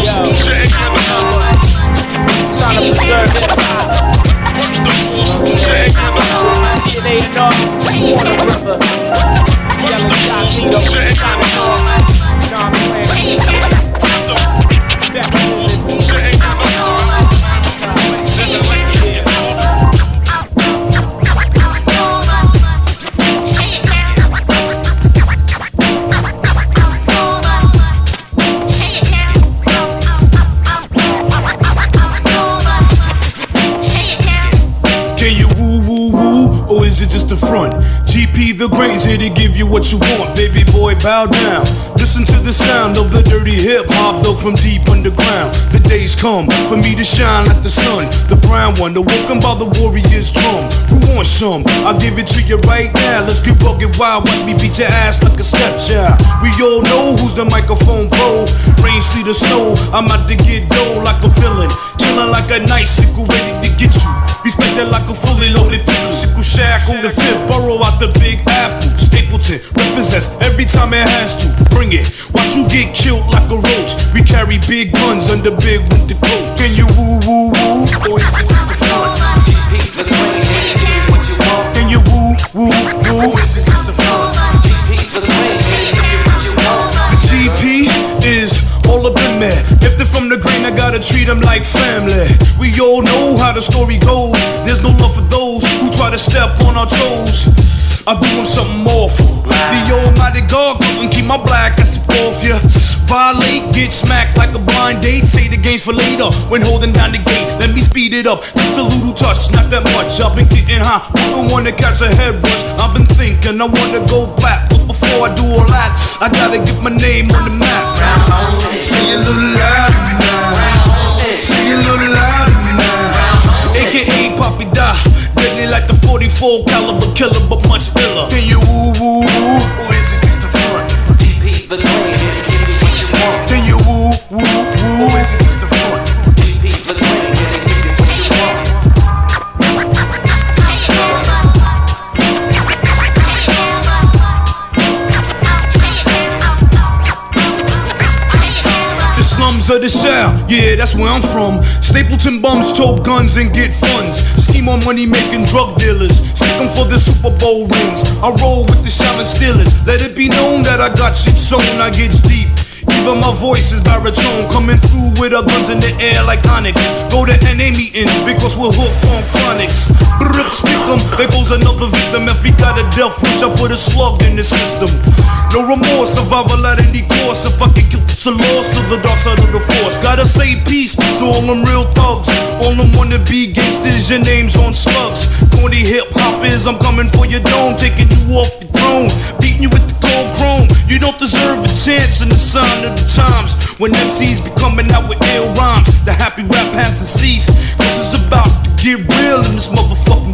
Yo, trying to preserve it. I know I want a brother. Yelling Cognito, signing off. You know the Great's here to give you what you want, baby boy, bow down. Listen to the sound of the dirty hip hop, though from deep underground. The days come for me to shine like the sun, the brown one, awoken by the warrior's drum. Who wants some? I'll give it to you right now. Let's get bugged wild, watch me beat your ass like a stepchild. We all know who's the microphone pro. Rain, sleet, or snow, I'm out to get dough like a villain. Chillin' like a nice sickle ready to get you. Respected like a fully loaded pistol. Sickle shack on the fifth borough out the Big Apple. Stapleton represents every time it has to. Bring it. Watch you get killed like a roach. We carry big guns under big winter coats. Can you woo woo woo? Or is it just a front? Can you woo woo woo? Or is it just a front? The GP is all up in there. The grain, I gotta treat them like family. We all know how the story goes. There's no love for those who try to step on our toes. I do them something awful. The almighty God couldn't keep my black ass off ya. Violate, get smacked like a blind date. Say the game's for later when holding down the gate. Let me speed it up. Just a little touch, not that much. I've been getting high. Wouldn't wanna catch a head rush. I've been thinking I wanna go black. Before I do all that, I gotta get my name on the map. Say a little louder now. Say a little louder now. AKA Poppy Da. Deadly like the 44 caliber killer, but much iller. Can you woo woo woo? Or is it just a front? DP the Green, give you what you want. Can you woo woo woo? Or is it Of the South, yeah, that's where I'm from. Stapleton bums tote guns and get funds. Scheme on money making drug dealers. Stick 'em for the Super Bowl rings. I roll with the Shaolin Steelers. Let it be known that I got shit sewn, I get deep. Even my voice is baritone, coming through with our guns in the air like Onyx. Go to NA meetings because we're hooked on chronics. Rip stick 'em, there goes another victim. If he got a death wish, I put a slug in the system. No remorse, survival at any cost. If I get guilty, so lost to the dark side of the force. Gotta say peace to all them real thugs. All them wanna be gangsters, your name's on slugs. Corny hip hop is, I'm coming for your dome, taking you off your throne, beating you with the cold chrome. You don't deserve a chance in the sign of the times when MCs be coming out with ill rhymes. The happy rap has to cease. This is about to get real in this motherfucking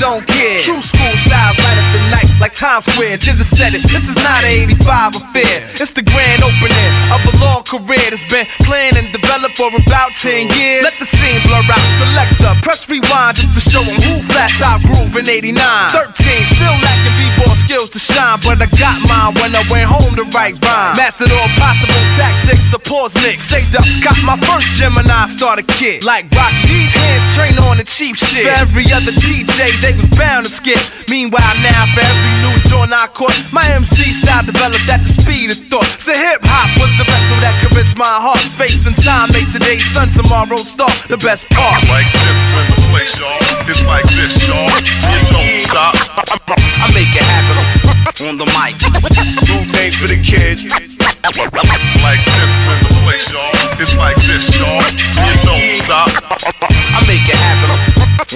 don't care. True school style, light up the night like Times Square. Jizza said it. This is not an 85 affair. It's the grand opening of a long career that's been planned and developed for about 10 years. Let the scene blur out. Selector, press rewind just to show 'em who flat top groove in 89. 13, still lacking b-ball skills to shine, but I got mine when I went home to write rhyme. Mastered all possible tactics, supports mix. Saved up, got my first Gemini starter kit. Like Rocky, these hands train on the cheap shit. For every other DJ, they was bound to skip. Meanwhile, now for every new dawn I caught, my MC style developed at the speed of thought. So hip hop was the vessel that could reach my heart. Space and time made today's sun, tomorrow's star. The best part. Like this in the place, y'all. It's like this, y'all. You don't stop. I make it happen on the mic. Do things for the kids. Like this in the place, y'all. It's like this, y'all. You don't stop. I make it happen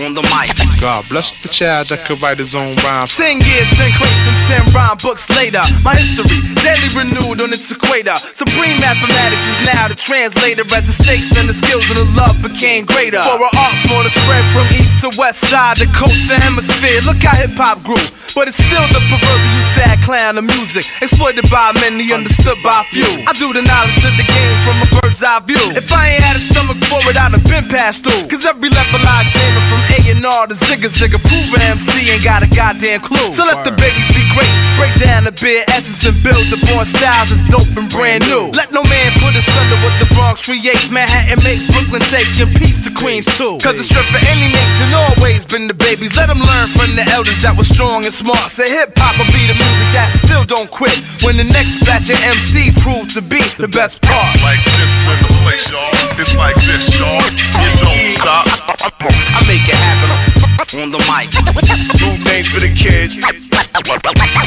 on the mic. God bless the child that could write his own rhymes. Ten years, ten crates, and ten rhyme books later. My history daily renewed on its equator. Supreme mathematics is now the translator as the stakes and the skills and the love became greater. For an art form to spread from east to west side, the coast to hemisphere. Look how hip hop grew, but it's still the proverbial sad clown of music, exploited by many, understood by few. I do the knowledge to the game from a bird's eye view. If I ain't had a stomach for it, I'd have been passed through. Cause every level I examine from A and R to Zigga Zigga, prove an MC ain't got a goddamn clue. So let the babies be great, break down the bare essence and build the born styles that's dope and brand new. Let no man put us under what the Bronx create. Manhattan make Brooklyn take and peace to Queens too. Cause the strength for any nation always been the babies. Let them learn from the elders that was strong and smart. Say hip hop will be the music that still don't quit. When the next batch of MCs prove to be the best part. Like this in the place, y'all. It's like this, y'all. You don't stop. I make it happen on the mic. Do things for the kids.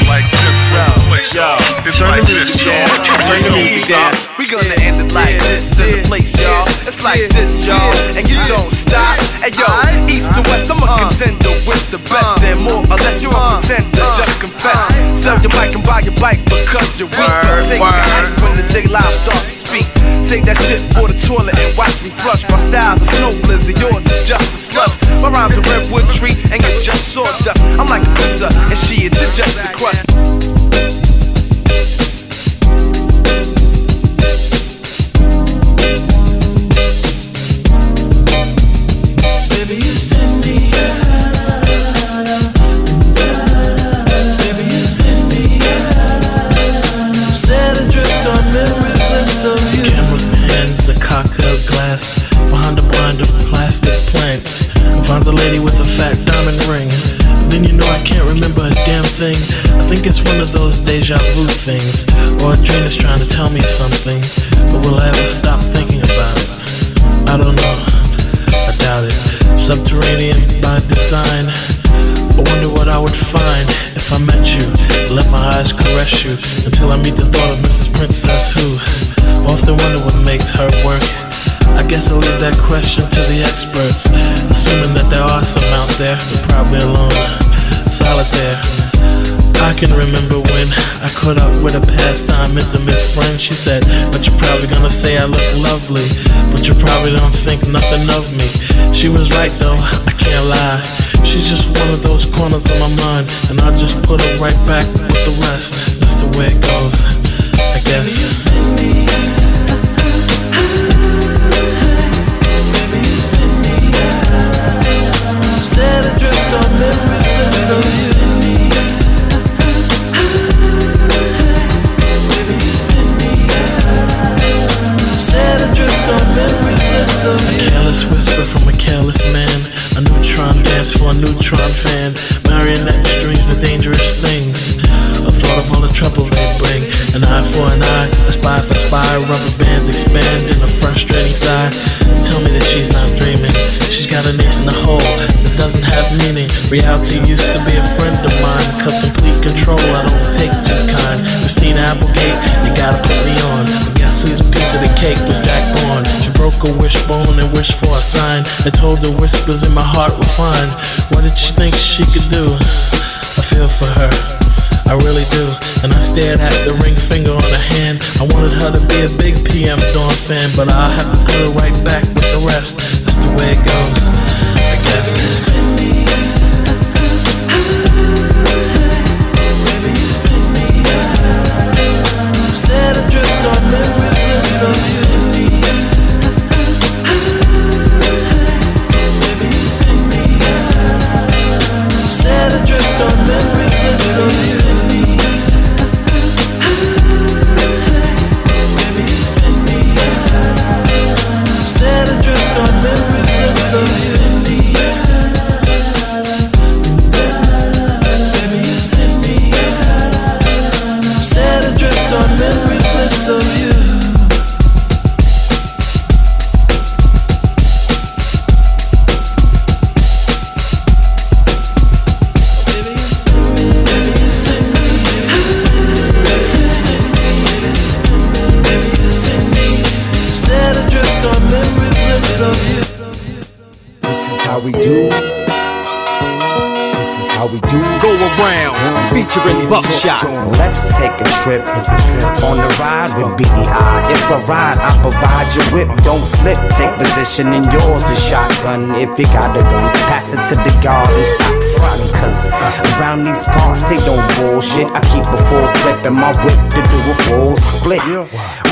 Like this uh, place, y'all. It's Turn like the this, music y'all. down. Turn the music down. We gonna end it like this in the place, y'all. It's like this, y'all. And you don't stop. Hey yo, uh-huh. east to west, I'm a uh-huh. contender with the best. Uh-huh. And more or less, you're a pretender. Just confess. Sell your mic and buy your bike because you're weak. Don't take the hype when the J Live starts to speak. Take that shit for the toilet and watch me flush. My style's a snow blizzard, yours is just a slush. My rhymes a redwood tree and you're just sawdust. I'm like a pizza and she is just the crust. Of plastic plants. Finds a lady with a fat diamond ring. Then you know I can't remember a damn thing. I think it's one of those deja vu things, or a dream is trying to tell me something. But will I ever stop thinking about it? I don't know. I doubt it. Subterranean by design. I wonder what I would find if I met you. Let my eyes caress you until I meet the thought of Mrs. Princess, who often wonder what makes her work. I guess I'll leave that question to the experts, assuming that there are some out there, but probably alone, solitaire. I can remember when I caught up with a pastime intimate friend. She said, But you're probably gonna say I look lovely, but you probably don't think nothing of me. She was right though, I can't lie. She's just one of those corners of my mind, and I just put her right back with the rest. That's the way it goes, I guess. said adrift on rivers of you. A careless whisper from a careless man. A neutron dance for a neutron fan. Marionette strings are dangerous things. A thought of all the trouble they bring. An eye for an eye, a spy for spy. Rubber bands expand in a frustrating sigh. Tell me that she's not dreaming. She's got an ace in the hole that doesn't have meaning. Reality used to be a friend of mine. Cause complete control, I don't take too kind. Christina Applegate, you gotta put me on. But guess whose piece of the cake was Jack broke a wishbone and wished for a sign. I told her whispers in my heart were fine. What did she think she could do? I feel for her. I really do. And I stared at the ring finger on her hand. I wanted her to be a big PM Dawn fan, but I'll have to put her right back with the rest. That's the way it goes. I guess. Set adrift on memory bliss Set adrift on memory bliss Buckshot. Let's take a trip on the ride with BDI. It's a ride, I provide your whip. Don't slip, take position in yours. A shotgun if you got a gun. Pass it to the guard and stop front. Cause around these parts, they don't bullshit. I keep a full clip in my whip to do a full split.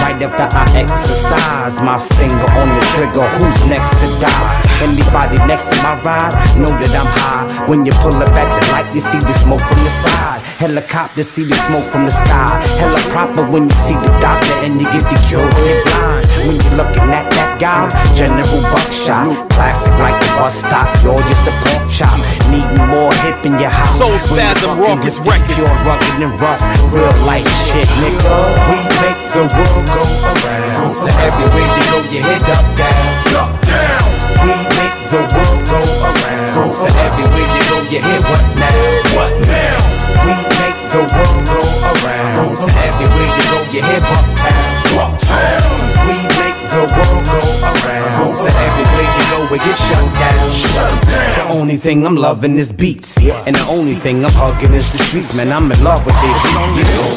Right after I exercise, my finger on the trigger. Who's next to die? Anybody next to my ride? Know that I'm high. When you pull up at the light, you see the smoke from the side. Helicopter, see the smoke from the sky. Hella proper when you see the doctor and you get the cure when you're blind. When you're looking at that guy, General Buckshot. Classic like the bus stop, you're just a pork chop. Needing more hip in your house. Soul Spasm Rawkus Records. Pure rugged and rough, real life shit, nigga. We make the world go around. So everywhere you go, you hit up down. Up down. We make the world go around. So everywhere you go, you hit what now? What now? We make the world go around. So everywhere you go, you hit Bucktown. Bucktown. We make the world go around. So everywhere you go, we get shut down. Shut down. The only thing I'm loving is beats. And the only thing I'm hugging is the streets, man. I'm in love with it. You know,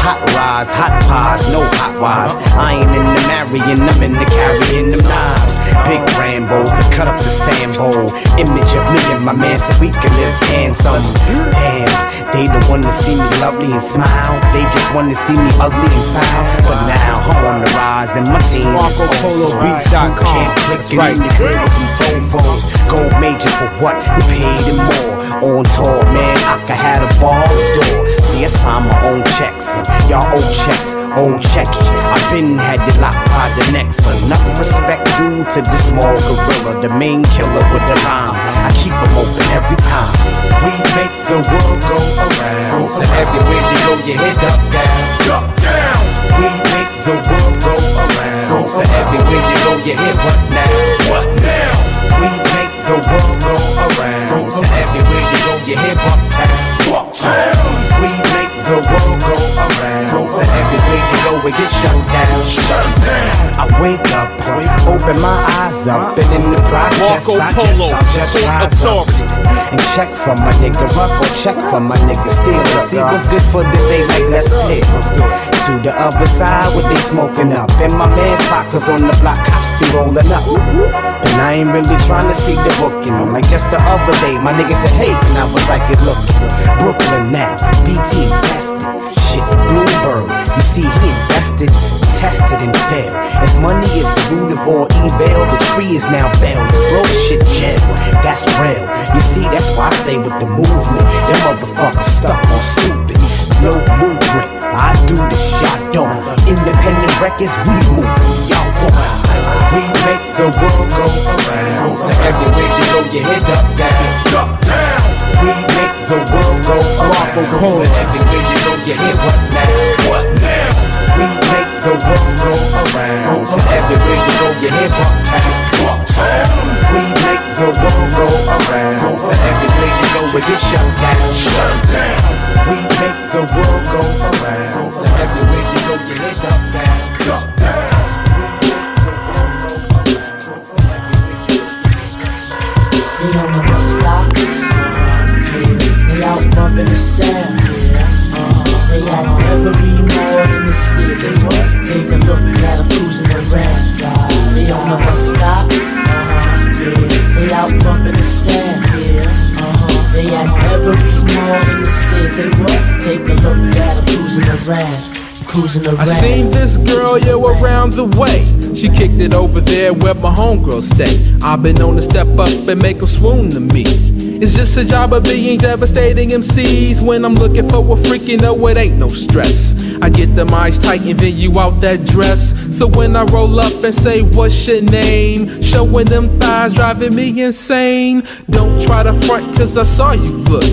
hot rides, hot pies, no hot wives. I ain't in the marrying, I'm in the carrying them knives. Big Rambos to cut up the sand bowl. Image of me and my man so we can live handsome. Damn, they the one to see me lovely and smile. They just want to see me ugly and foul. But now I'm on the rise and my team is MarcoPoloBeats.com. Can't click it right. in your with them fofos. Gold major for what? We paid him more. On tour, man, I could have a ball door. See, I sign my own checks. Y'all old checks, old checkage. I've been had it locked by the neck. So enough respect due to this small gorilla, the main killer with the line. I keep them open every time. We make the world go around. So everywhere you go, you hit up down. Up down. We make the world go around. So everywhere you go, you hit? What we get shut down. Shut down. I wake up, open my eyes up, uh-huh. and in the process, Marco I guess Polo, I'll just rise up and check for my nigga Ruck or check for my nigga Steel. Let's see what's good for the day, like let's play. To the other side, what they smoking up. And my man's pockets on the block, cops be rolling up. And I ain't really trying to see the booking. Like just the other day, my nigga said, hey, and I was like, good looking. Brooklyn now, DT. You see he invested, tested and failed. If money is the root of all evil, the tree is now bailed. Bro, shit jail, that's real. You see, that's why I stay with the movement. Them motherfuckers stuck on stupid. No blueprint. I do this, y'all don't. Independent records, we move. Y'all We make the world go around. So everywhere you go, you head up, down. Up, down. We make the world go around. So everywhere you go, you head what now? We make the world go around. So everywhere you go, you now? What now? We make the world go around. So everywhere you go, we get shut down. Shut down. We make the world go around. So everywhere you go, you head up, down. Look at them cruising around. They on the bus stop. Uh-huh, yeah. They out bumping the sound. Yeah. Uh-huh. they at every mall in the city. Say what? Take a look at them cruising around. I seen this girl, yo, around the way. She kicked it over there where my homegirls stay. I've been known to step up and make them swoon to me. It's just a job of being devastating MCs when I'm looking for a freak, you know it ain't no stress. I get them eyes tight and then you out that dress. So when I roll up and say, What's your name? Showing them thighs driving me insane. Don't try to front, cause I saw you look.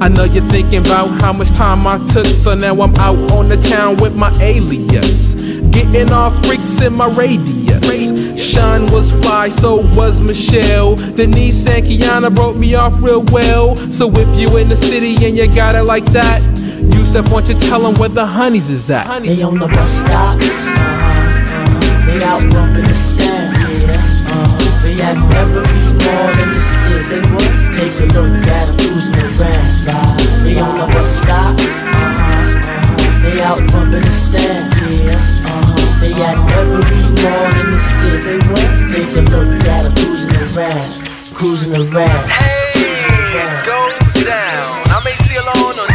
I know you're thinking about how much time I took, so now I'm out on the town with my alias. Getting all freaks in my radius. Sean was fly, so was Michelle. Denise and Kiana broke me off real well. So if you in the city and you got it like that, Yusuf, why don't you tell them where the honeys is at? They on the bus stop. Uh-huh. They out bumping the sound. Yeah. Uh-huh. They at every mall in the city. Take a look at them cruising around. They on the bus stop. Uh-huh. They out bumping the sound. They at every mall in the city. Take a look at them cruising around. Cruising around. It goes down. I'm AC alone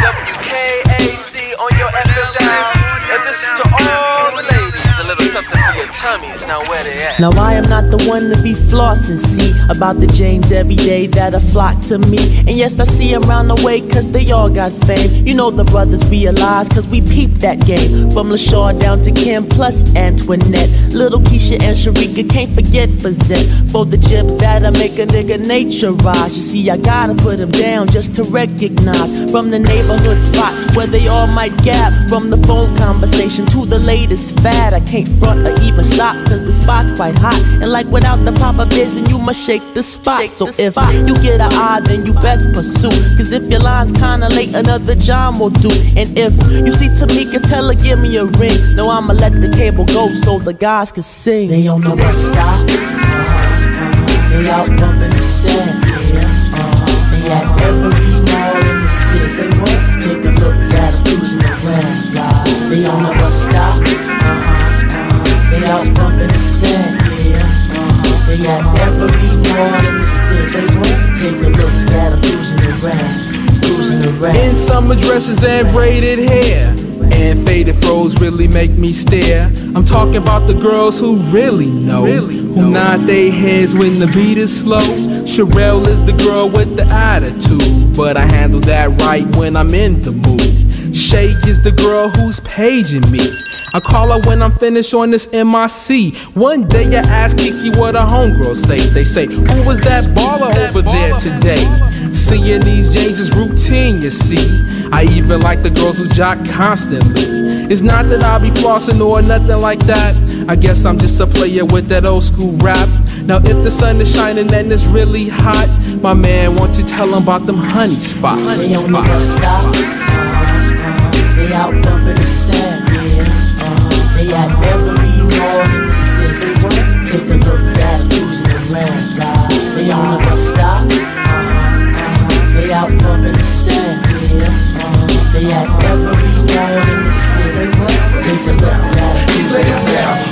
tummies. Now where they at? Now I am not the one to be flossing, see About the James every day that a flock to me. And yes, I see them round the way cause they all got fame. You know the brothers realize cause we peep that game. From LaShaw down to Kim plus Antoinette. Little Keisha and Sharika can't forget for For the gems that I make a nigga natureize You see, I gotta put them down just to recognize. From the neighborhood spot where they all might gap From the phone conversation to the latest fad. I can't front or even stop cause the spot's quite hot. And like without the pop-up biz then you must shake the spot. So if you get an eye then you best pursue. Cause if your line's kinda late another John will do. And if you see Tamika tell her give me a ring. No I'ma let the cable go so the guys can sing. They on the bus stop They out bumping the sand. Yeah. uh-huh. They at every mall in the city. Say what? Take a look at them cruising around. They on the bus stop uh-huh. They out bumping the sand, yeah. Uh-huh. They at every mall in the city. Say what? Take a look at them cruising around, cruising around. In summer dresses and braided hair. And faded froze really make me stare. I'm talking about the girls who really know. who nod their heads when the beat is slow. Sherelle is the girl with the attitude. But I handle that right when I'm in the mood. Shay is the girl who's paging me. I call her when I'm finished on this MIC. One day I ask Kiki what her homegirls say. They say, Who was that baller over there today? Seeing these James is routine, you see. I even like the girls who jock constantly. It's not that I'll be flossing or nothing like that. I guess I'm just a player with that old school rap. Now, if the sun is shining and it's really hot, my man wants to tell him about them honey spots. They on They out bumping the sand, yeah. Uh-huh. They at every mall in the city. Take a look at them cruising around. Right. They on the bus stop. Uh-huh. They out bumping the sand, yeah. Uh-huh. They at every mall in the city. Take a look them cruising around.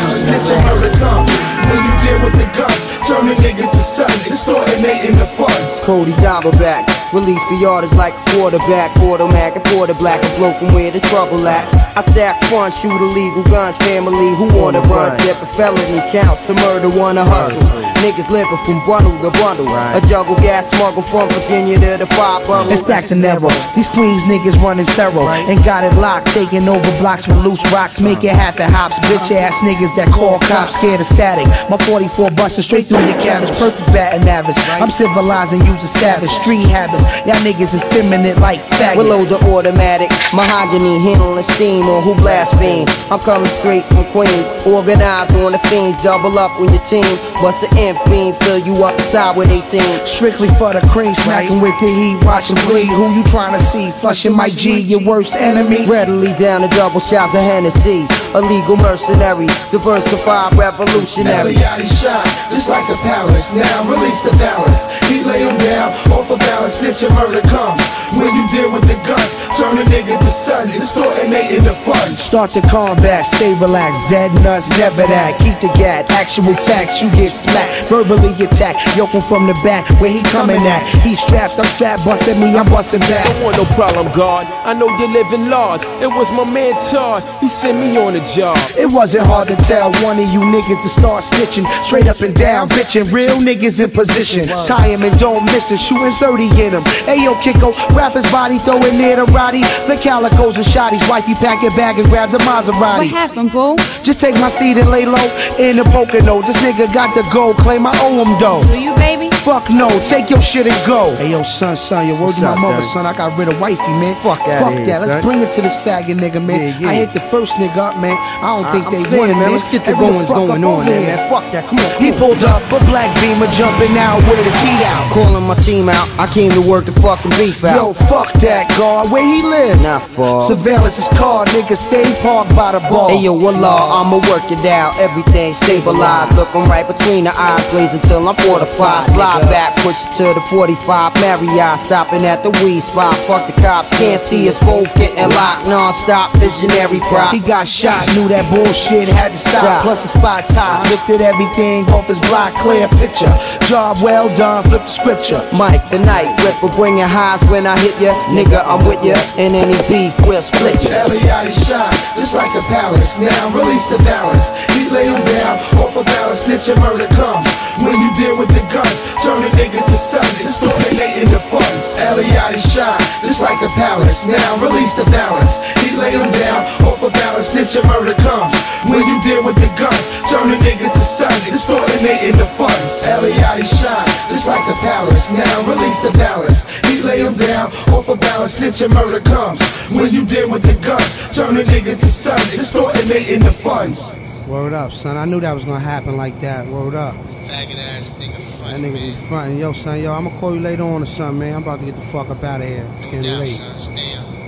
Cruising around. When you deal with the guns, turning niggas to studs, extorting the funds. Cody Dobbleback. Release for artists like a quarterback, automatic, and porter black, and blow from where the trouble at. I stack funds, shoot illegal guns, family who wanna run, dip a felony count, some murder, wanna hustle. Niggas living from bundle to bundle. A juggle gas smuggle from Virginia to the five borough. and stacked the narrow. These Queens niggas running thorough and got it locked, taking over blocks with loose rocks, make it happen hops. Bitch ass niggas that call cops scared of static. My 44 busting straight through your cabbage, perfect batting average. I'm civilized and use a savage street habits. Y'all niggas is feminine like faggots. Willow the automatic, mahogany, handling steam on who blaspheme. I'm coming straight from Queens, organized on the fiends, double up on your team. Bust the imp beam, fill you up inside with 18. Strictly for the cream, smacking with the heat, watching bleed. Who you trying to see? Flushing my G, your worst enemy. Readily down to double shots of Hennessy. Illegal mercenary, diversified revolutionary. Eliatti shot, just like a palace. Now release the balance. He lay him down, off a balance, snitch and murder comes. When you deal with the guns, turn a nigga to stuns, distorting the fun. Start the combat, stay relaxed. Dead nuts, never that. Keep the gat. Actual facts, you get smacked. Verbally attacked. Yoke him from the back. Where he coming at? He strapped, I'm strapped. Bust at me, I'm busting back. Don't want no problem, God. I know you're living large. It was my man Todd. He sent me on a job. It wasn't hard to tell one of you niggas to start snitching. Straight up and down, bitching. Real niggas in position. Tie him and don't miss it. Shooting 30 in him. Ayo, Kiko, wrap his body, throw it near the Roddy. The calicos and shotties. Wifey pack it bag and grab the Maserati. What happened, boo? Just take my seat and lay low in the Pocono. This nigga got the gold, claim I owe him though. Do you, baby? Fuck no, take your shit and go. Hey yo, son, son, yo, word What's to my up, mother, son. I got rid of wifey, man. Fuck outta Fuck here, that. Let's son. bring it to this faggot nigga, man. Yeah, yeah. I hit the first nigga up, man. I don't I- think I'm they saying, winning, man, man. let's get the Hey, goings going on here, there. man. Fuck that. Come on. He pulled up a black beamer, jumping out with his heat out. Calling my team out, I came to work the fucking beef out. Yo, fuck that, guard. Where he live? Not far. Surveillance is called, nigga. Stay parked by the bar. Hey yo, wallah, I'ma work it out. Everything stabilized. Looking right between the eyes, blazing till I'm fortified. Slide back, push it to the 45. Marriott, stopping at the weed spot. Fuck the cops, can't see us both getting locked. Non-stop, visionary prop. He got shot, knew that bullshit had to stop. Plus the spot ties, lifted everything off his block, clear picture. Job well done, flip the scripture. Mike, the night ripper, bringing highs when I hit ya. Nigga, I'm with ya. And any beef, we'll split ya. Eliatti shot, just like a palace. Now release the balance. He lay him down, off a balance, snitch and murder comes. When you deal with the guns, turn a nigga to stuns, distorting the funds. Eliatti shot, just like a palace. Now release the balance. He lay him down, off a balance, snitch and murder comes. When you deal with the guns, turn a nigga to stuns, distorting the funds. Eliatti shot, just like a palace. Now release the balance. He lay him down, off a balance, snitch and murder comes. When you deal with the guns, turn a nigga to stuns, distorting the funds. Word up, son. I knew that was gonna happen like that. Word up. Faggot ass nigga That nigga be frontin'. Yo, son, yo, I'ma call you later on or something, man. I'm about to get the fuck up out of here. It's getting late.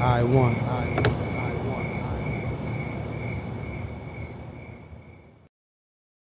Alright, one. Alright.